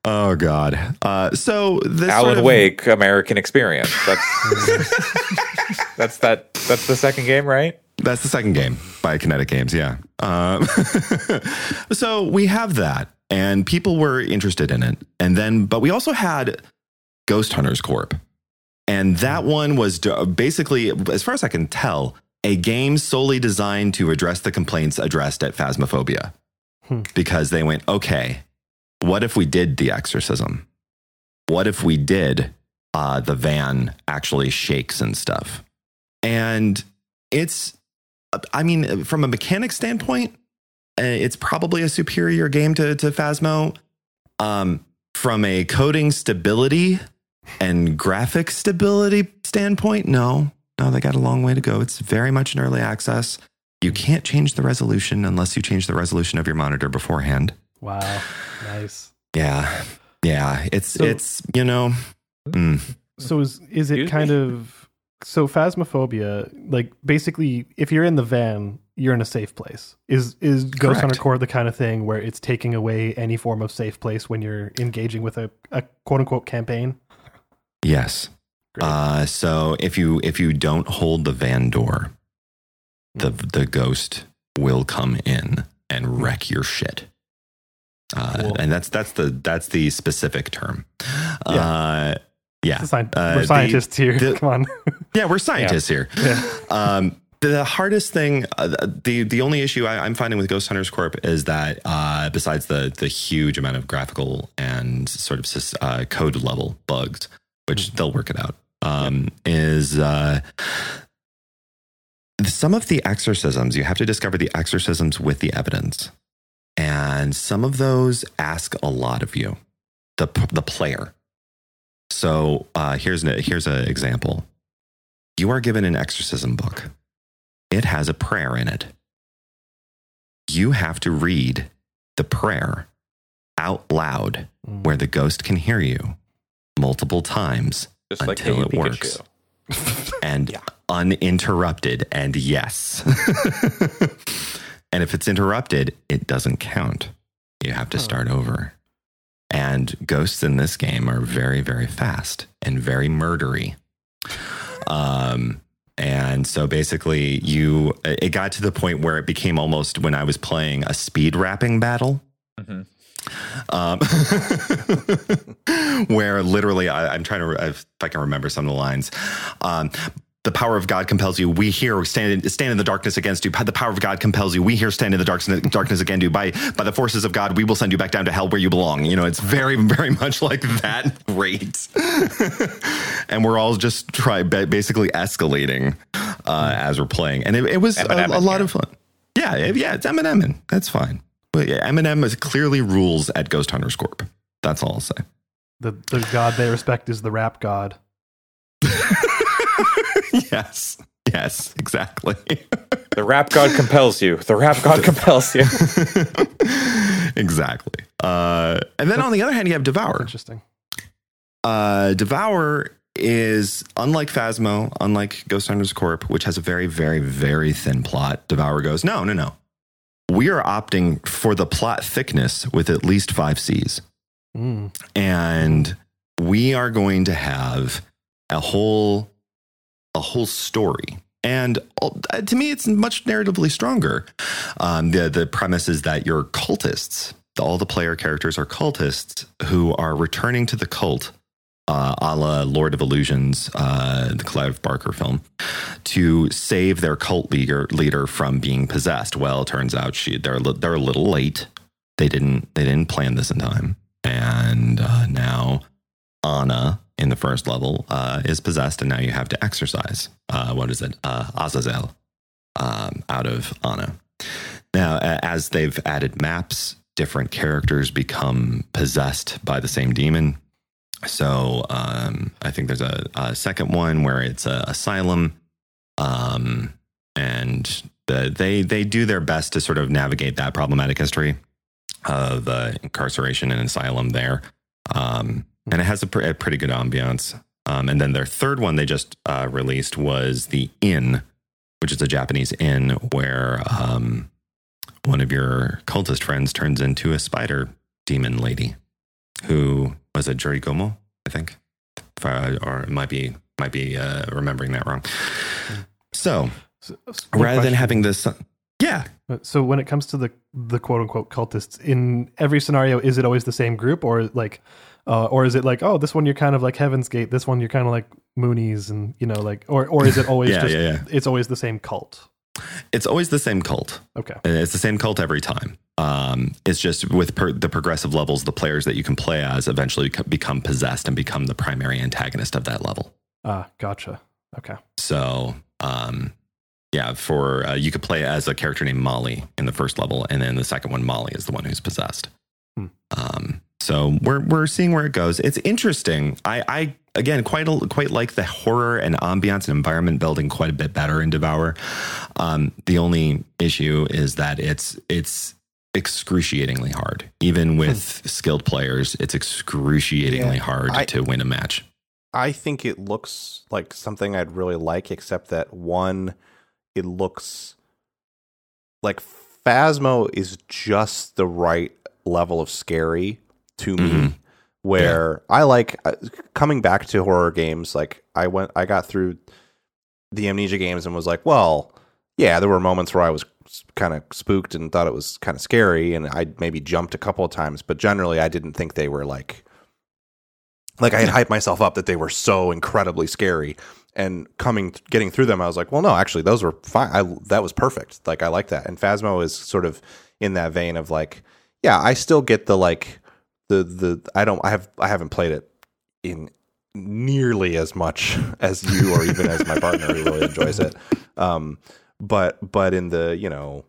oh God. Uh, so this Alan sort of- Wake American Experience. That's that's that. That's the second game, right? That's the second game by Kinetic Games. Yeah. Um, so we have that, and people were interested in it, and then, but we also had Ghost Hunters Corp, and that one was basically, as far as I can tell, a game solely designed to address the complaints addressed at Phasmophobia, Because they went, okay, what if we did the exorcism? What if we did uh, the van actually shakes and stuff? And it's I mean, from a mechanic standpoint, uh, it's probably a superior game to, to Phasmo. Um, from a coding stability and graphic stability standpoint, no, no, they got a long way to go. It's very much an early access. You can't change the resolution unless you change the resolution of your monitor beforehand. Wow. Nice. Yeah, yeah, it's So- it's you know, mm, So is is it Excuse kind me? of so phasmophobia? Like basically, if you're in the van, you're in a safe place. Is is Ghost Hunter Corp the kind of thing where it's taking away any form of safe place when you're engaging with a, a quote unquote campaign? yes. Uh, so if you if you don't hold the van door, the the ghost will come in and wreck your shit. Uh, Cool. And that's that's the that's the specific term. Uh, yeah, sci- Uh, we're the- scientists here. the- Come on. yeah, we're scientists here. Yeah. Um, the hardest thing, uh, the the only issue I, I'm finding with Ghost Hunters Corp is that uh, besides the the huge amount of graphical and sort of uh, code level bugs, which they'll work it out, um, is uh, some of the exorcisms you have to discover the exorcisms with the evidence, and some of those ask a lot of you, the the player. So uh, here's an, here's an example. You are given an exorcism book. It has a prayer in it. You have to read the prayer out loud Mm. where the ghost can hear you multiple times Just like Until Hey it Pikachu. works. and uninterrupted. And yes. and if it's interrupted, it doesn't count. You have to Huh. start over. And ghosts in this game are very, very fast and very murdery. Um, and so basically, you it got to the point where it became almost when I was playing a speed rapping battle Mhm. um, where literally I, I'm trying to if I can remember some of the lines. Um, the power of God compels you. We here stand in, stand in the darkness against you. The power of God compels you. We here stand in the darkness, darkness against you. By by the forces of God, we will send you back down to hell where you belong. You know, it's very very much like that rate, and we're all just try basically escalating uh, as we're playing, and it, it was a, a lot here. of fun. Yeah, it- yeah, it's Eminem. and That's fine. But yeah, Eminem is clearly rules at Ghost Hunters Corp. That's all I'll say. The the god they respect is the rap god. yes. Yes, exactly. The rap god compels you. The rap god compels you. exactly. Uh, and then on the other hand, you have Devour. Interesting. Uh, Devour is unlike Phasmo, unlike Ghost Hunters Corp, which has a very, very, very thin plot. Devour goes, no, no, no. We are opting for the plot thickness with at least five C's. Mm. and we are going to have a whole a whole story and uh, to me it's much narratively stronger um, the the premise is that you're cultists all the player characters are cultists who are returning to the cult uh, a la Lord of Illusions, uh, the Clive Barker film, to save their cult leader leader from being possessed. Well, it turns out she they're they're a little late. They didn't they didn't plan this in time, and uh, now Anna in the first level uh, is possessed, and now you have to exercise. Uh, what is it? Uh, Azazel um, out of Anna. Now, as they've added maps different characters become possessed by the same demon. So um, I think there's a, a second one where it's a asylum, um, and the, they they do their best to sort of navigate that problematic history of uh, incarceration and asylum there, um, and it has a, pr- a pretty good ambiance. Um, and then their third one they just uh, released was the Inn, which is a Japanese inn where um, one of your cultist friends turns into a spider demon lady, who was a Jurigomo, I think, if I, or it might be might be uh, remembering that wrong. So So- rather than having this, yeah, So when it comes to the the quote unquote cultists, in every scenario, is it always the same group, or like, uh, or is it like, oh, this one you're kind of like Heaven's Gate, this one you're kind of like Moonies, and you know, like, or or is it always Yeah, just yeah, yeah. it's always the same cult? it's always the same cult. Okay, And It's the same cult every time. Um, it's just with per, the progressive levels, the players that you can play as eventually beco- become possessed and become the primary antagonist of that level. ah, gotcha. Okay, So, um, yeah, for uh, you could play as a character named Molly in the first level, and then the second one, Molly is the one who's possessed. Hmm. Um, so we're we're seeing where it goes. It's interesting. I, I again quite a, quite like the horror and ambiance and environment building quite a bit better in Devour. Um, the only issue is that it's it's excruciatingly hard. Even with skilled players, it's excruciatingly Yeah, hard I- to win a match. I think it looks like something I'd really like, except that one, it looks like Phasmo is just the right level of scary to me. Mhm. Where I like uh, coming back to horror games, like I went, I got through the Amnesia games and was like, well, yeah, there were moments where I was kind of spooked and thought it was kind of scary, and I maybe jumped a couple of times, but generally I didn't think they were like like I had hyped myself up that they were so incredibly scary. And coming, getting through them, I was like, well, no, actually, those were fine. I that was perfect. Like I like that. And Phasmo is sort of in that vein of like, yeah, I still get the like the the I don't I have I haven't played it in nearly as much as you or even as my partner who really enjoys it. Um, but but in the you know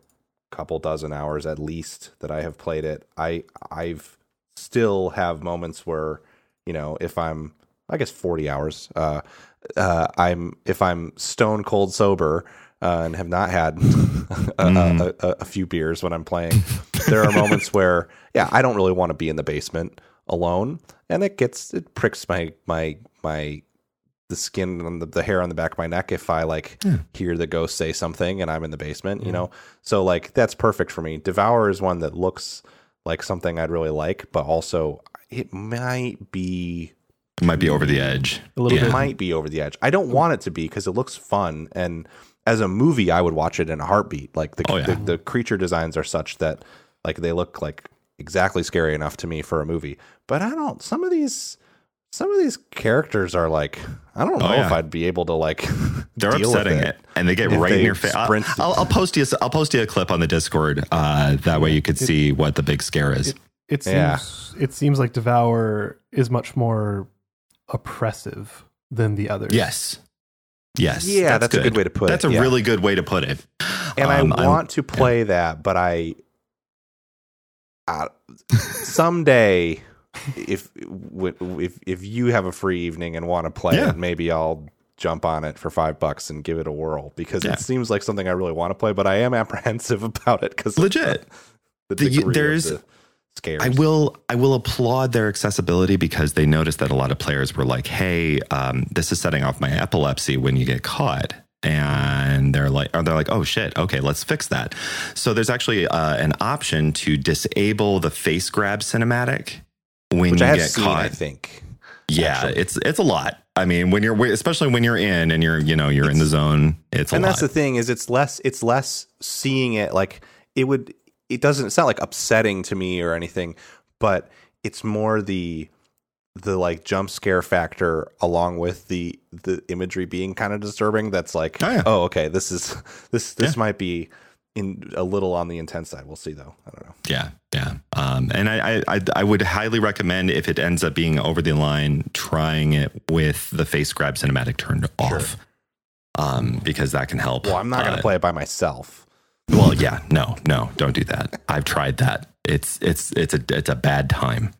couple dozen hours at least that I have played it, I I've still have moments where you know if I'm I guess 40 hours uh uh I'm if I'm stone cold sober uh, and have not had a, a, a, a few beers when I'm playing there are moments where yeah I don't really want to be in the basement alone and it gets it pricks my my my the skin on the, the hair on the back of my neck if I like hmm. hear the ghost say something and I'm in the basement, you hmm. know. So like that's perfect for me. Devour is one that looks like something I'd really like, but also it might be It might be over the edge. a little Yeah. it bit. might be over the edge. I don't want it to be because it looks fun and as a movie I would watch it in a heartbeat. Like the, Oh, yeah. the the creature designs are such that like they look like exactly scary enough to me for a movie. But I don't some of these some of these characters are like I don't know Oh, yeah. if I'd be able to like They're deal with upsetting it. and they get If right in your face. I'll, sprint- I'll, I'll post you. I'll post you a clip on the Discord. Uh, that way you could see what the big scare is. It seems Yeah. it seems like Devour is much more oppressive than the others. yes, yes. Yeah, that's a good way to put it, That's a yeah. really good way to put it. and Um, I I'm- want to play that, but I uh, someday if if if you have a free evening and want to play Yeah. it, maybe I'll jump on it for five bucks and give it a whirl because Yeah. it seems like something I really want to play, but I am apprehensive about it because Legit. the, The- of there's- the scares. I will I will applaud their accessibility because they noticed that a lot of players were like, "Hey, um, this is setting off my epilepsy when you get caught." And they're like, or they're like, oh shit, okay, let's fix that. So there's actually uh, an option to disable the face grab cinematic when which you get seen. caught. I think. yeah, actually. it's it's a lot. I mean, when you're especially when you're in and you're you know you're in the zone, it's a and lot. that's the thing is it's less it's less seeing it like it would it doesn't it's not like upsetting to me or anything but it's more the the like jump scare factor along with the the imagery being kind of disturbing that's like Oh, yeah. oh okay this is this this Yeah. might be in a little on the intense side we'll see though i don't know Yeah, yeah. Um, and I, I, I, would highly recommend if it ends up being over the line, trying it with the face grab cinematic turned off, um, because that can help. well i'm not going Uh, to play it by myself Well, yeah, no, no, don't do that. I've tried that. it's it's it's a it's a bad time.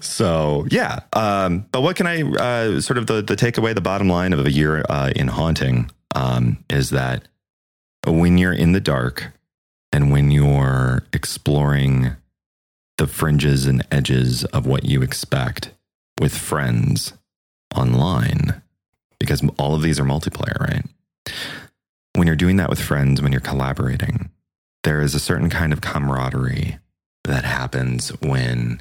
So yeah, um, but what can I uh, sort of the the takeaway, the bottom line of a year uh, in haunting um, is that when you're in the dark and when you're exploring the fringes and edges of what you expect with friends online, because all of these are multiplayer, right? When you're doing that with friends, when you're collaborating, there is a certain kind of camaraderie that happens when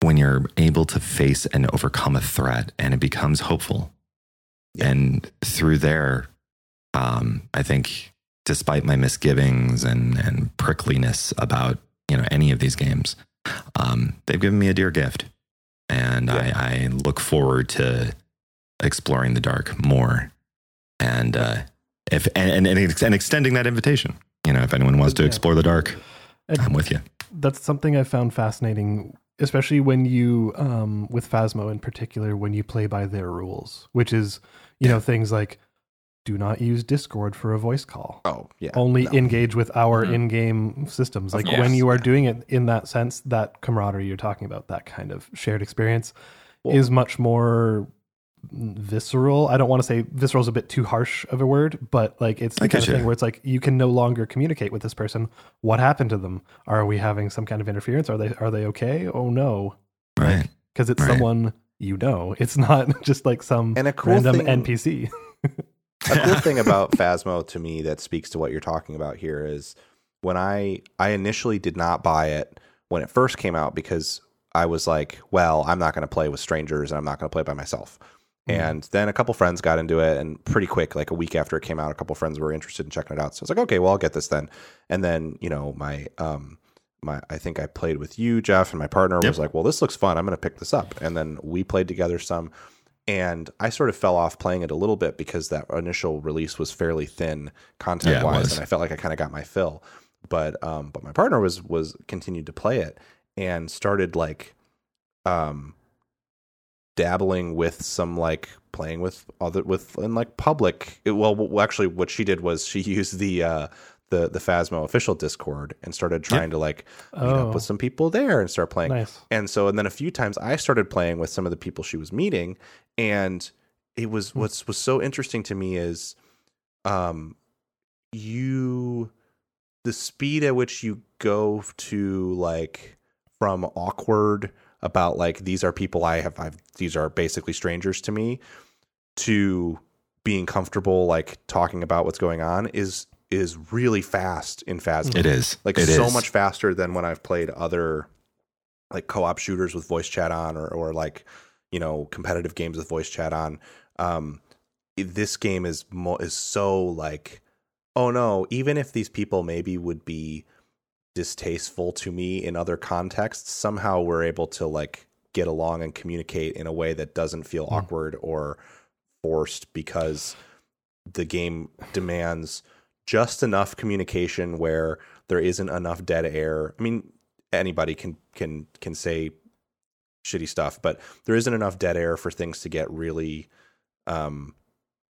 when you're able to face and overcome a threat and it becomes hopeful. And through there um, i think despite my misgivings and and prickliness about you know any of these games um, they've given me a dear gift. And I, I look forward to exploring the dark more. And uh, if and, and, and extending that invitation you know if anyone wants to Yeah. explore the dark i'm with you that's something I found fascinating, especially when you, um, with Phasmo in particular, when you play by their rules, which is, you know, things like do not use Discord for a voice call. Oh yeah. Only no. engage with our Mhm. in-game systems. Like course, when you are yeah. doing it in that sense, that camaraderie you're talking about, that kind of shared experience, Well- is much more visceral. I don't want to say visceral is a bit too harsh of a word, but like it's the I kind of you. thing where it's like you can no longer communicate with this person. What happened to them? Are we having some kind of interference? Are they are they okay? Oh no, right because it's Right. someone you know. It's not just like some And a cool random thing- NPC. a cool thing about Phasmo to me that speaks to what you're talking about here is when I I initially did not buy it when it first came out because I was like, well, I'm not going to play with strangers and I'm not going to play by myself. Mhm. And then a couple friends got into it, and pretty quick, like a week after it came out, a couple friends were interested in checking it out. So I was like, okay, well, I'll get this then. And then you know, my um, my I think I played with you, Jeff, and my partner Yep. was like, well, this looks fun. I'm going to pick this up. And then we played together some and I sort of fell off playing it a little bit because that initial release was fairly thin content wise, was. and I felt like I kind of got my fill. But um, but my partner was was continued to play it and started like um dabbling with some like playing with other with in like public. It, well, actually, what she did was she used the uh the the Phasmo official Discord and started trying to like meet Oh. up with some people there and start playing. nice. And so, and then a few times I started playing with some of the people she was meeting, and it was what's was so interesting to me is, um, you, the speed at which you go to like from awkward about like these are people I have, I've these are basically strangers to me, to being comfortable like talking about what's going on is is really fast in Phasmo It is like It so is. much faster than when I've played other like co-op shooters with voice chat on or or like you know competitive games with voice chat on. Um, this game is mo- is so like oh no, even if these people maybe would be distasteful to me in other contexts, somehow we're able to like get along and communicate in a way that doesn't feel Hmm. awkward or forced because the game demands just enough communication where there isn't enough dead air. I mean, anybody can can can say shitty stuff, but there isn't enough dead air for things to get really um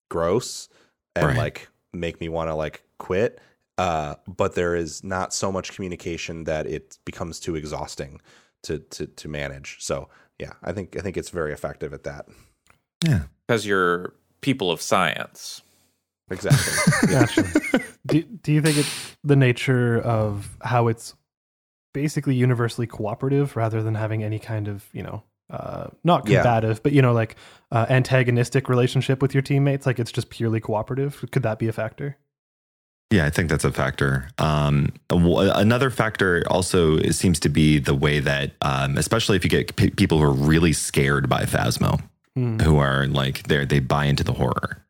gross and Right. like make me want to like quit. Uh, but there is not so much communication that it becomes too exhausting to to to manage. So yeah, I think I think it's very effective at that. yeah because you're people of science. Exactly. Gotcha. do, do you think it's the nature of how it's basically universally cooperative rather than having any kind of, you know, uh, not Yeah. combative, but, you know, like uh, antagonistic relationship with your teammates? Like it's just purely cooperative? Could that be a factor? Yeah, I think that's a factor. Um, another factor also seems to be the way that, um, especially if you get p- people who are really scared by Phasmo, Hmm. who are like they they buy into the horror,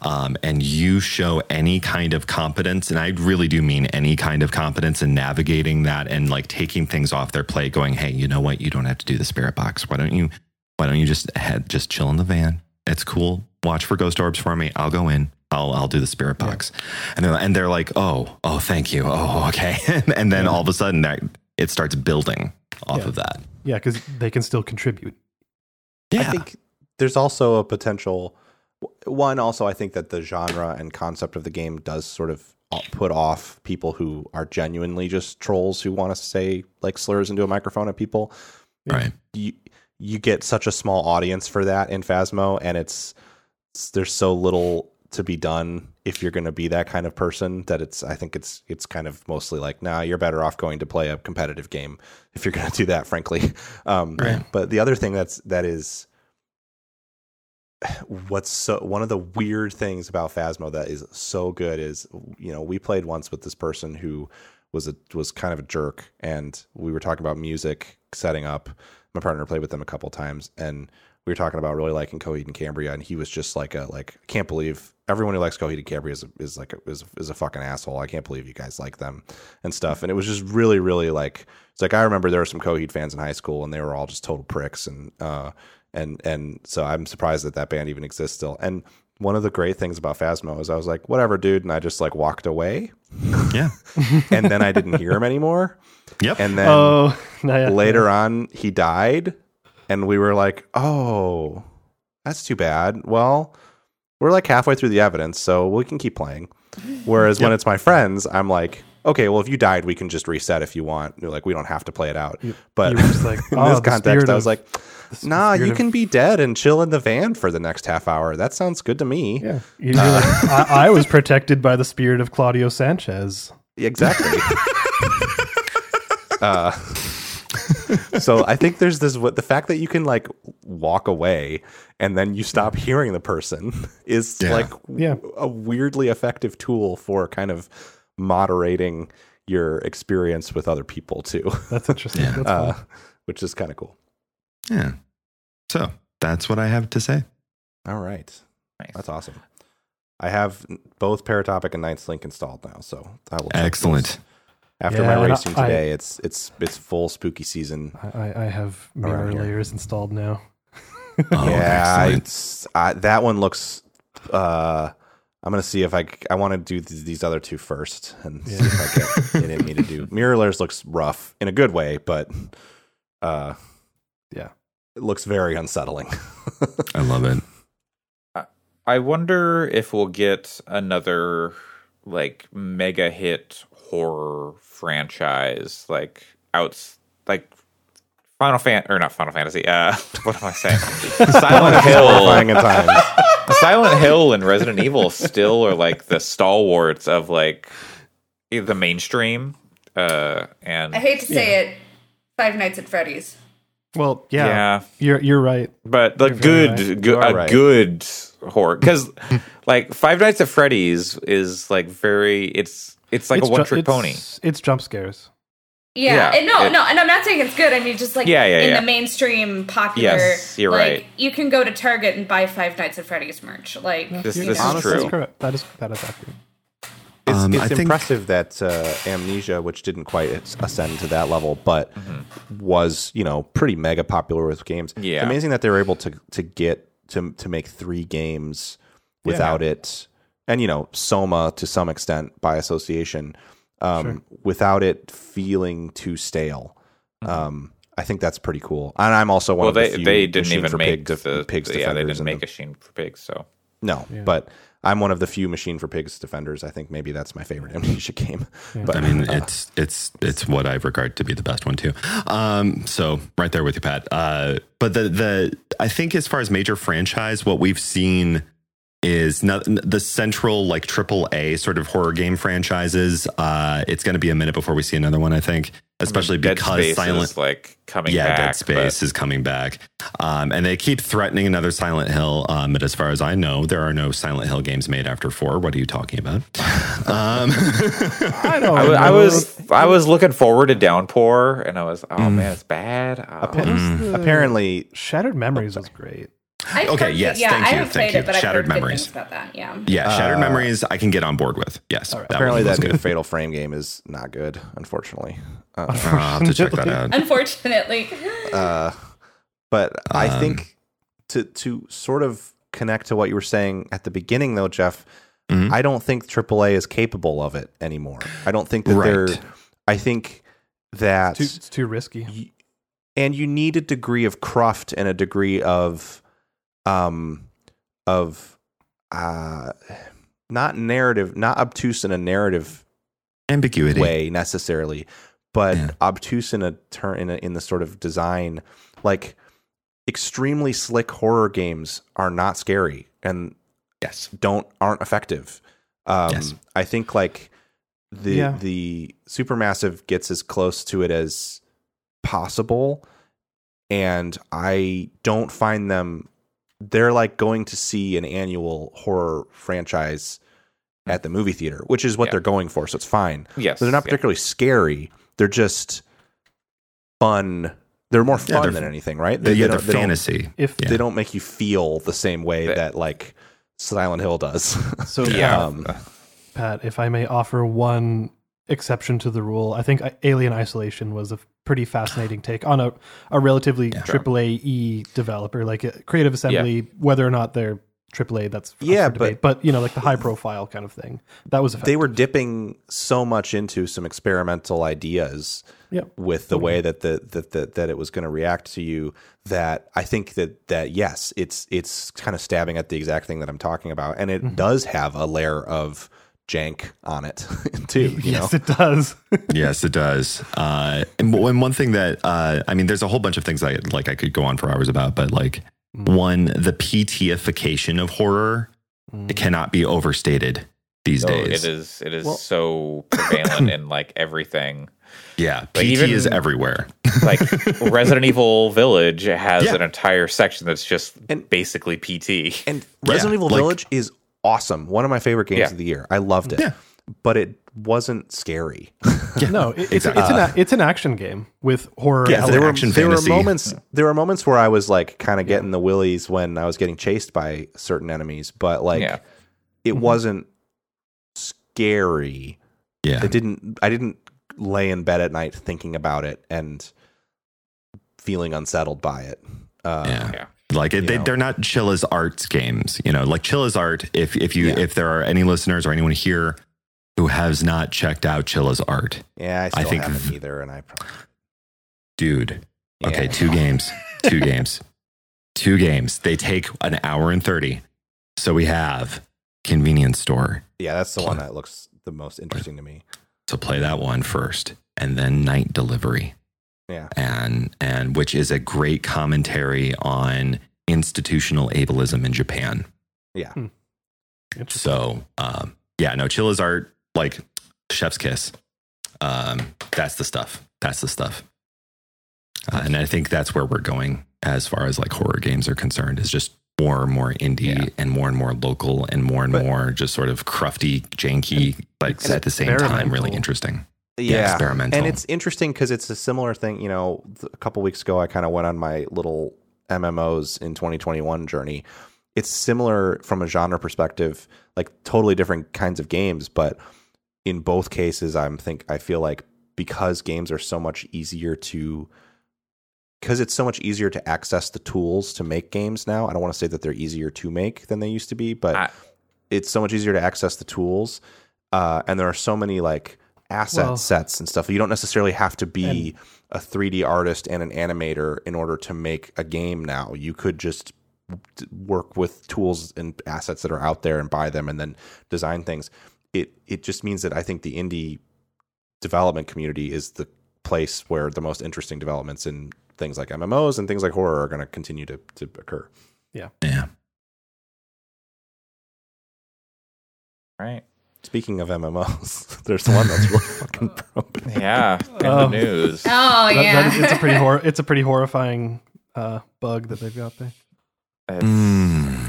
um, and you show any kind of competence, and I really do mean any kind of competence in navigating that and like taking things off their plate, going, hey, you know what, you don't have to do the spirit box. Why don't you? Why don't you just head just chill in the van? It's cool. Watch for ghost orbs for me. I'll go in. I'll I'll do the spirit box, and they're and they're like, oh oh thank you, oh okay, and then all of a sudden that it starts building off Yeah. of that. Yeah, because they can still contribute. Yeah, I think there's also a potential. One, also, I think that the genre and concept of the game does sort of uh, put off people who are genuinely just trolls who want to say like slurs into a microphone at people. Right. You you get such a small audience for that in Phasmo, and it's there's so little to be done if you're going to be that kind of person that it's I think it's it's kind of mostly like nah you're better off going to play a competitive game if you're going to do that frankly um Right. but the other thing that's that is what's so one of the weird things about Phasmo that is so good is you know we played once with this person who was a was kind of a jerk and we were talking about music setting up my partner played with them a couple times and we were talking about really liking Coheed and Cambria and he was just like a like I can't believe everyone who likes Coheed and Cambria is, is like a, is, is a fucking asshole I can't believe you guys like them and stuff and it was just really really like it's like I remember there were some Coheed fans in high school and they were all just total pricks and uh and and so I'm surprised that that band even exists still. And one of the great things about Phasmo is I was like, whatever, dude, and I just like walked away, Yeah. and then I didn't hear him anymore. Yep. And then Oh, no, yeah, later on, he died, and we were like, oh, that's too bad. Well, we're like halfway through the evidence, so we can keep playing. Whereas when it's my friends, I'm like, okay, well, if you died, we can just reset if you want. You're like, we don't have to play it out. But you were like, in oh, this context, I was like, nah, you can be dead and chill in the van for the next half hour. That sounds good to me. Yeah, like, I, I was protected by the spirit of Claudio Sanchez. Exactly. uh, so I think there's this what the fact that you can like walk away and then you stop hearing the person is Yeah. like Yeah. a weirdly effective tool for kind of moderating your experience with other people too, That's interesting. Yeah. That's uh, which is kind of cool. Yeah. So that's what I have to say. All right, Nice. that's awesome. I have both Paratopic and Nightslink installed now, so I will. Excellent. those. After Yeah, my and racing I- today, it's it's it's full spooky season. I, I- I have mirror here. layers installed now. Oh, yeah, it's, I, that one looks. Uh, I'm gonna see if I I want to do th- these other two first and see if I get it in me to do. Mirror layers looks rough in a good way, but uh, Yeah. it looks very unsettling. I love it. I wonder if we'll get another like mega hit horror franchise like outs like Final Fan or not Final Fantasy. Uh, what am I saying? Silent Hill. at. Silent Hill and Resident Evil still are like the stalwarts of like the mainstream. Uh, and I hate to say it, Five Nights at Freddy's. Well, yeah, yeah, you're you're right. but the very good, right. good a right. good horror because like Five Nights at Freddy's is like very it's it's like It's a one ju- trick it's- pony. It's jump scares. Yeah, Yeah, and no, it- no, and I'm not saying it's good. I mean, just like Yeah, yeah, in yeah. the mainstream popular. Yes, you're like, right. You can go to Target and buy Five Nights at Freddy's merch. Like, This- this is true. That's correct. That is that is accurate. It's, Um, it's I think- impressive that uh, Amnesia, which didn't quite ascend to that level, but was you know pretty mega popular with games. Mm-hmm. Yeah. it's amazing that they were able to to get to to make three games without it, and you know Soma to some extent by association, um, without it feeling too stale. Um, I think that's pretty cool, and I'm also one Mm-hmm. Well, of the they few they didn't even for make Pig the pigs yeah they defenders didn't make the- a Sheen for pigs. So no, but I'm one of the few Machine for Pigs defenders. I think maybe that's my favorite Amnesia game. But I mean, it's it's it's what I regard to be the best one too. Um, so right there with you, Pat. Uh, but the the I think as far as major franchise, what we've seen is not the central like triple A sort of horror game franchises. Uh, it's going to be a minute before we see another one. I think, especially Dead because Space Silent is like coming yeah, back. Dead Space is coming back, um, and they keep threatening another Silent Hill. Um, but as far as I know, there are no Silent Hill games made after four. What are you talking about? um, I don't. I, I know. was I was looking forward to Downpour, and I was oh Mm. man, it's bad. Oh. What was the- apparently Shattered Memories was great. I've Okay, heard- yes, yeah, thank I you, haven't thank you. it, but I've Shattered heard Memories. things about that. Yeah. yeah, Shattered Uh, Memories, I can get on board with. Yes, right. that apparently one was that new. Fatal Frame game is not good, unfortunately. Uh, I'll have to check that out. Unfortunately, uh, but I Um, think to to sort of connect to what you were saying at the beginning, though, Jeff, Mhm. I don't think AAA is capable of it anymore. I don't think that Right. they're. I think that Too, it's too risky. y- and you need a degree of cruft and a degree of um of uh not narrative, not obtuse in a narrative Ambiguity. way necessarily, but Yeah. obtuse in a turn in a, in the sort of design. Like extremely slick horror games are not scary and Yes. don't aren't effective. Um, Yes. I think like the Yeah. the supermassive gets as close to it as possible, and I don't find them. They're like going to see an annual horror franchise at the movie theater, which is what Yeah. they're going for. So it's fine. Yes. They're not yeah. particularly scary. They're just fun. They're more Yeah, fun they're- than anything, right? yeah, they're don't- don't- fantasy. If Yeah. they don't make you feel the same way But- that like Silent Hill does. so, Yeah. Um, Pat, if I may offer one exception to the rule, I think Alien Isolation was a pretty fascinating take on a, a relatively AAA E developer, like a Creative Assembly, whether or not they're AAA, that's Yeah, for debate. but you know, like the high profile kind of thing. That was effective. they were dipping so much into some experimental ideas Yep. with the way that the that that, that it was going to react to you that I think that that yes it's it's kind of stabbing at the exact thing that I'm talking about and it Mm-hmm. does have a layer of jank on it too you yes, know it does. yes, it does. Uh, and, w- and one thing that uh, I mean, there's a whole bunch of things I like. I could go on for hours about, but like one, the PTification of horror, it cannot be overstated these So days. it is. It is Well- so prevalent in like everything. Yeah, Like, PT even- is everywhere. Like Resident Evil Village has Yeah. an entire section that's just And- basically PT. and Resident Yeah, Evil like- Village is awesome one of my favorite games Yeah. of the year I loved it Yeah. but it wasn't scary no, it, it's, Exactly. it's, an, it's an action game with horror. Yeah, there there were action there fantasy. were moments there were moments where I was like kind of getting the willies when I was getting chased by certain enemies, but like Yeah. it wasn't scary. Yeah, It didn't. I didn't lay in bed at night thinking about it and feeling unsettled by it. Uh, yeah. Like it, they—they're not Chilla's arts games, you know. Like Chilla's art. If if you Yeah. if there are any listeners or anyone here who has not checked out Chilla's art, yeah. I still think haven't v- either, and I. Probably, dude. yeah. Okay, two games, two games, two games. They take an hour and thirty. So we have convenience store. Yeah, that's the one that looks the most interesting to me. So play that one first, and then night delivery. Yeah. and and which is a great commentary on institutional ableism in Japan. Yeah. Interesting. So um, yeah, no, Chilla's art like chef's kiss. Um, that's the stuff. That's the stuff. Uh, and I think that's where we're going as far as like horror games are concerned. Is just more and more indie Yeah. and more and more local and more and But- more just sort of crufty, janky, but at the same time really interesting. Yeah, experimental. and it's interesting because it's a similar thing. You know, a couple weeks ago, I kind of went on my little MMOs in 2021 journey. It's similar from a genre perspective, like totally different kinds of games, but in both cases, I'm think I feel like because games are so much easier to because it's so much easier to access the tools to make games now. I don't want to say that they're easier to make than they used to be, but I- it's so much easier to access the tools. Uh, and there are so many like asset Well- sets and stuff. You don't necessarily have to be a 3D artist and an animator in order to make a game now. You could just work with tools and assets that are out there and buy them and then design things. It it just means that I think the indie development community is the place where the most interesting developments in things like MMOs and things like horror are going to continue to to occur. Yeah. Yeah. Right. Speaking of MMOs, there's one that's really fucking broken. Yeah. In Oh. the news. Oh That- yeah, that is- it's a pretty hor- it's a pretty horrifying uh, bug that they've got there. It's- Mm.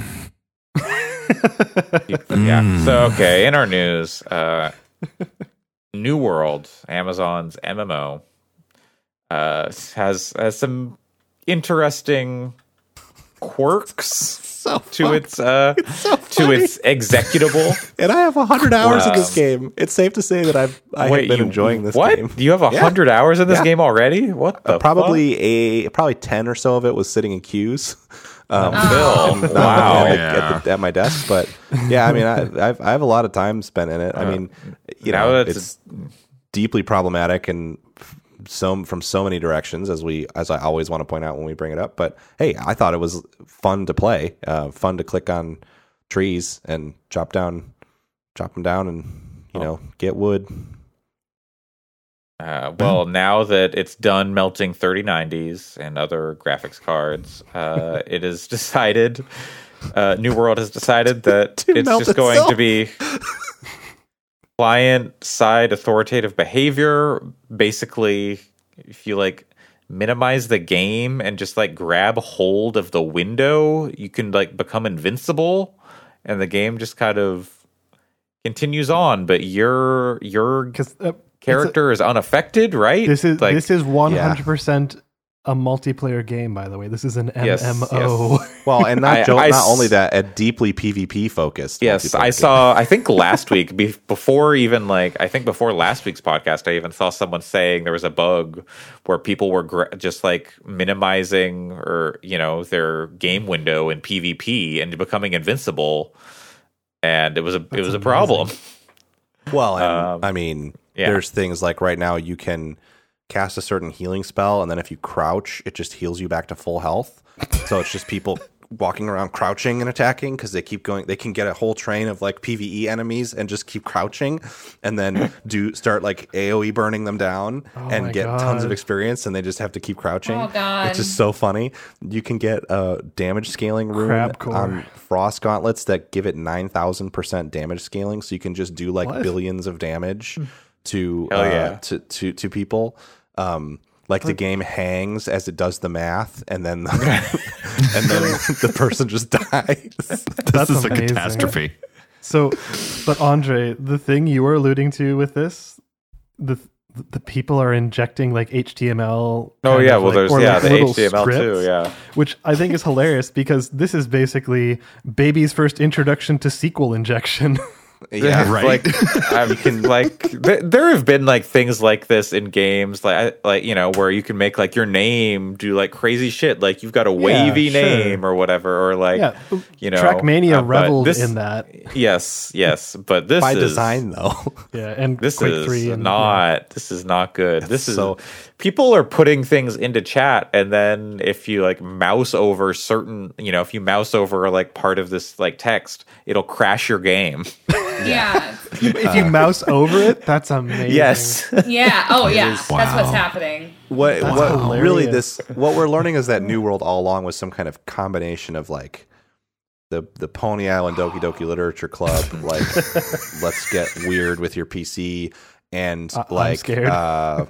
Yeah. Mm. So okay, in our news, uh, New World, Amazon's MMO, uh, has has some interesting quirks So to its uh, so to its executable. and I have hundred hours in this Um, game. It's safe to say that I've I have been you- enjoying this game. what? game. You have a Yeah. hundred hours in this Yeah. game already? What the Uh, probably a probably ten or so of it was sitting in queues. Um, fuck? Phil? not wow. at, the- Yeah. at, the, at my desk, but yeah, I mean, I, I've I have a lot of time spent in it. I Uh, mean, you know, that's- it's deeply problematic and f- so from so many directions, as we as I always want to point out when we bring it up. But hey, I thought it was fun to play, uh, fun to click on trees and chop down chop them down and you know get wood. Uh, well, now that it's done melting 3090s and other graphics cards, uh, it is decided. Uh, New World has decided that it's just going to be client side authoritative behavior. Basically, if you like minimize the game and just like grab hold of the window, you can like become invincible, and the game just kind of continues on. But your your uh, character is unaffected, right? this is like this is one hundred percent a multiplayer game. By the way, this is an Yes, MMO. Well, and not I- jo- I not only that, a deeply PvP focused. Yes, I game. saw. I think last week, be, before even like, I think before last week's podcast, I even saw someone saying there was a bug where people were gra- just like minimizing or you know their game window in PvP and becoming invincible, and it was a it was a problem. Well, and, Um, I mean, yeah. there's things like right now you can cast a certain healing spell, and then if you crouch, it just heals you back to full health. so it's just people walking around crouching and attacking because they keep going. They can get a whole train of like PVE enemies and just keep crouching, and then do start like AOE burning them down Oh and my get tons of experience, and they just have to keep crouching. Oh, God. It's just so funny. You can get a damage scaling rune on frost gauntlets that give it 9000% damage scaling so you can just do like What? billions of damage hmm. To Hell uh, yeah. to, to to people um like the game hangs as it does the math and then the, and then the person just dies That's this is amazing. a catastrophe. So, but Andre, the thing you were alluding to with this, the the people are injecting like HTML. Oh yeah, well like- there's or, yeah like, the little HTML too. Yeah, which I think is hilarious because this is basically baby's first introduction to SQL injection. yeah Right. like you can like th- there have been like things like this in games like I- like you know where you can make like your name do like crazy shit like you've got a wavy sure. name or whatever or like yeah, you know Trackmania uh, reveled this- in that. yes yes but this by is, design though Yeah, and this Quake is Three and not this is not good this is so- people are putting things into chat and then if you like mouse over certain you know if you mouse over like part of this like text it'll crash your game Yeah. if you mouse over it, that's amazing. yes Yeah. Oh, yeah. is- That's what's happening. what That's what hilarious. really this what we're learning is that New World all along was some kind of combination of like the the Pony Island Doki Doki Literature Club, like let's get weird with your PC, and I- I'm like scared. uh,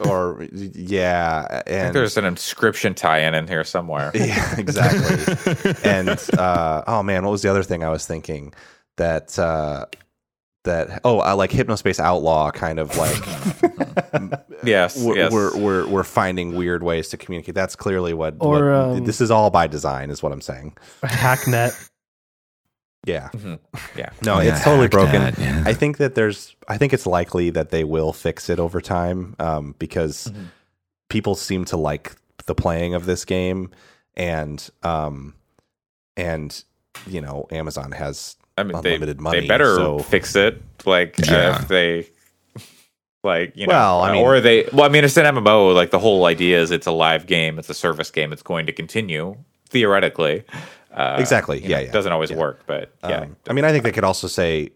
or yeah, I think and there's an Inscryption tie-in in here somewhere yeah, exactly. and uh, oh man, what was the other thing I was thinking that uh, that oh, I like Hypnospace Outlaw kind of like yes we're, yes we're we're we're finding weird ways to communicate. That's clearly what. Or, what- um, this is all by design, is what I'm saying. Hacknet. Yeah. yeah No, Yeah, it's totally broken. that, yeah. I think that there's. I think it's likely that they will fix it over time um, because Mm-hmm. people seem to like the playing of this game, and um, and you know, Amazon has I mean, they, money, they better so- fix it. Like, Yeah. if they, like, you know, Well, I mean- or they, well, I mean, it's an MMO. Like, the whole idea is it's a live game, it's a service game, it's going to continue theoretically. Uh, Exactly. Yeah, know, yeah. It doesn't always Yeah. work, but yeah. Um, I mean, I think they could also say,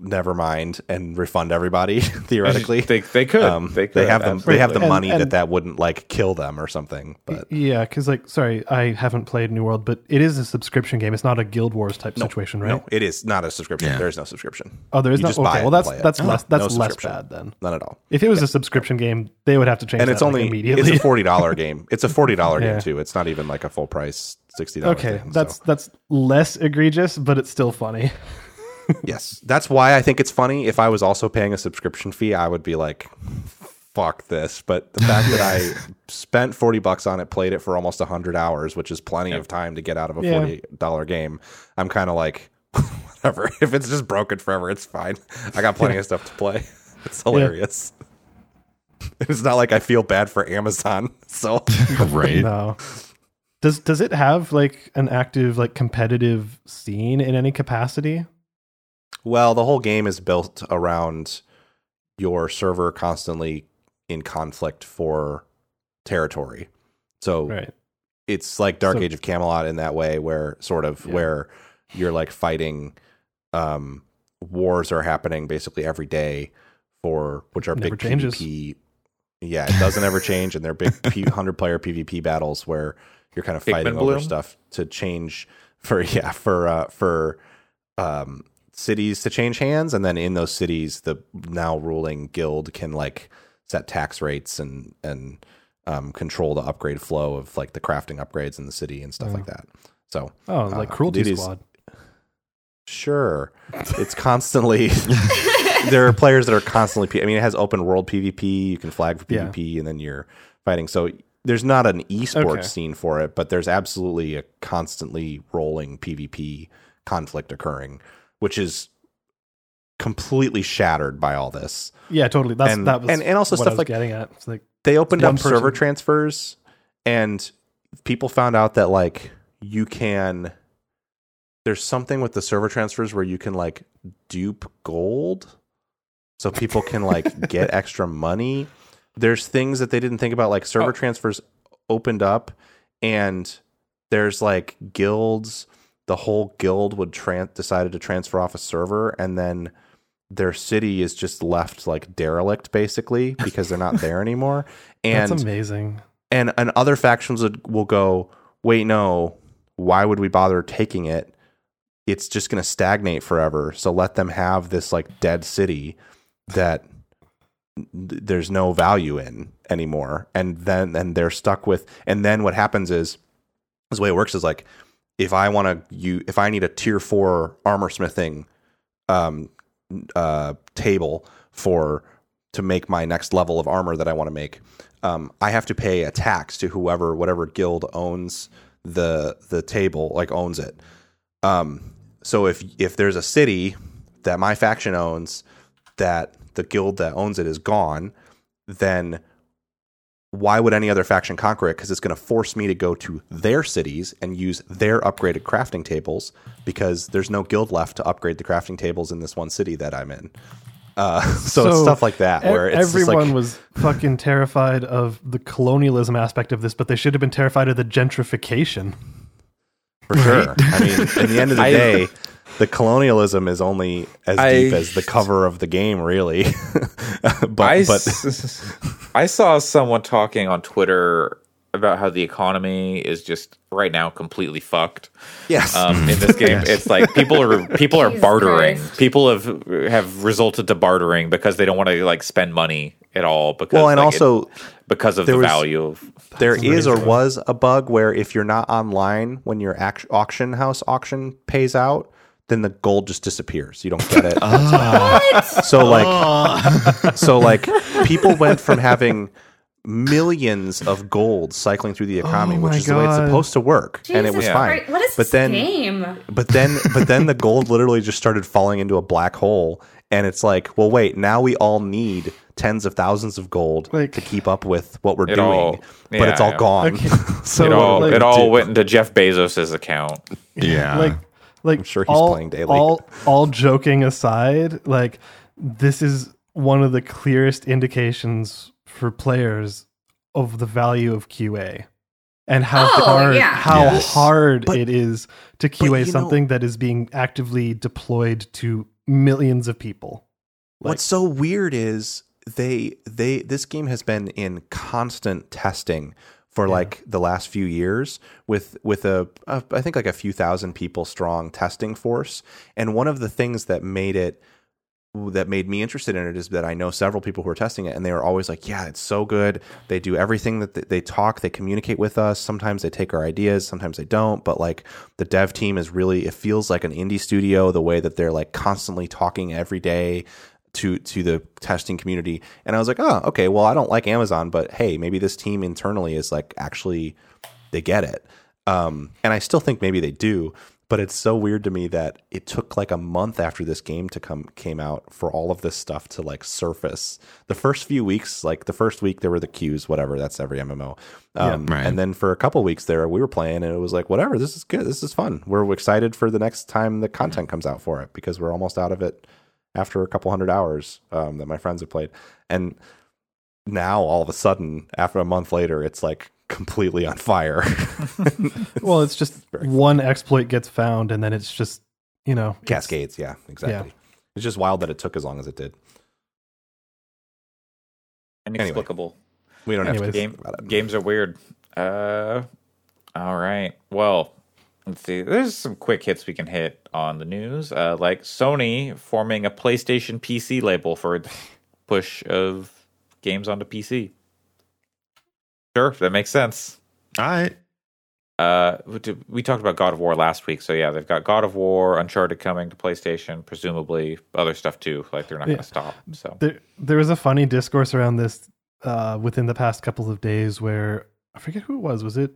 "Never mind" and refund everybody theoretically. they, they could. um, they could. they have the they have the And- money that and- that wouldn't like kill them or something. But Yeah, because like, sorry, I haven't played New World, but it is a subscription game. It's not a Guild Wars type situation, right? no, it is not a subscription. Yeah. There is no subscription. Oh, there is You not. just buy Okay, well and that's play it. that's No, less that's less bad then. None at all. If it was a subscription game, they would have to change And that it's like, only immediately. it's a forty dollar game. It's a forty dollar Yeah. game too. It's not even like a full price sixty dollars. okay, thing, that's so. that's less egregious, but it's still funny. yes. That's why I think it's funny. If I was also paying a subscription fee, I would be like, "Fuck this." But the fact that I spent forty bucks on it, played it for almost hundred hours, which is plenty of time to get out of a Yeah. forty dollar game, I'm kind of like, whatever. If it's just broken forever, it's fine. I got plenty of stuff to play. It's hilarious. It's not like I feel bad for Amazon. So right. no. Does does it have like an active like competitive scene in any capacity? Well, the whole game is built around your server constantly in conflict for territory. So Right. it's like Dark So- Age of Camelot in that way, where sort of Yeah. where you're like fighting um, wars are happening basically every day for which are Never big changes. PvP. Yeah, it doesn't ever change, and they're big P- hundred player PvP battles where you're kind of Pikmin fighting over Bloom? stuff to change for yeah for uh, for um, cities to change hands, and then in those cities, the now ruling guild can like set tax rates and and um, control the upgrade flow of like the crafting upgrades in the city and stuff like that. So Oh, like Uh, Cruelty it is- Squad. Sure. It's constantly there are players that are constantly I mean it has open world PvP, you can flag for Yeah. PvP and then you're fighting. So there's not an esports Okay. scene for it, but there's absolutely a constantly rolling PvP conflict occurring, which is completely shattered by all this. Yeah, totally. That's And- that was and- and also stuff like- getting at. It's like They opened up server transfers and people found out that like you can there's something with the server transfers where you can like dupe gold so people can like get extra money there's things that they didn't think about like server Oh. transfers opened up and there's like guilds the whole guild would tran- decided to transfer off a server and then their city is just left like derelict basically because they're not there anymore. And that's amazing. and and other factions would, will go wait no why would we bother taking it? It's just going to stagnate forever so let them have this like dead city that there's no value in anymore. And then and they're stuck with and then what happens is this way it works is like if i want to you if i need a tier 4 armor smithing um uh table for to make my next level of armor that i want to make um, I have to pay a tax to whoever, whatever guild owns the the table, like owns it. Um, so if if there's a city that my faction owns that the guild that owns it is gone, then why would any other faction conquer it? Because it's going to force me to go to their cities and use their upgraded crafting tables because there's no guild left to upgrade the crafting tables in this one city that I'm in. Uh, so, it's stuff like that where E- it's everyone like, was fucking terrified of the colonialism aspect of this, but they should have been terrified of the gentrification. For sure. I mean, in the end of the I- day, the colonialism is only as I- deep as the cover of the game, really. but I, but s- I saw someone talking on Twitter about how the economy is just right now completely fucked. yes, Um, in this game, it's like people are people are Jesus bartering. Christ. People have have resulted to bartering because they don't want to like spend money at all. Because well, and like, also it- because of the was- value of there is or was a bug where if you're not online when your act- auction house auction pays out, then the gold just disappears. You don't get it. So like, oh. so like, people went from having millions of gold cycling through the economy, Oh which my is the way it's supposed to work, and it was Yeah. fine. Christ, What is but this then, game? but then, but then the gold literally just started falling into a black hole, and it's like, well, wait, now we all need tens of thousands of gold Like- to keep up with what we're doing, all- but it's all yeah. gone. Okay. so it all like, it all went into Jeff Bezos's account. Yeah. like like I'm sure he's all, playing daily. all all joking aside like this is one of the clearest indications for players of the value of qa and how Oh, hard yeah. how Yes. hard But- it is to qa you know- something that is being actively deployed to millions of people What's so weird is they they this game has been in constant testing for like the last few years with with a, a I think like a few thousand people strong testing force. And one of the things that made it that made me interested in it is that I know several people who are testing it and they are always like yeah it's so good. They do everything that they, they talk they communicate with us. Sometimes they take our ideas sometimes they don't. But like the dev team is really it feels like an indie studio the way that they're like constantly talking every day to to the testing community. And i was like oh okay well i don't like amazon but hey maybe this team internally is like actually they get it. Um and i still think maybe they do but it's so weird to me that it took like a month after this game to come came out for all of this stuff to like surface. The first few weeks like the first week there were the queues whatever that's every mmo um, right. and then for a couple weeks there we were playing and it was like whatever this is good this is fun. We're excited for the next time the content comes out for it because we're almost out of it after a couple hundred hours um, that my friends have played. And now all of a sudden, after a month later, it's like completely on fire. well it's just one exploit gets found and then it's just you know Cascades, yeah, exactly. It's just wild that it took as long as it did. Inexplicable. We don't have to Game, think about it. games are weird. Uh, all right. Well, let's see. There's some quick hits we can hit on the news, uh, like Sony forming a PlayStation PC label for push of games onto PC. Sure, that makes sense. All right. Uh, we we talked about God of War last week, so yeah, they've got God of War, Uncharted coming to PlayStation, presumably other stuff too. Like they're not Yeah. going to stop. So There, there was a funny discourse around this uh, within the past couple of days where I forget who it was. Was it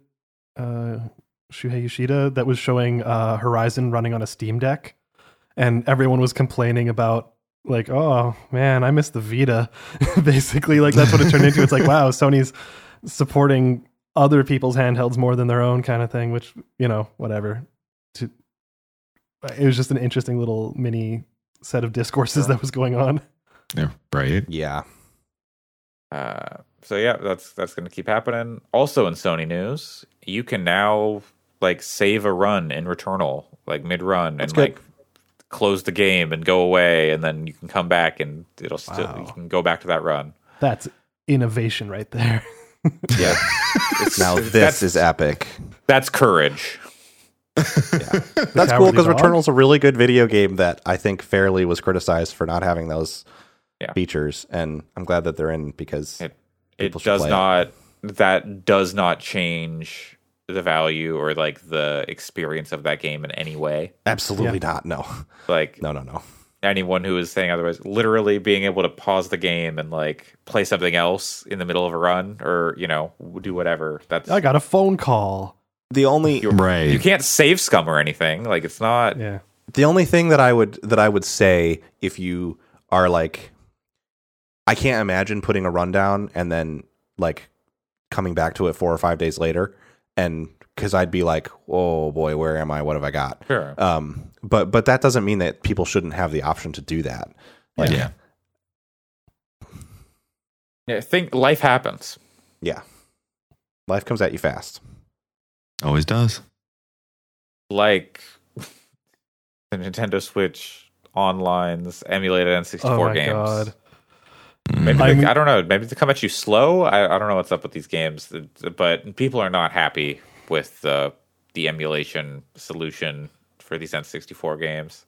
uh, Shuhei Yoshida that was showing uh, Horizon running on a Steam Deck, and everyone was complaining about like, oh man, I miss the Vita. Basically, like that's what it turned into. It's like, wow, Sony's supporting other people's handhelds more than their own, kind of thing. Which you know, whatever. To, it was just an interesting little mini set of discourses that was going on. Yeah, right. Yeah. Uh, so yeah, that's that's going to keep happening. Also in Sony news, you can now like save a run in Returnal, like mid run, and good. like close the game and go away, and then you can come back and it'll still Wow. you can go back to that run. That's innovation right there. Yeah, It's- Now this is epic. that's courage. That's cool because Dog? Returnal's a really good video game that I think fairly was criticized for not having those Yeah. features, and I'm glad that they're in because It it does play it. not that does not change the value or like the experience of that game in any way. absolutely not. No, Like no, no, no. anyone who is saying otherwise literally being able to pause the game and like play something else in the middle of a run or you know do whatever that's I got a phone call. The only Right. you can't save scum or anything like it's not Yeah. the only thing that I would that I would say if you are like I can't imagine putting a rundown and then like coming back to it four or five days later and because I'd be like, oh boy, where am I? What have I got? sure Um, but but that doesn't mean that people shouldn't have the option to do that. Like, yeah. yeah, I think life happens yeah, life comes at you fast. Always does. like the Nintendo Switch online's emulated N64 Oh my games god. Maybe I they, I don't know. Maybe they come at you slow. I, I don't know what's up with these games, but people are not happy with the the emulation solution for these N64 games.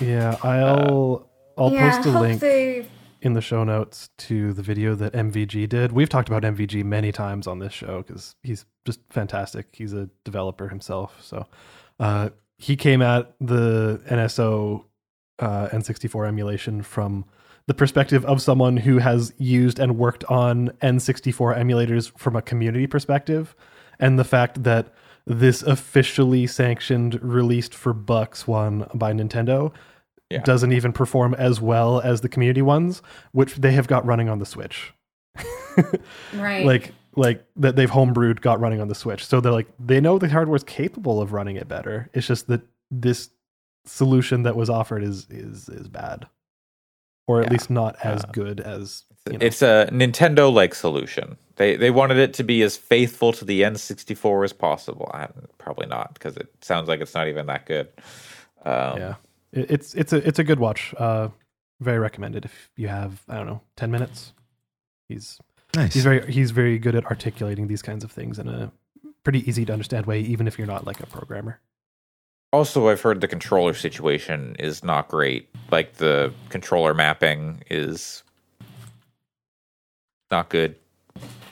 Yeah, I'll I'll yeah, post a link they in the show notes to the video that MVG did. We've talked about MVG many times on this show because he's just fantastic. He's a developer himself. So uh, he came at the NSO uh, N64 emulation from the perspective of someone who has used and worked on N64 emulators from a community perspective, and the fact that this officially sanctioned, released for bucks one by Nintendo Yeah. doesn't even perform as well as the community ones, which they have got running on the Switch. right. like like that they've homebrewed got running on the Switch. So they're like they know the hardware's capable of running it better. It's just that this solution that was offered is is is bad. Or at Yeah. least not as Uh, good as you know. It's a Nintendo like solution. They they wanted it to be as faithful to the N64 as possible. I, probably not because it sounds like it's not even that good. Um, yeah. It, it's it's a it's a good watch. Uh very recommended if you have, I don't know, 10 minutes. He's Nice. he's very he's very good at articulating these kinds of things in a pretty easy to understand way even if you're not like a programmer. Also, I've heard the controller situation is not great. Like the controller mapping is not good.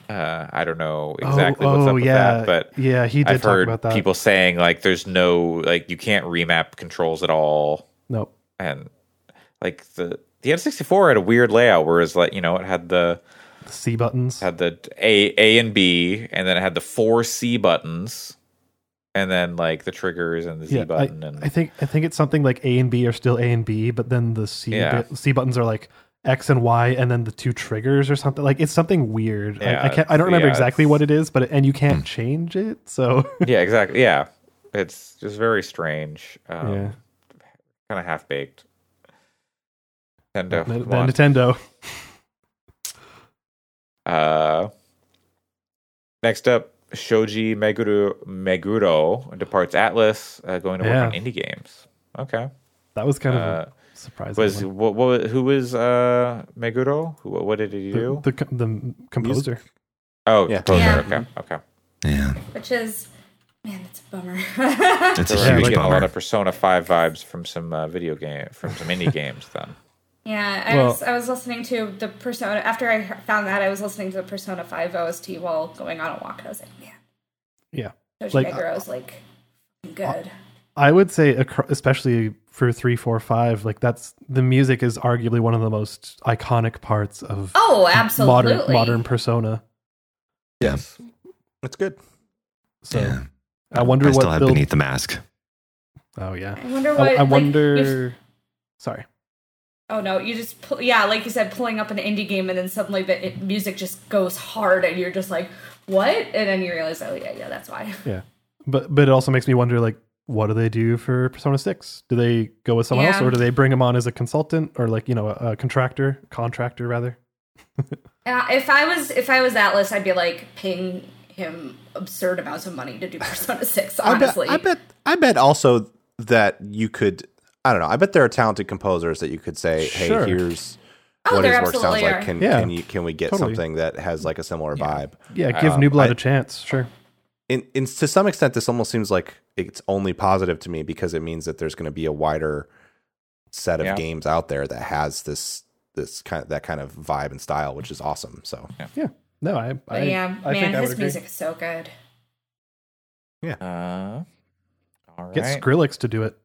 Uh, I don't know exactly what's up with Oh, yeah. that, but yeah, he did I've talk heard about that. people saying like there's no like you can't remap controls at all, nope. and like the the N64 had a weird layout, whereas like you know it had the The C buttons. had the A A and B, and then it had the four C buttons, and then like the triggers and the Z yeah, I, button, and I think I think it's something like A and B are still A and B, but then the C Yeah. C buttons are like X and Y, and then the two triggers or something. Like it's something weird. I- Yeah, I, can't. I don't remember exactly what it is, but it, and you can't Hmm. change it. So yeah, exactly. Yeah, it's just very strange. Um, yeah, kind of half baked. Nintendo. the, come the on. Nintendo. Uh, next up, Shoji Meguro, Meguro departs Atlus, uh, going to Yeah. work on indie games. Okay. That was kind of Uh, a Surprising. Was what, what? Who was uh Meguro? Who, what did he do? the, the the composer? oh, Yeah. composer. Yeah. Okay, okay. Yeah. which is man, it's a bummer. It's a So Yeah, we're huge getting a lot of Persona Five vibes from some uh, video game, from some indie games. Then yeah, I Well- was I was listening to the Persona after I found that I was listening to the Persona Five OST while going on a walk. I was like, man, Yeah. Toshi Like- Meguro's like good. I would say, especially for three, four, five, like that's the music is arguably one of the most iconic parts of Oh, absolutely. modern modern Persona. Yes. It's good. So yeah. I wonder I still what have build. beneath the mask. oh yeah, I wonder I, what. I like, you've- wonder. Sorry. Oh no, you just pull, yeah, like you said, pulling up an indie game and then suddenly the music just goes hard and you're just like, what? And then you realize, oh yeah, yeah, that's why. Yeah, but but it also makes me wonder, like, what do they do for Persona Six? Do they go with someone else, or do they bring him on as a consultant, or like you know a, a contractor, contractor rather? Uh, if I was if I was Atlus, I'd be like paying him absurd amounts of money to do Persona Six. Honestly, I bet, I bet. I bet also that you could. I don't know. I bet there are talented composers that you could say, "Hey, Sure. here's Oh, what his work sounds absolutely like. Can Yeah. can you can we get Totally. something that has like a similar vibe?" Yeah, give Um, New Blood I- a chance. Sure. in, in to some extent this almost seems like it's only positive to me because it means that there's going to be a wider set of Yeah. games out there that has this this kind of that kind of vibe and style which is awesome so Yeah. No, I. I But yeah, I man, think I would his agree. music is so good. Yeah. Uh, all Get right. Skrillex to do it.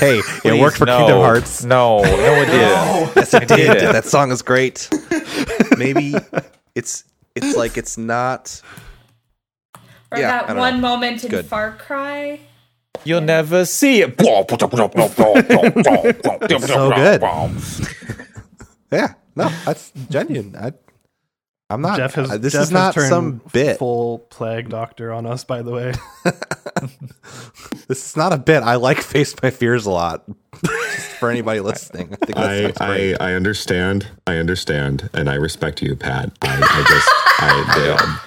Hey it worked for no. kingdom hearts No, no, it didn't. yes it did that song is great maybe it's it's like it's not Or Yeah, that one know. moment in good. Far Cry. You'll never see it. so good. yeah no that's genuine I, i'm not Jeff has. uh, this Jeff is has not turned some bit Full plague doctor on us, by the way. This is not a bit. I like Face My Fears a lot. Just for anybody listening, I think I. I I understand. I understand, and I respect you, Pat. I, I just I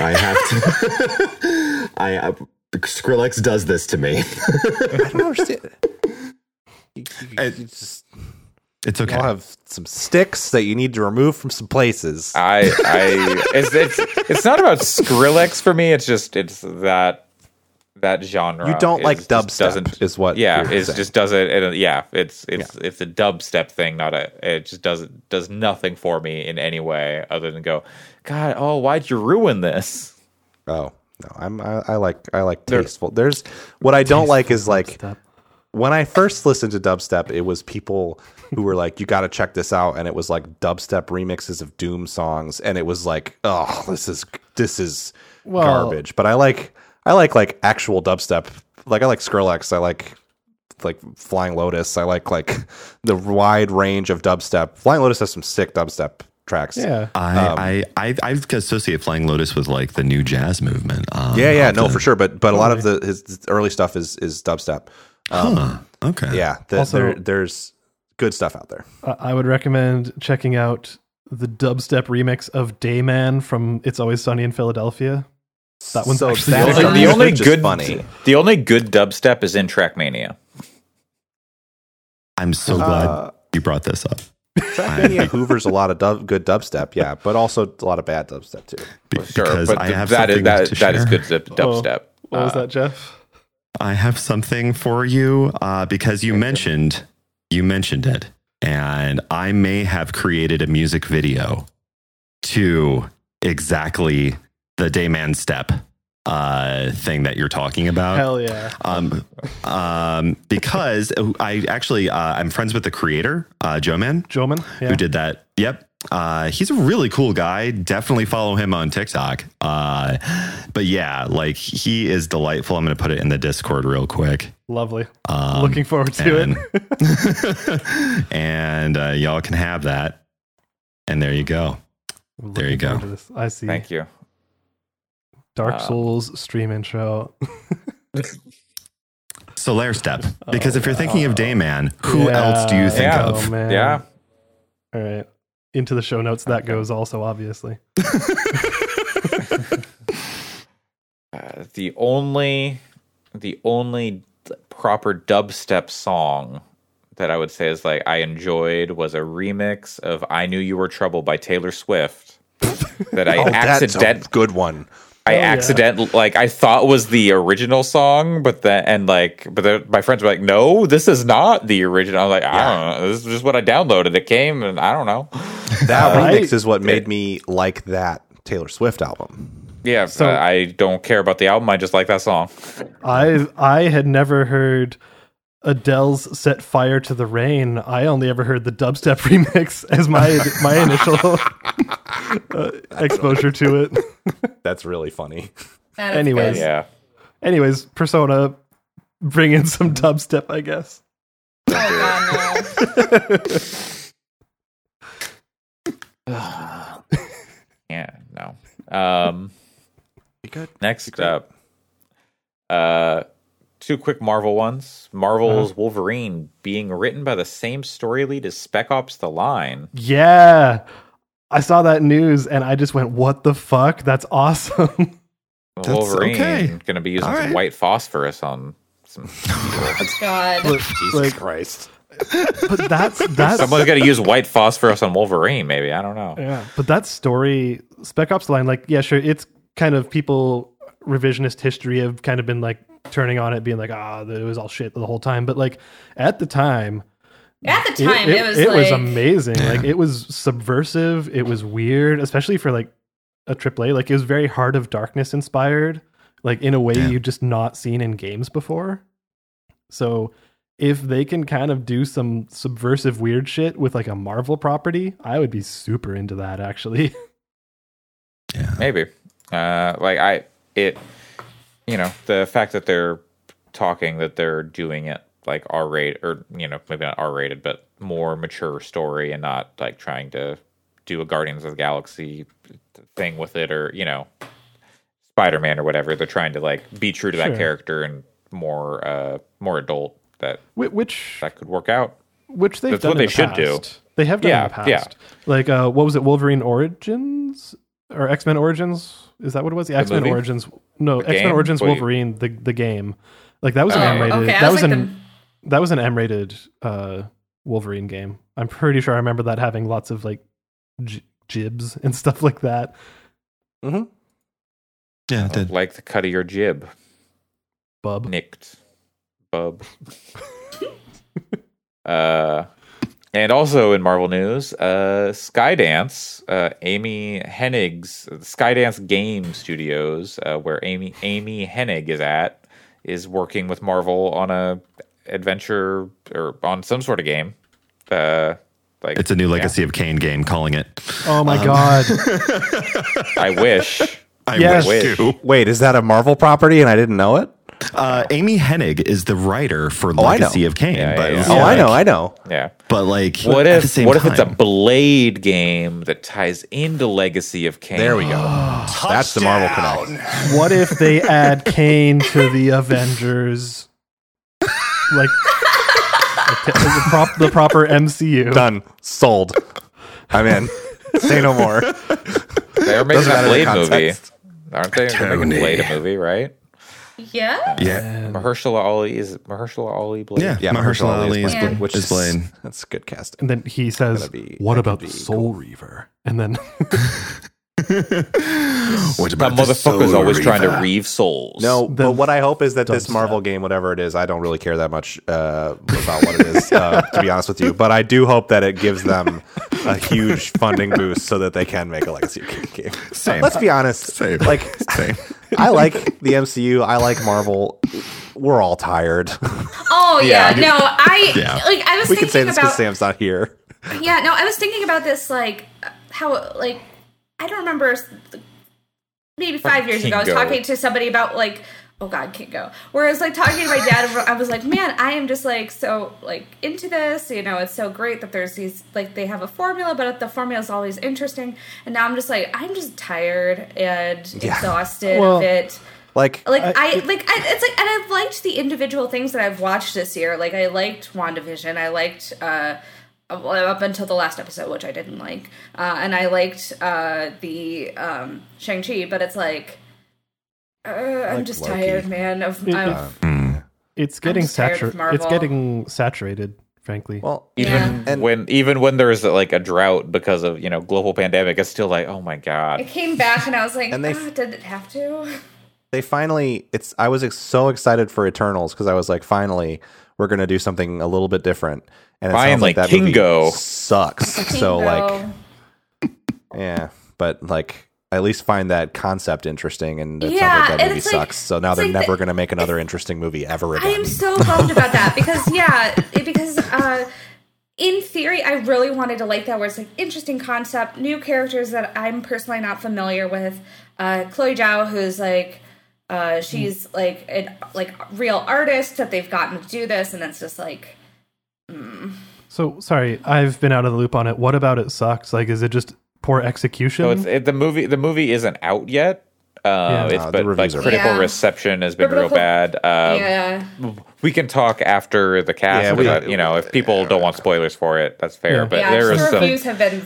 I have to. I uh, Skrillex does this to me. I don't understand. You, you- you just It's you okay. all have some sticks that you need to remove from some places. I, I, it's, it's, it's not about Skrillex for me. It's just, it's that, that genre. You don't is- like dubstep, Doesn't is what Yeah, you're it just doesn't. It, yeah, it's it's it's a dubstep thing. Not a. It just doesn't does nothing for me in any way other than go, God, oh, why'd you ruin this? oh no, I'm I, I like I like tasteful. There's what I don't like is like Step. when I first listened to dubstep, it was people who were like, "You got to check this out," and it was like dubstep remixes of Doom songs, and it was like, "Oh, this is this is Well- garbage." But I like I like like actual dubstep. Like I like Skrillex. I like like Flying Lotus. I like like the wide range of dubstep. Flying Lotus has some sick dubstep tracks. Yeah. I, I, I, I associate Flying Lotus with like the new jazz movement. Um, Yeah, yeah, no, the- for sure. But but a lot of the his, his early stuff is is dubstep. Huh, okay. Yeah, the, Also- there, there's good stuff out there. I I would recommend checking out the dubstep remix of Dayman from It's Always Sunny in Philadelphia. That one's So actually that The only, the only good funny. The only good dubstep is in Trackmania. I'm so glad Uh, you brought this up. Trackmania hoovers a lot of dub, good dubstep, yeah, but also a lot of bad dubstep too. Be- Sure, because but I have that is something that, to that is good zip- dubstep. What was Uh, that, Jeff? I have something for you uh, because you mentioned you mentioned it, and I may have created a music video to exactly the Dayman step uh, thing that you're talking about. Hell yeah. Um, um, because I actually uh, I'm friends with the creator, uh, Joe Man, Joman? Yeah. who did that. Yep. Uh, he's a really cool guy. Definitely follow him on TikTok. Uh, but yeah, like he is delightful. I'm going to put it in the Discord real quick. Lovely. Um, Looking forward to and, it. and uh, y'all can have that. And there you go. there you go. this. I see. Thank you. Dark Uh, Souls stream intro. Solaire Step. Because if you're thinking of Dayman, who Yeah. else do you think Yeah. of? Oh, man. Yeah. All right. Into the show notes that goes also, obviously. Uh, the only the only proper dubstep song that I would say is like I enjoyed was a remix of "I Knew You Were Trouble" by Taylor Swift. that I Oh, that's accident good one. I oh, yeah. accident like I thought was the original song, but then and like but then my friends were like, "No, this is not the original." I was like, "I don't know. This is just what I downloaded. It came, and I don't know." That I- remix is what made me like that Taylor Swift album. Yeah, So- I I don't care about the album. I just like that song. I I had never heard Adele's "Set Fire to the Rain." I only ever heard the dubstep remix as my my initial uh, exposure to it. That's really funny. That is Anyways. good. Yeah, Anyways, Persona, bring in some dubstep, I guess. Oh god, no. yeah, no. Um, good. next up, uh, two quick Marvel ones. Marvel's Wolverine being written by the same story lead as Spec Ops: The Line. Yeah, I saw that news and I just went, "What the fuck? That's awesome." Wolverine okay. going to be using All some white phosphorus on some. God. Jesus Like- Christ. but that's that's Someone's got to use white phosphorus on Wolverine. Maybe I don't know. Yeah, but that story, Spec Ops: The Line, like, yeah, sure, it's kind of people revisionist history have kind of been like turning on it, being like, ah, it was all shit the whole time. But like at the time, At the time, it, was it like was amazing. Like it was subversive. It was weird, especially for like a AAA. Like it was very Heart of Darkness inspired, like in a way Yeah. you just not seen in games before. So if they can kind of do some subversive weird shit with like a Marvel property, I would be super into that actually. Yeah. Maybe. Uh, like I, it, you know, the fact that they're talking that they're doing it like R rated or you know maybe not R rated, but more mature story and not like trying to do a Guardians of the Galaxy thing with it or you know Spider Man or whatever. They're trying to like be true to that character and more uh more adult. That Whi- which that could work out. which they've That's what they the should do. They have done Yeah, in the past. yeah. Like uh, what was it? Wolverine Origins or X Men Origins? Is that what it was? The X Men? Origins? No, X Men? Origins Wait. Wolverine, the the game. Like that was an Oh, M rated. okay. That was was like an that was an M rated uh, Wolverine game. I'm pretty sure I remember that having lots of like j- jibs and stuff like that. Mm-hmm. Yeah, it did. Like the cut of your jib, Bub. nicked, bub. uh, and also in Marvel news, uh, Skydance, uh, Amy Hennig's Skydance Game Studios, uh, where Amy Amy Hennig is at, is working with Marvel on a adventure or on some sort of game. Uh, like It's a new yeah, Legacy of Kain game, calling it. Oh my Um, god. I wish. I Yes. wish. Wait, is that a Marvel property and I didn't know it? Uh, Amy Hennig is the writer for Oh, Legacy of Kain. Yeah, but, yeah, yeah. Oh, I know, I know. Yeah. But like, What at if the same what if it's a Blade game that ties into Legacy of Kain? There we go. That's the Marvel Connect. what if they add Kain to the Avengers? Like, like the, prop, the proper MCU. Done. Sold. I'm in. Say no more. They're making Doesn't a Blade movie, aren't they? They're making Tony. Blade a movie, right? Yeah. Yeah, Mahershala Ali is Mahershala Ali Blade. yeah, Yeah, Mahershala Ali is, Blade. Blade. Which is Blade. That's good casting. And then he says, be- "What about the be Soul Reaver?" And then what That about the motherfucker's Soul always trying to Reaver? reave souls. No, The but what I hope is that this dubstep. Marvel game, whatever it is, I don't really care that much uh, about what it is, uh, to be honest with you. But I do hope that it gives them a huge funding boost so that they can make a Legacy game. Same. Let's be honest. Same. Like, Same. I like the MCU. I like Marvel. We're all tired. Oh yeah. Yeah. No, I Yeah. like. I was we can say thinking this because about. Sam's not here. Yeah. No, I was thinking about this. Like how like I don't remember. Maybe five years ago, I was talking to somebody about like. Oh God, can't go. Whereas, like talking to my dad, I was like, "Man, I am just like so like into this. You know, it's so great that there's these like they have a formula, but the formula is always interesting. And now I'm just like, I'm just tired and Yeah. exhausted Well, of it. Like, like I- I, like I, it's like and I've liked the individual things that I've watched this year. Like I liked WandaVision. I liked uh well, up until the last episode, which I didn't like, uh, and I liked uh the um Shang Chi. But it's like uh, I'm Like just Loki. tired, man. Of It- of Mm. it's getting just tired of saturated. It's getting saturated frankly. Well, Even And- when even when there's like a drought because of you know global pandemic, it's still like oh my god. It came back and I was like, And they- "Ah, did it have to? they finally it's i was ex- so excited for eternals because i was like finally we're gonna do something a little bit different and it sounds Finally, like that movie Kingo. sucks so like yeah but like I at least find that concept interesting and it Yeah, sounds like that and movie it's like- sucks so now they're like never the- gonna make another interesting movie ever again. I am so bummed about that because yeah, it, because uh, in theory, I really wanted to like that where it's like interesting concept, new characters that I'm personally not familiar with. Uh, Chloe Zhao, who's like, uh, she's like an like real artist that they've gotten to do this, and it's just like So sorry, I've been out of the loop on it. What about it sucks? Like, is it just poor execution? So it's it, the movie. The movie isn't out yet. Uh, Yeah. it's No, the but like reviews are critical Yeah. reception has been real bad. Um, yeah, We can talk after the cast. Yeah, Yeah, we- you know, if people don't want spoilers for it, that's fair. Yeah. But yeah. there is the some. reviews have been.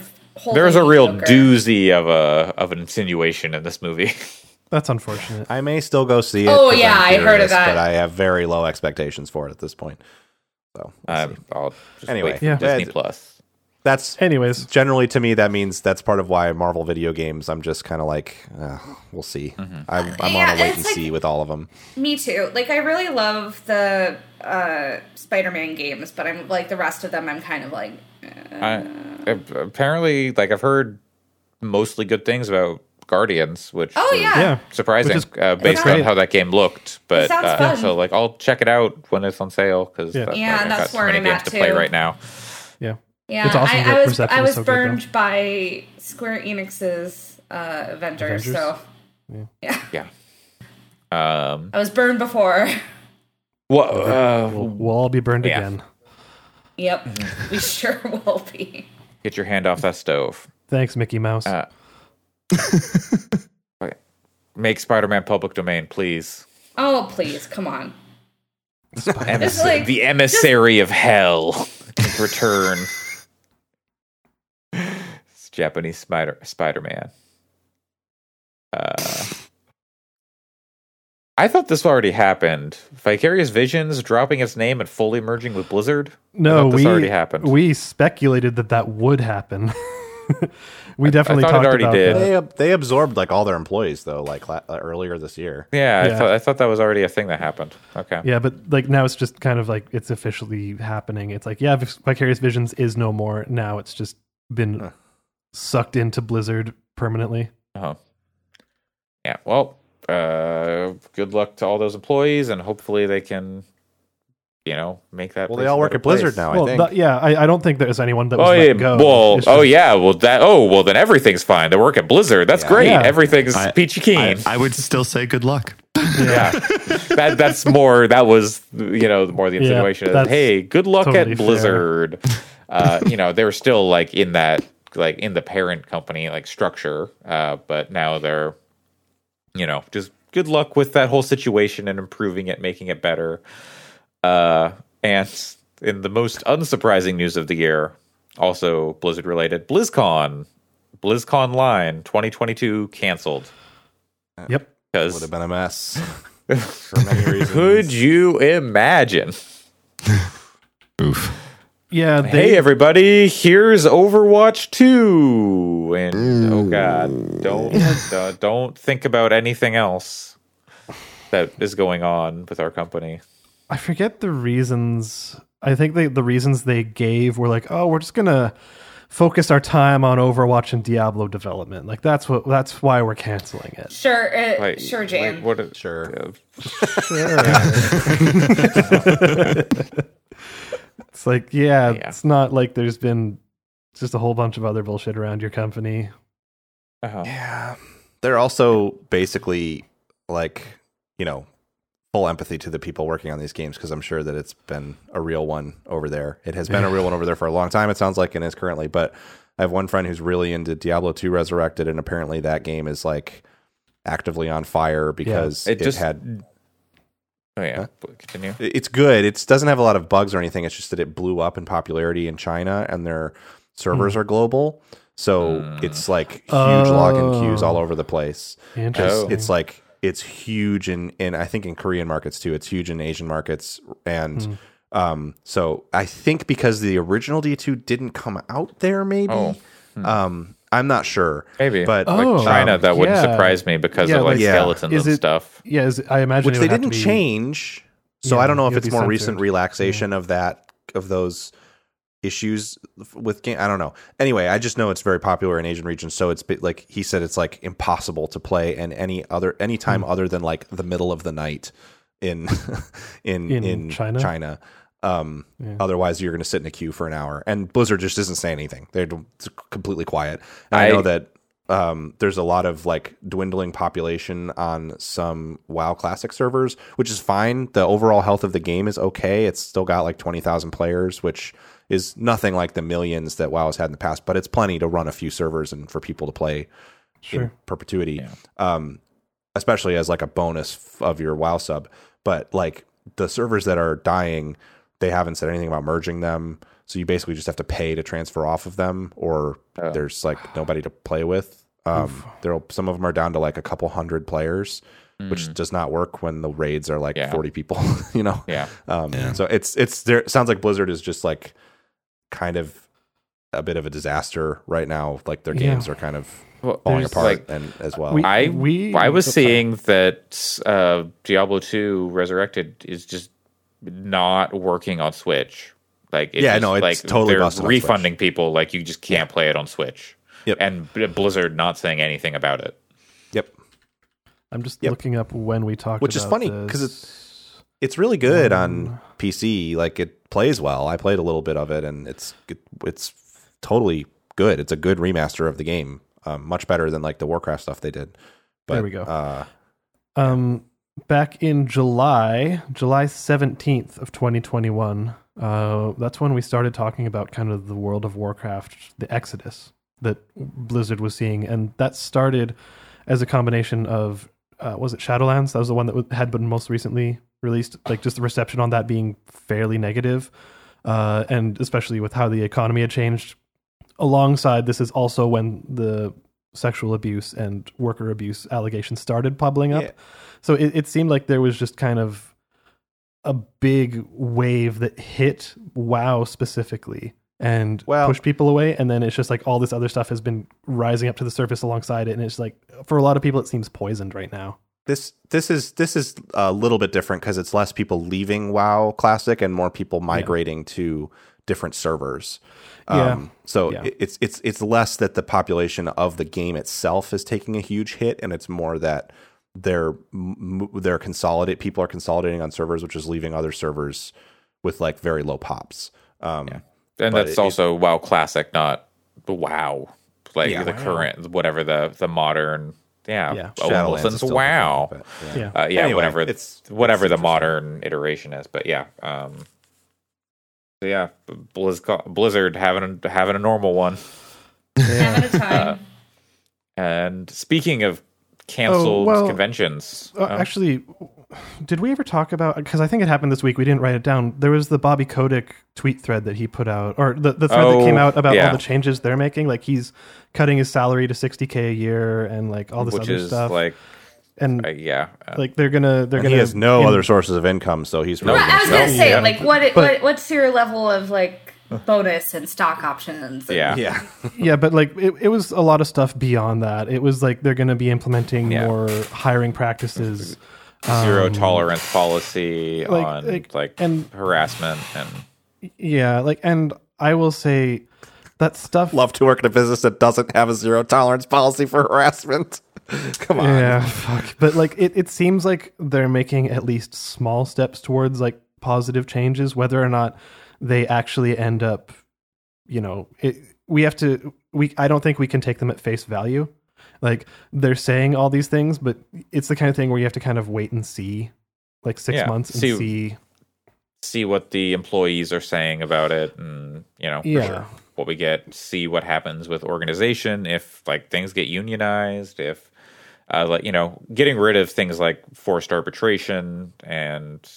There's a real mediocre. doozy of a of an insinuation in this movie. That's unfortunate. I may still go see it. Oh yeah, I'm I heard of curious, that. but I have very low expectations for it at this point. So we'll um, I'll just Anyway, wait for yeah. Disney Plus. that's Anyways, generally to me that means that's part of why Marvel video games. I'm just kind of like, uh, we'll see. Mm-hmm. I'm, I'm Yeah, on a wait and like- see with all of them. Me too. Like I really love the uh, Spider-Man games, but I'm like the rest of them. I'm kind of like, I, apparently, like I've heard mostly good things about Guardians, which oh was yeah, yeah, surprising Which is- uh, based on how that game looked. But uh, fun. so like I'll check it out when it's on sale because Yeah. Yeah, and that's got so many I'm games at, to play right now. yeah. yeah. It's awesome I, I was I was so good, burned by Square Enix's uh, Avengers, Avengers? so Yeah. yeah. Yeah. Um. I was burned before. What? Uh, We'll, we'll all be burned Yeah. again. yep, we sure will be. get your hand off that stove. Thanks, Mickey Mouse. Uh, okay. Make Spider-Man public domain, please. Oh please, come on. Emis- like- the emissary of hell in return. it's Japanese Spider Spider-Man. Uh, I thought this already happened. Vicarious Visions dropping its name and fully merging with Blizzard. No, this we already happened. we speculated that that would happen. we definitely thought it talked already about did. They they absorbed like all their employees though, like la- uh, earlier this year. yeah, I thought I thought that was already a thing that happened. Okay. Yeah, but like now it's just kind of like it's officially happening. It's like yeah, Vicarious Visions is no more. Now it's just been Huh. sucked into Blizzard permanently. Uh-huh. Yeah. Well, uh, good luck to all those employees, and hopefully they can, you know, make that. Well, they all work at Blizzard place. now. well, I think. th- yeah, I, I don't think there's anyone that was Oh let yeah. go. Well, It's oh yeah. Well, that. Oh well, then everything's fine. They work at Blizzard. That's Yeah. great. Yeah. Everything's I- peachy keen. I would still say good luck. yeah. that that's more. That was you know more the Yeah, insinuation. of, hey, good luck totally at. Blizzard. uh, you know, they were still like in that like in the parent company like structure, uh, but now they're you know just good luck with that whole situation and improving it, making it better. Uh, and in the most unsurprising news of the year, also Blizzard related, BlizzCon, BlizzConline 2022 canceled Yep. Because would have been a mess for many reasons. could you imagine? Oof. Yeah. They, hey everybody, here's Overwatch 2. And oh god, don't uh, don't think about anything else that is going on with our company. I forget the reasons. I think they, the reasons they gave were like, oh, we're just gonna focus our time on Overwatch and Diablo development. Like that's what that's why we're canceling it. Sure, uh, Like, sure, Jan. like, what Sure. uh, It's like, yeah, Yeah. it's not like there's been just a whole bunch of other bullshit around your company. uh-huh. Yeah. They're also basically like, you know, full empathy to the people working on these games because I'm sure that it's been a real one over there. It has been a real one over there for a long time, it sounds like, and is currently. But I have one friend who's really into Diablo 2 Resurrected, and apparently that game is like actively on fire because It it, just- had. Oh yeah, continue. It's good. It doesn't have a lot of bugs or anything. It's just that it blew up in popularity in China and their servers Hmm. are global. So it's like huge login queues Oh. all over the place. Interesting. Oh. It's like it's huge in in I think in Korean markets too. It's huge in Asian markets and Um, so I think because the original D2 didn't come out there, maybe. Oh. Um, I'm not sure. Maybe. but Oh. like China, Um, that wouldn't yeah. surprise me because Yeah, of like like- Yeah. skeletons Is and it- stuff. Yeah, is, I imagine which it they didn't be- change. So Yeah, I don't know if it's more censored. recent relaxation of that of those issues with game. I don't know. Anyway, I just know it's very popular in Asian regions. So it's like he said, it's like impossible to play in any other any time Hmm. other than like the middle of the night in in In in, China? China. Um, Yeah. Otherwise, you're going to sit in a queue for an hour, and Blizzard just doesn't say anything. They're completely quiet. I, I- know that um, there's a lot of like dwindling population on some WoW Classic servers, which is fine. The overall health of the game is okay. It's still got like twenty thousand players, which is nothing like the millions that WoW has had in the past, but it's plenty to run a few servers and for people to play in Sure. perpetuity. Um, especially as like a bonus of your WoW sub. But like the servers that are dying, they haven't said anything about merging them. So you basically just have to pay to transfer off of them, or Oh. there's like nobody to play with. Um, there some of them are down to like a couple hundred players, which does not work when the raids are like. Yeah. 40 people. you know, Yeah. um, Yeah. So it's it's there. It sounds like Blizzard is just like kind of a bit of a disaster right now. Like their Yeah. games are kind of Well, falling apart, like, and as well. We- I we- I was sorry. seeing that uh, Diablo two Resurrected is just not working on Switch. Like it Yeah, just, no, it's like totally they're busted on refunding people. Like you just can't play it on Switch. Yep. And Blizzard not saying anything about it. yep. I'm just Yep. looking up when we talked Which is funny because this. It's really good on PC. Like it plays well. I played a little bit of it, and it's it's totally good. It's a good remaster of the game. Um, much better than like the Warcraft stuff they did. But, There we go. Uh, Um, back in July, July 17th of 2021, uh, that's when we started talking about kind of the World of Warcraft, the exodus that Blizzard was seeing. And that started as a combination of, uh, was it Shadowlands? That was the one that had been most recently released. Like just the reception on that being fairly negative. Uh, and especially with how the economy had changed. Alongside, this is also when the sexual abuse and worker abuse allegations started bubbling up. Yeah. So it, it seemed like there was just kind of a big wave that hit WoW specifically and Well- pushed people away. And then it's just like all this other stuff has been rising up to the surface alongside it. And it's like, for a lot of people, it seems poisoned right now. This this is this is a little bit different because it's less people leaving WoW Classic and more people migrating to different servers. Yeah. Um, so Yeah. it's it's it's less that the population of the game itself is taking a huge hit, and it's more that they're they're consolidate people are consolidating on servers, which is leaving other servers with like very low pops. Um, And that's it- also WoW Classic, not WoW. Like Yeah. the Wow. current, whatever the the modern, yeah, Yeah. Owen Shadowlands is Wilson's WoW. different, yeah. Yeah. Uh, yeah, Anyway, whatever it's- whatever it's the modern iteration is, but yeah, um, so yeah, Blizz, Blizzard having a, having a normal one. Having a time. And speaking of canceled well, conventions, Uh, oh, Actually, did we ever talk about? Because I think it happened this week. We didn't write it down. There was the Bobby Kotick tweet thread that he put out, or the, the thread that came Oh, out about yeah. all the changes they're making. Like he's cutting his salary to 60k a year, and like all this which other is stuff. like, and uh, yeah, uh, like they're gonna they're gonna he has no in- other sources of income, so he's really Right, I was gonna gonna say, Yeah. like, what, But- what what's your level of like bonus and stock options? and- yeah, yeah. yeah, but like it, it was a lot of stuff beyond that. It was like they're gonna be implementing Yeah. more hiring practices. Zero um, tolerance policy like- on like- like, and- harassment and Yeah, like and I will say that stuff. Love to work in a business that doesn't have a zero tolerance policy for harassment. Come on. Yeah, fuck. But like it, it seems like they're making at least small steps towards like positive changes, whether or not they actually end up, you know, it, we have to we I don't think we can take them at face value. Like they're saying all these things, but it's the kind of thing where you have to kind of wait and see like six Yeah, months and see- see. see what the employees are saying about it and you know for Yeah. sure what we get see what happens with organization if like things get unionized if uh like you know getting rid of things like forced arbitration and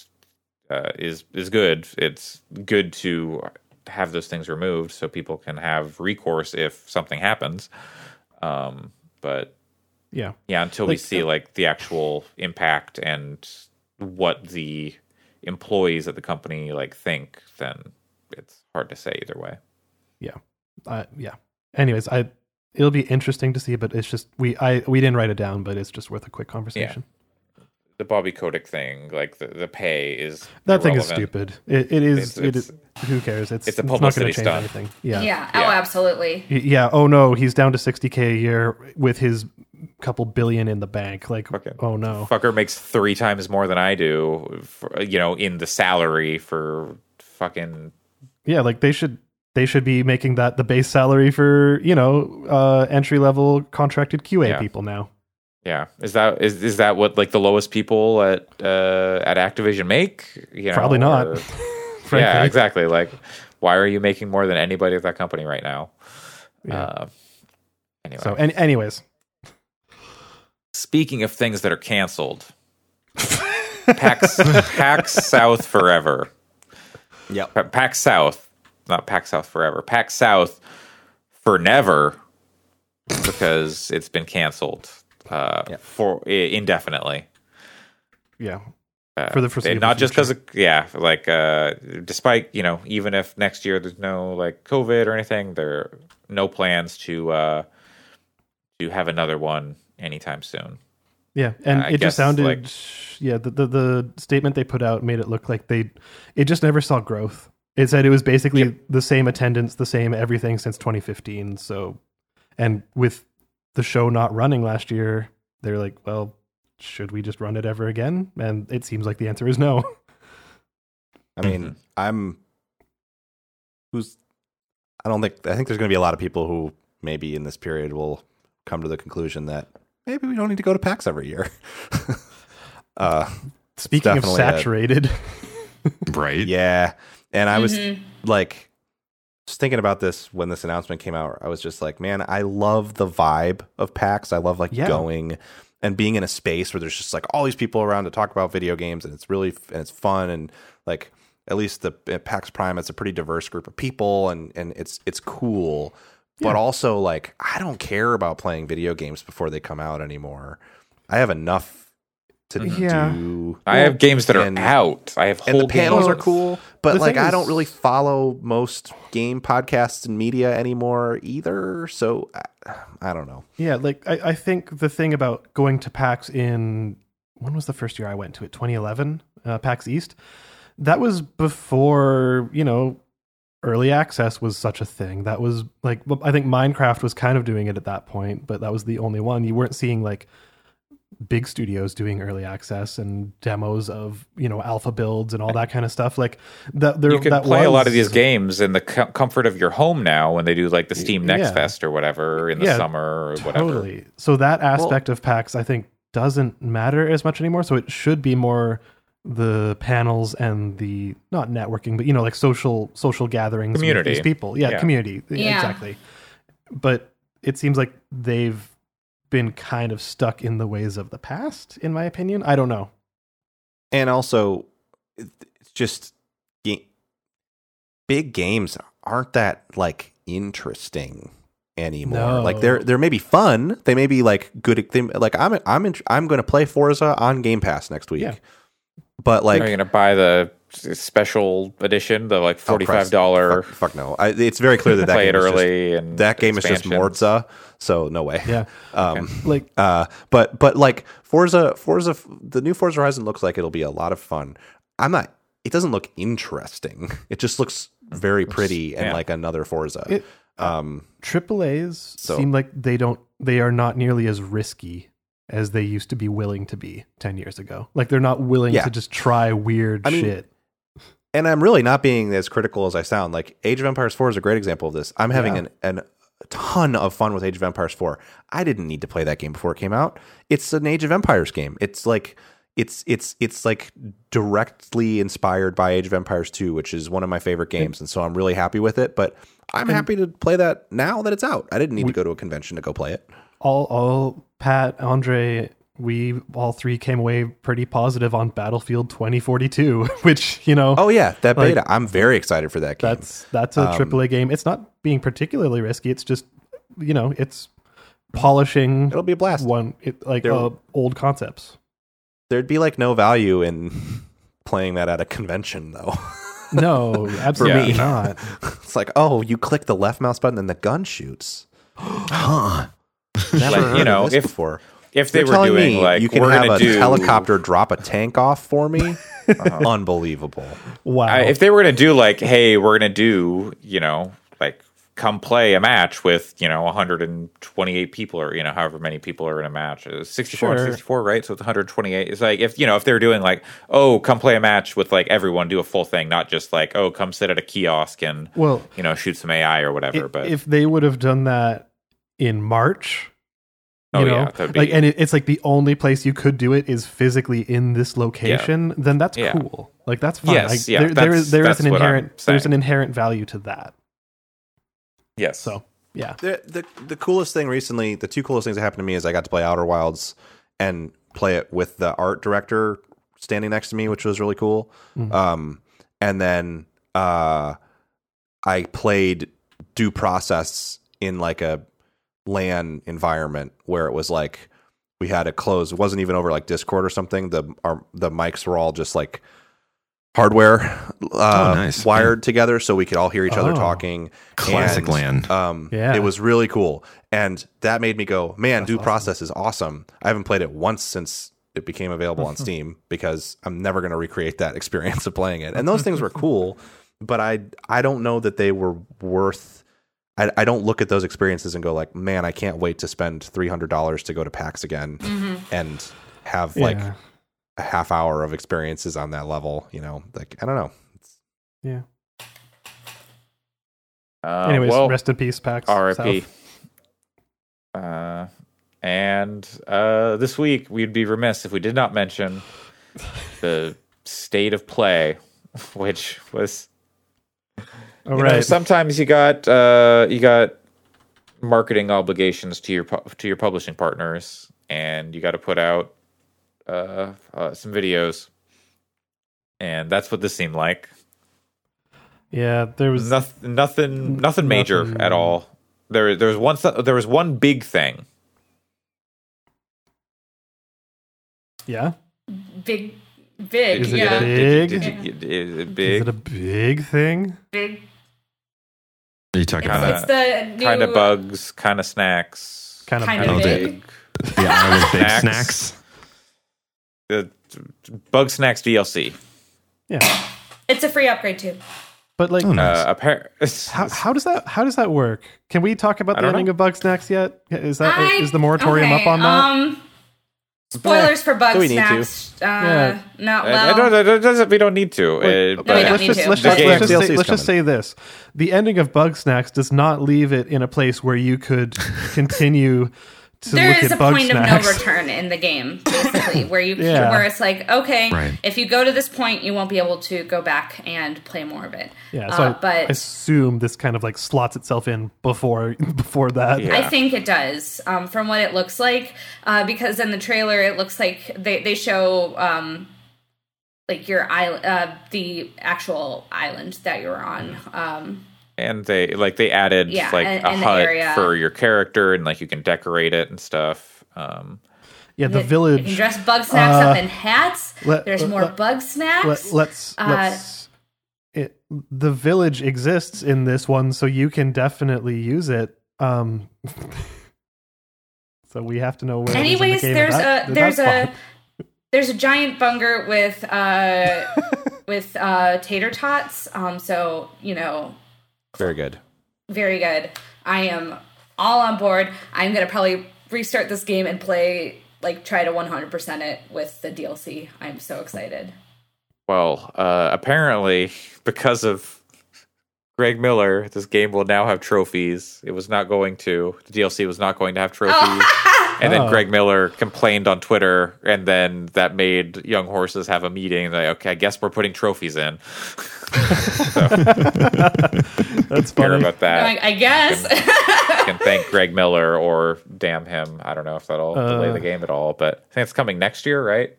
uh, is is good it's good to have those things removed so people can have recourse if something happens um but Yeah. yeah until we see uh, like the actual impact and what the employees at the company like think, then it's hard to say either way. Yeah. Uh, yeah. Anyways, I it'll be interesting to see, but it's just we I we didn't write it down, but it's just worth a quick conversation. The Bobby Kotick thing, like the, the pay is That thing is stupid. It, it is. It's- it it's- is. Who cares? It's it's a not going to change stunt. anything. Yeah. Yeah. Yeah. Oh, absolutely. Yeah. Oh no, he's down to 60k a year with his couple billion in the bank. Like, Fucking oh no. Fucker makes three times more than I do, for, you know, in the salary for fucking Yeah, like they should they should be making that the base salary for you know uh, entry level contracted QA Yeah. people now. Yeah, is that is is that what like the lowest people at uh, at Activision make? You know, Probably not. or- yeah, exactly. Like, why are you making more than anybody at that company right now? Yeah. Uh, anyway, So, any, anyways, speaking of things that are canceled, PAX PAX South forever. Yeah, Pa- PAX South, not PAX South forever. PAX South for never because it's been canceled uh, Yep. for i- indefinitely. yeah, Uh, For the and foreseeable not just because yeah like uh despite you know even if next year there's no like covid or anything there are no plans to uh to have another one anytime soon yeah, and I it guess, just sounded like- yeah. The, the the statement they put out made it look like they it just never saw growth. It said it was basically Yep. the same attendance, the same everything since 2015. So, and with the show not running last year, they're like, well, should we just run it ever again? And it seems like the answer is no. I mean, Mhm. I'm who's I don't think I think there's going to be a lot of people who maybe in this period will come to the conclusion that maybe we don't need to go to PAX every year. uh Speaking of definitely a- saturated, Right? yeah, and I was Mhm. like just thinking about this when this announcement came out. I was just like, man, I love the vibe of PAX. I love like Yeah. going and being in a space where there's just like all these people around to talk about video games, and it's really and it's fun and like at least the at PAX Prime, it's a pretty diverse group of people, and and it's it's cool. But also, like, I don't care about playing video games before they come out anymore. I have enough to Yeah. do. i have games that are and- out i have and the panels are cool, but The like thing I don't really follow most game podcasts and media anymore either. So I, I don't know. Yeah, like I, I think the thing about going to PAX in when was the first year I went to it? 2011, uh, PAX East. That was before you know early access was such a thing. That was like I think Minecraft was kind of doing it at that point, but that was the only one. You weren't seeing like big studios doing early access and demos of you know alpha builds and all that kind of stuff. Like that, there you can that play a lot of these games in the co- comfort of your home now when they do like the steam next Yeah. fest or whatever in the Yeah, summer or whatever Totally. So that aspect of PAX, I think, doesn't matter as much anymore. So it should be more the panels and the not networking, but you know, like social social gatherings, with Community. these people. Yeah, Yeah. community. Yeah. Exactly. But it seems like they've been kind of stuck in the ways of the past, in my opinion. I don't know. And also, it's just big games aren't that like interesting anymore. No. Like they're they're maybe fun. They may be like good. They, like I'm I'm in, I'm going to play Forza on Game Pass next week. Yeah. But like are you gonna buy the special edition the like oh, $45 Fuck, fuck no. I, it's very clear that that play it game is just- early and that game is just expansions. Morza. So no way. Yeah. Um, Like Uh, but but like Forza, Forza, the new Forza Horizon looks like it'll be a lot of fun. I'm not. It doesn't look interesting. It just looks very pretty and yeah. like another Forza. It- um, triple A's So- seem like they don't they are not nearly as risky as they used to be willing to be 10 years ago. Like they're not willing Yeah. to just try weird I mean, shit. And I'm really not being as critical as I sound. Like Age of Empires 4 is a great example of this. I'm having Yeah. an, an a ton of fun with Age of Empires 4. I didn't need to play that game before it came out. It's an Age of Empires game. It's like it's it's it's like directly inspired by Age of Empires 2, which is one of my favorite games, and so I'm really happy with it. But I'm happy to play that now that it's out. I didn't need to go to a convention to go play it. all all Pat, Andre, we all three came away pretty positive on Battlefield 2042, which, you know, Oh yeah, that Like- beta. I'm very excited for that game. that's that's a Um, AAA game. It's not being particularly risky. It's just, you know, it's polishing It'll be a blast. one it, like There- uh, old concepts. There'd be like no value in playing that at a convention though. No, absolutely me. not. it's like, oh, you click the left mouse button and the gun shoots. Huh. Never Like, heard you know, of this if- before. If they You're were doing me like you can we're have gonna a do helicopter drop a tank off for me, uh-huh. unbelievable. Wow. I, if they were gonna do like, hey, we're gonna do, you know, like come play a match with, you know, 128 people or you know, however many people are in a match. It's 64 Sure. and 64, right? So it's 128. It's like if you know, if they were doing like, oh, come play a match with like everyone, do a full thing, not just like, oh, come sit at a kiosk and well, you know, shoot some AI or whatever. i- but if they would have done that in March, you Oh, know, yeah, that'd be- like, and it, it's like the only place you could do it is physically in this location. Then that's Yeah. cool. Like that's fine. Yes, like, yeah, there, there that's- is there is an inherent there's an inherent value to that. yes, So yeah, The, the the coolest thing recently, the two coolest things that happened to me is I got to play Outer Wilds and play it with the art director standing next to me, which was really cool. Um, and then uh, I played Due Process in like a LAN environment where it was like we had to close. It wasn't even over like Discord or something. The our, the mics were all just like hardware uh, nice. wired together, so we could all hear each other Oh. talking. Classic And, LAN. Um, Yeah. it was really cool, and that made me go, man, due process is awesome. I haven't played it once since it became available on Steam because I'm never going to recreate that experience of playing it. And those things were cool, but I I don't know that they were worth. I, I don't look at those experiences and go like, man, I can't wait to spend three hundred dollars to go to PAX again and have like a half hour of experiences on that level. You know, like I don't know. yeah. Uh, Anyways, well, rest in peace, Pax. R.I.P. Uh, and uh, this week we'd be remiss if we did not mention the state of play, which was All you right. know, sometimes you got uh, you got marketing obligations to your pu- to your publishing partners, and you got to put out uh, uh, some videos, and that's what this seemed like. yeah, there was Nothing, nothing, nothing major Nothing- at all. There, there was one. th- There was one big thing. yeah. Big, big, Is it yeah, big? Did you- did you- is it Is big? it a big thing? big. Are you talking It's, about it's the new Kind of bugs, kind of snacks, Kind of Kind of big. the Isle of Big Snacks. Snacks? The Bugsnax DLC. Yeah, It's a free upgrade too. but like, Oh, nice. Uh, appar- how, how does that how does that work? Can we talk about the don't ending know. of Bugsnax yet? Is that I- is the moratorium okay, up on that? Um, spoilers for Bug we need to? Snacks. Uh, Yeah. No, I- well, I don't, that doesn't, we don't need to. Uh, No, we don't let's need just to. let's The just, let's, just, say, let's just say this: the ending of Bugsnax does not leave it in a place where you could continue to there look is at a Bug point Snacks. of no return in the game, basically, where you Yeah. where it's like, okay, Right. if you go to this point, you won't be able to go back and play more of it. Yeah, so Uh, I, but I assume this kind of like slots itself in before before that. Yeah. I think it does, um, from what it looks like, uh, because in the trailer it looks like they they show um, like your island, uh, the actual island that you're on. Um, and they like they added Yeah, like and- a and hut for your character, and like you can decorate it and stuff. Um, Yeah, the you can village. dress bugsnax uh, up in hats. let- There's let- more let- bugsnax. Let, let's Uh, let's. It, the village exists in this one, so you can definitely use it. Um, so we have to know where. Anyways, it is in the there's that- a there's that a spot. there's a giant bunger with uh with uh tater tots. Um, so you know, Very good. very good. I am all on board. I'm gonna probably restart this game and play like try to 100% it with the DLC. I'm so excited. well, uh, apparently because of Greg Miller, this game will now have trophies. It was not going to. The DLC was not going to have trophies. And then Oh. Greg Miller complained on Twitter, and then that made Young Horses have a meeting. Like, okay, I guess we're putting trophies in. That's Care funny. about that. I, I guess. You can thank Greg Miller or damn him. I don't know if that'll delay Uh. the game at all, but I think it's coming next year, right?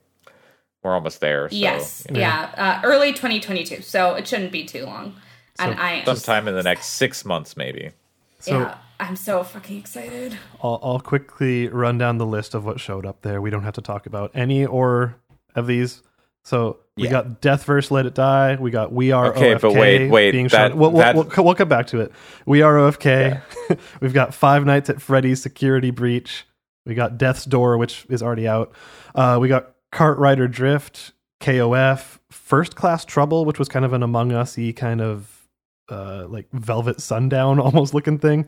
We're almost there. So, yes. you know, Yeah. Uh, early 2022. So it shouldn't be too long. and I sometime in the next six months, maybe. So yeah, I'm so fucking excited. I'll, I'll quickly run down the list of what showed up there. We don't have to talk about any or of these. So We Yeah. got Deathverse Let It Die. We got We Are Okay, OFK but wait, wait, being that- shown. We'll, we'll, we'll, we'll come back to it. We Are OFK. We've got Five Nights at Freddy's Security Breach. We got Death's Door, which is already out. Uh, we got Kart Rider Drift, KOF, First Class Trouble, which was kind of an Among Us-y kind of uh, like Velvet Sundown almost looking thing.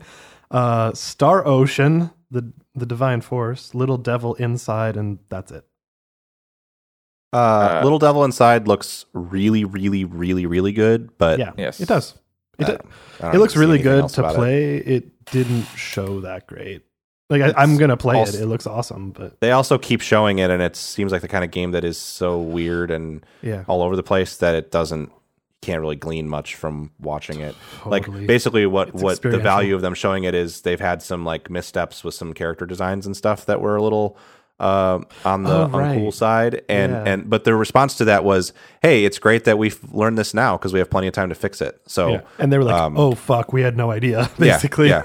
Uh, Star Ocean, the the Divine Force, Little Devil Inside, and that's it. Uh, Uh, Little Devil Inside looks really, really, really, really good, but Yeah, Yes. it does. It, uh, do- it looks really good to about it. play. It. didn't show that great. Like I, I'm gonna play also- it. It looks awesome, but They also keep showing it, and it seems like the kind of game that is so weird and yeah, all over the place that it doesn't can't really glean much from watching it. Totally. Like basically, what It's what the value of them showing it is they've had some like missteps with some character designs and stuff that were a little uh, on the Oh, right. uncool side, and Yeah. and but their response to that was, "Hey, it's great that we've learned this now because we have plenty of time to fix it." So yeah. and they were like, um, "Oh fuck, we had no idea." Basically, yeah,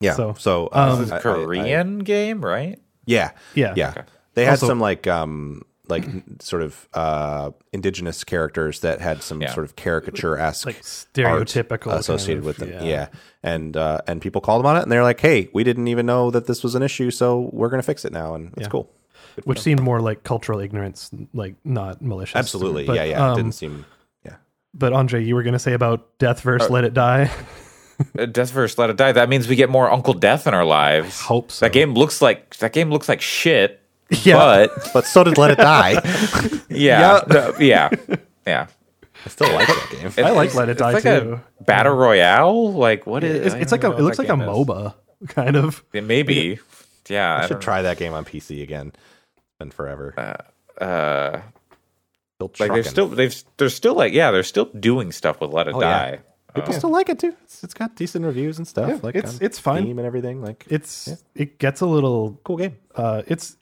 yeah. So, So, uh, um, This is I- a I- I- Korean game, right? yeah, yeah, yeah. They had Also- some like um like sort of uh indigenous characters that had some Yeah. sort of caricature esque like stereotypical kind associated of, with them. Yeah. And uh and people called them on it and they're like, "Hey, we didn't even know that this was an issue, so we're going to fix it now." And it's Yeah. cool. which seemed more like cultural ignorance, like not malicious. Absolutely. But, yeah, yeah. it um, didn't seem yeah. But Andre, you were gonna say about Deathverse Let It Die. Uh, Death versus Let It Die. That means we get more Uncle Death in our lives. hope so. That game looks like that game looks like shit. Yeah. But But so did Let It Die. yeah, no, yeah, yeah. I still like that game. I like Let It it's Die like too. A battle royale, like what is? It's, I it's don't like a. know It looks what like a that game is. MOBA, kind of. It may be. Yeah, I, I should don't try that game on PC again. It's been forever. know. Uh, Still like they're trucking. still they've they're still like yeah they're still doing stuff with Let It Oh, yeah. Die. People still like it too. It's, it's got decent reviews and stuff. Yeah, like it's- on it's fine. Steam and everything. Like It's it gets a little. cool game. Uh, it's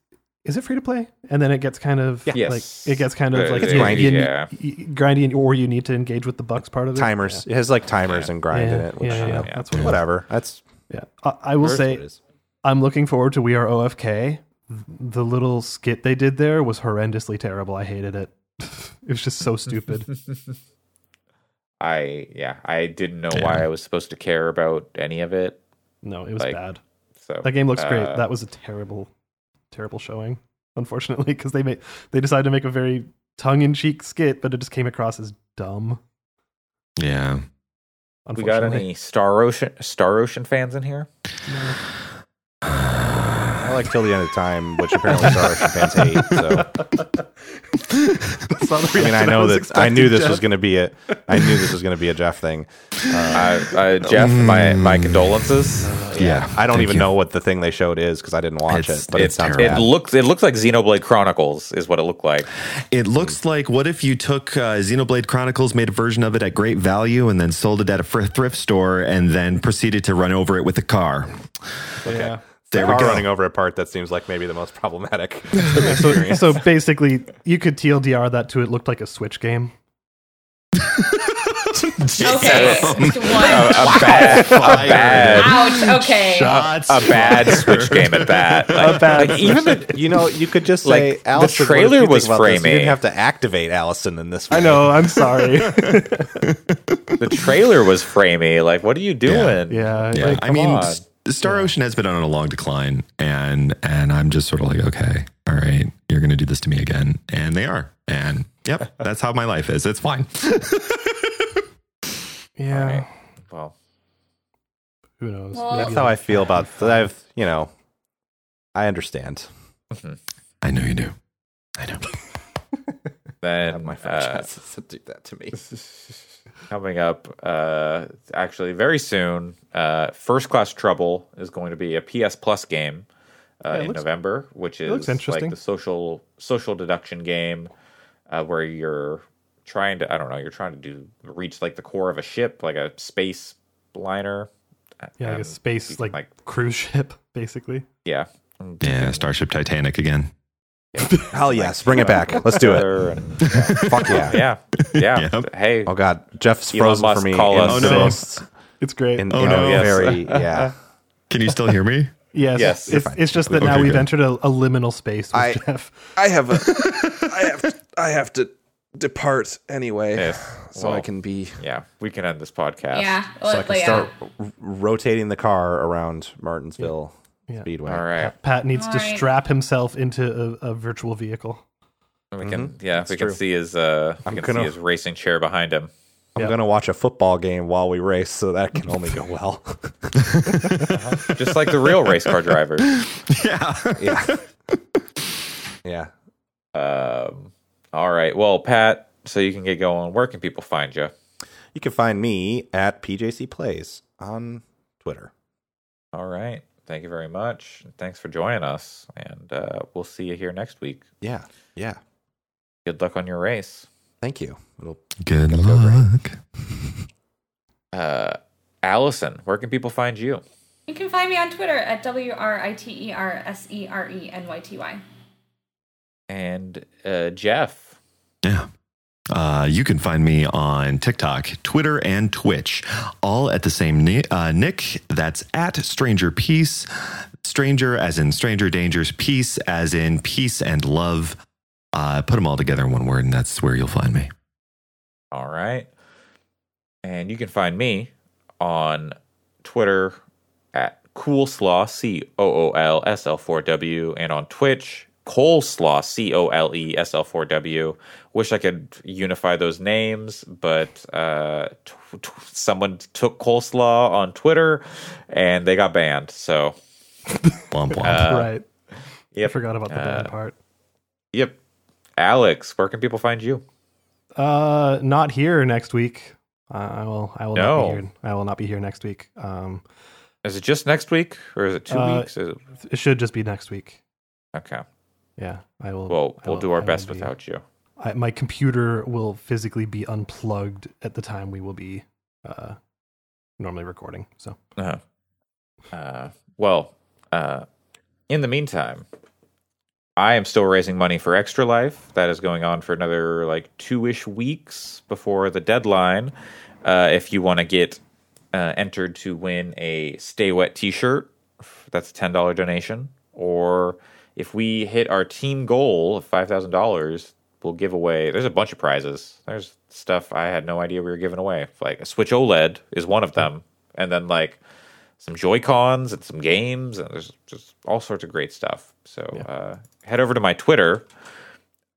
is it free to play? And then it gets kind of Yes. like it gets kind of Uh, like it's you- grindy, you- yeah. you- grindy, or you need to engage with the bucks part of it. Timers. It has like timers and grind in it. Which, yeah, you yeah, that's what whatever. That's Yeah, I, I will say what it is. I'm looking forward to We Are OFK. The little skit they did there was horrendously terrible. I hated it. it was just so stupid. I yeah I didn't know why I was supposed to care about any of it. No, it was Like, bad. So That game looks great. uh, That was a terrible, terrible showing. Unfortunately, because they made they decided to make a very tongue in cheek skit, but it just came across as dumb. Yeah. we got any Star Ocean Star Ocean fans in here? I like till the end of time, which apparently Star Ocean fans hate. So That's I mean, I know was that I knew this Jeff. was going to be a. I knew this was going to be a Jeff thing. Uh, uh, Jeff, my my condolences. Yeah. I don't Thank even you. know what the thing they showed is because I didn't watch It's- it. But it it's sounds. It looks it looks like Xenoblade Chronicles is what it looked like. It looks like what if you took uh, Xenoblade Chronicles, made a version of it at great value, and then sold it at a thrift store, and then proceeded to run over it with a car. Yeah. There we car go. running over a part that seems like maybe the most problematic. So, so basically, you could TLDR that to it looked like a Switch game. Okay. A, One. a bad, a bad, Ouch. Okay. Shots a bad Switch game at that. Like, bad like, even the you know, you could just say Like, the Allison, what trailer was about this? You didn't have to activate Allison in this. I know. I'm sorry. the trailer was framey. Like, what are you doing? yeah. Yeah, like, I mean, on. S- Star Ocean has been on a long decline, and and I'm just sort of like, okay, all right, you're going to do this to me again, and they are, and yep, that's how my life is. It's fine. yeah. Right. Well, Who knows? Well, That's how I feel about. I've you know, I understand. I know you do. I know. then My uh, franchises do that to me. Coming up, uh, actually very soon, uh, First Class Trouble is going to be a PS Plus game uh, Yeah, in looks- November, which looks is interesting. like the social social deduction game uh, where you're trying to I don't know you're trying to do reach like the core of a ship like a space liner. Yeah, like a Um, space can, like, like cruise ship, basically. yeah Yeah, Starship Titanic again. Hell yes, bring it back. Let's do it. Other and- Fuck yeah. yeah, yeah. Yep. Hey, Oh god, Jeff's Elon frozen Musk for me. call in us. Oh, no. most- It's great. in, Oh, in no. a Yes. very yeah. Can you still hear me? yes, Yes. It's, it's just that Okay, now we've good. entered a, a liminal space with I- Jeff. I have a. I have. I have to depart anyway, Yes. so I Well, can be Yeah, we can end this podcast. Yeah. so I Well, can yeah. start r- rotating the car around Martinsville Yeah. Speedway. All right. Pat needs to Alright. strap himself into a, a virtual vehicle. We can. Mhm. Yeah, That's we can see his. Uh, we I'm can gonna- see his racing chair behind him. I'm Yeah. gonna watch a football game while we race, so that can only go well. just like the real race car drivers. Yeah. yeah, yeah. Um, all right. Well, Pat, so you can get going. Where can people find you? You can find me at PJC Plays on Twitter. All right. Thank you very much. Thanks for joining us, and uh, we'll see you here next week. Yeah, yeah. Good luck on your race. Thank you. It'll Good Gotta go luck. Uh, Allison, where can people find you? You can find me on Twitter at W R I T E R S E R E N Y T Y. And uh, Jeff. Yeah. Uh, you can find me on TikTok, Twitter, and Twitch, all at the same uh, nick. That's at Stranger Peace. Stranger as in Stranger Dangers, Peace as in peace and love. Uh, put them all together in one word, and that's where you'll find me. All right. And you can find me on Twitter at Coolslaw, C O O L S L 4 W, and on Twitch, Coleslaw, C O L E S L 4 W. Wish I could unify those names, but uh, t- t- someone took Coleslaw on Twitter and they got banned. So, Womp womp. Uh, right. I yep. forgot about the uh, bad part. Yep. Alex, where can people find you? Uh, not here next week. Uh, I will. I will not No. be here. I will not be here next week. Um, Is it just next week or is it two Uh, weeks? Is it- it should just be next week. okay. Yeah, I will. Well, we'll will- do our will best be- without you. I, my computer will physically be unplugged at the time we will be uh, normally recording. So Uh-huh. Uh, well, uh, in the meantime, I am still raising money for Extra Life. That is going on for another like two ish weeks before the deadline. Uh, if you want to get uh, entered to win a Stay Wet t shirt, that's a $10 donation. Or if we hit our team goal of $5,000, we'll give away. There's a bunch of prizes. There's stuff I had no idea we were giving away. Like a Switch OLED is one of them. And then like some Joy Cons and some games, and there's just all sorts of great stuff. So uh, head over to my Twitter.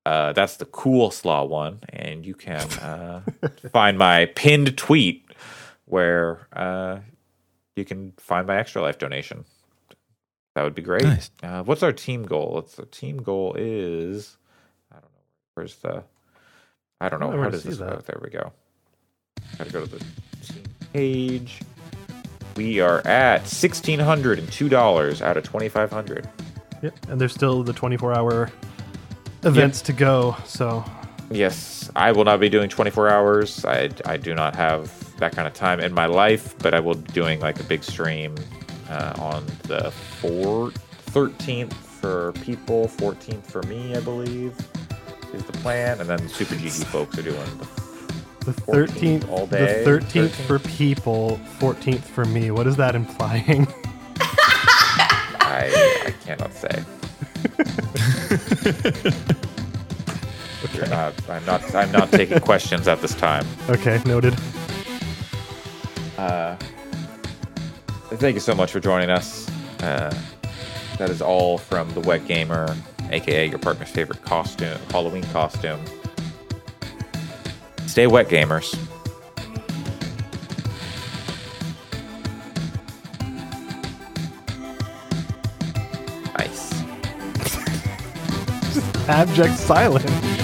Uh, that's the cool slaw one, and you can uh, find my pinned tweet where uh, you can find my extra life donation. That would be great. Nice. Uh, what's our team goal? It's the team goal is I don't know where's the I don't know I how where does this that. go? There we go. Gotta go to the page. We are at sixteen hundred and two dollars out of twenty five hundred. yeah, and there's still the 24 hour events to go. So Yes, I will not be doing 24 hours. I, I do not have that kind of time in my life, but I will be doing like a big stream uh, on the 4th, 13th for people, 14th for me, I believe, is the plan. And then Super GG folks are doing the the 14th 13th, all day, the 13th 13th. for people, 14th for me. What is that implying? I, I cannot say. You're not, I'm not. I'm not taking questions at this time. okay, noted. Thank you so much for joining us. Uh, that is all from the Wet Gamer, aka your partner's favorite costume, Halloween costume. Stay wet, gamers. Nice. Abject silence.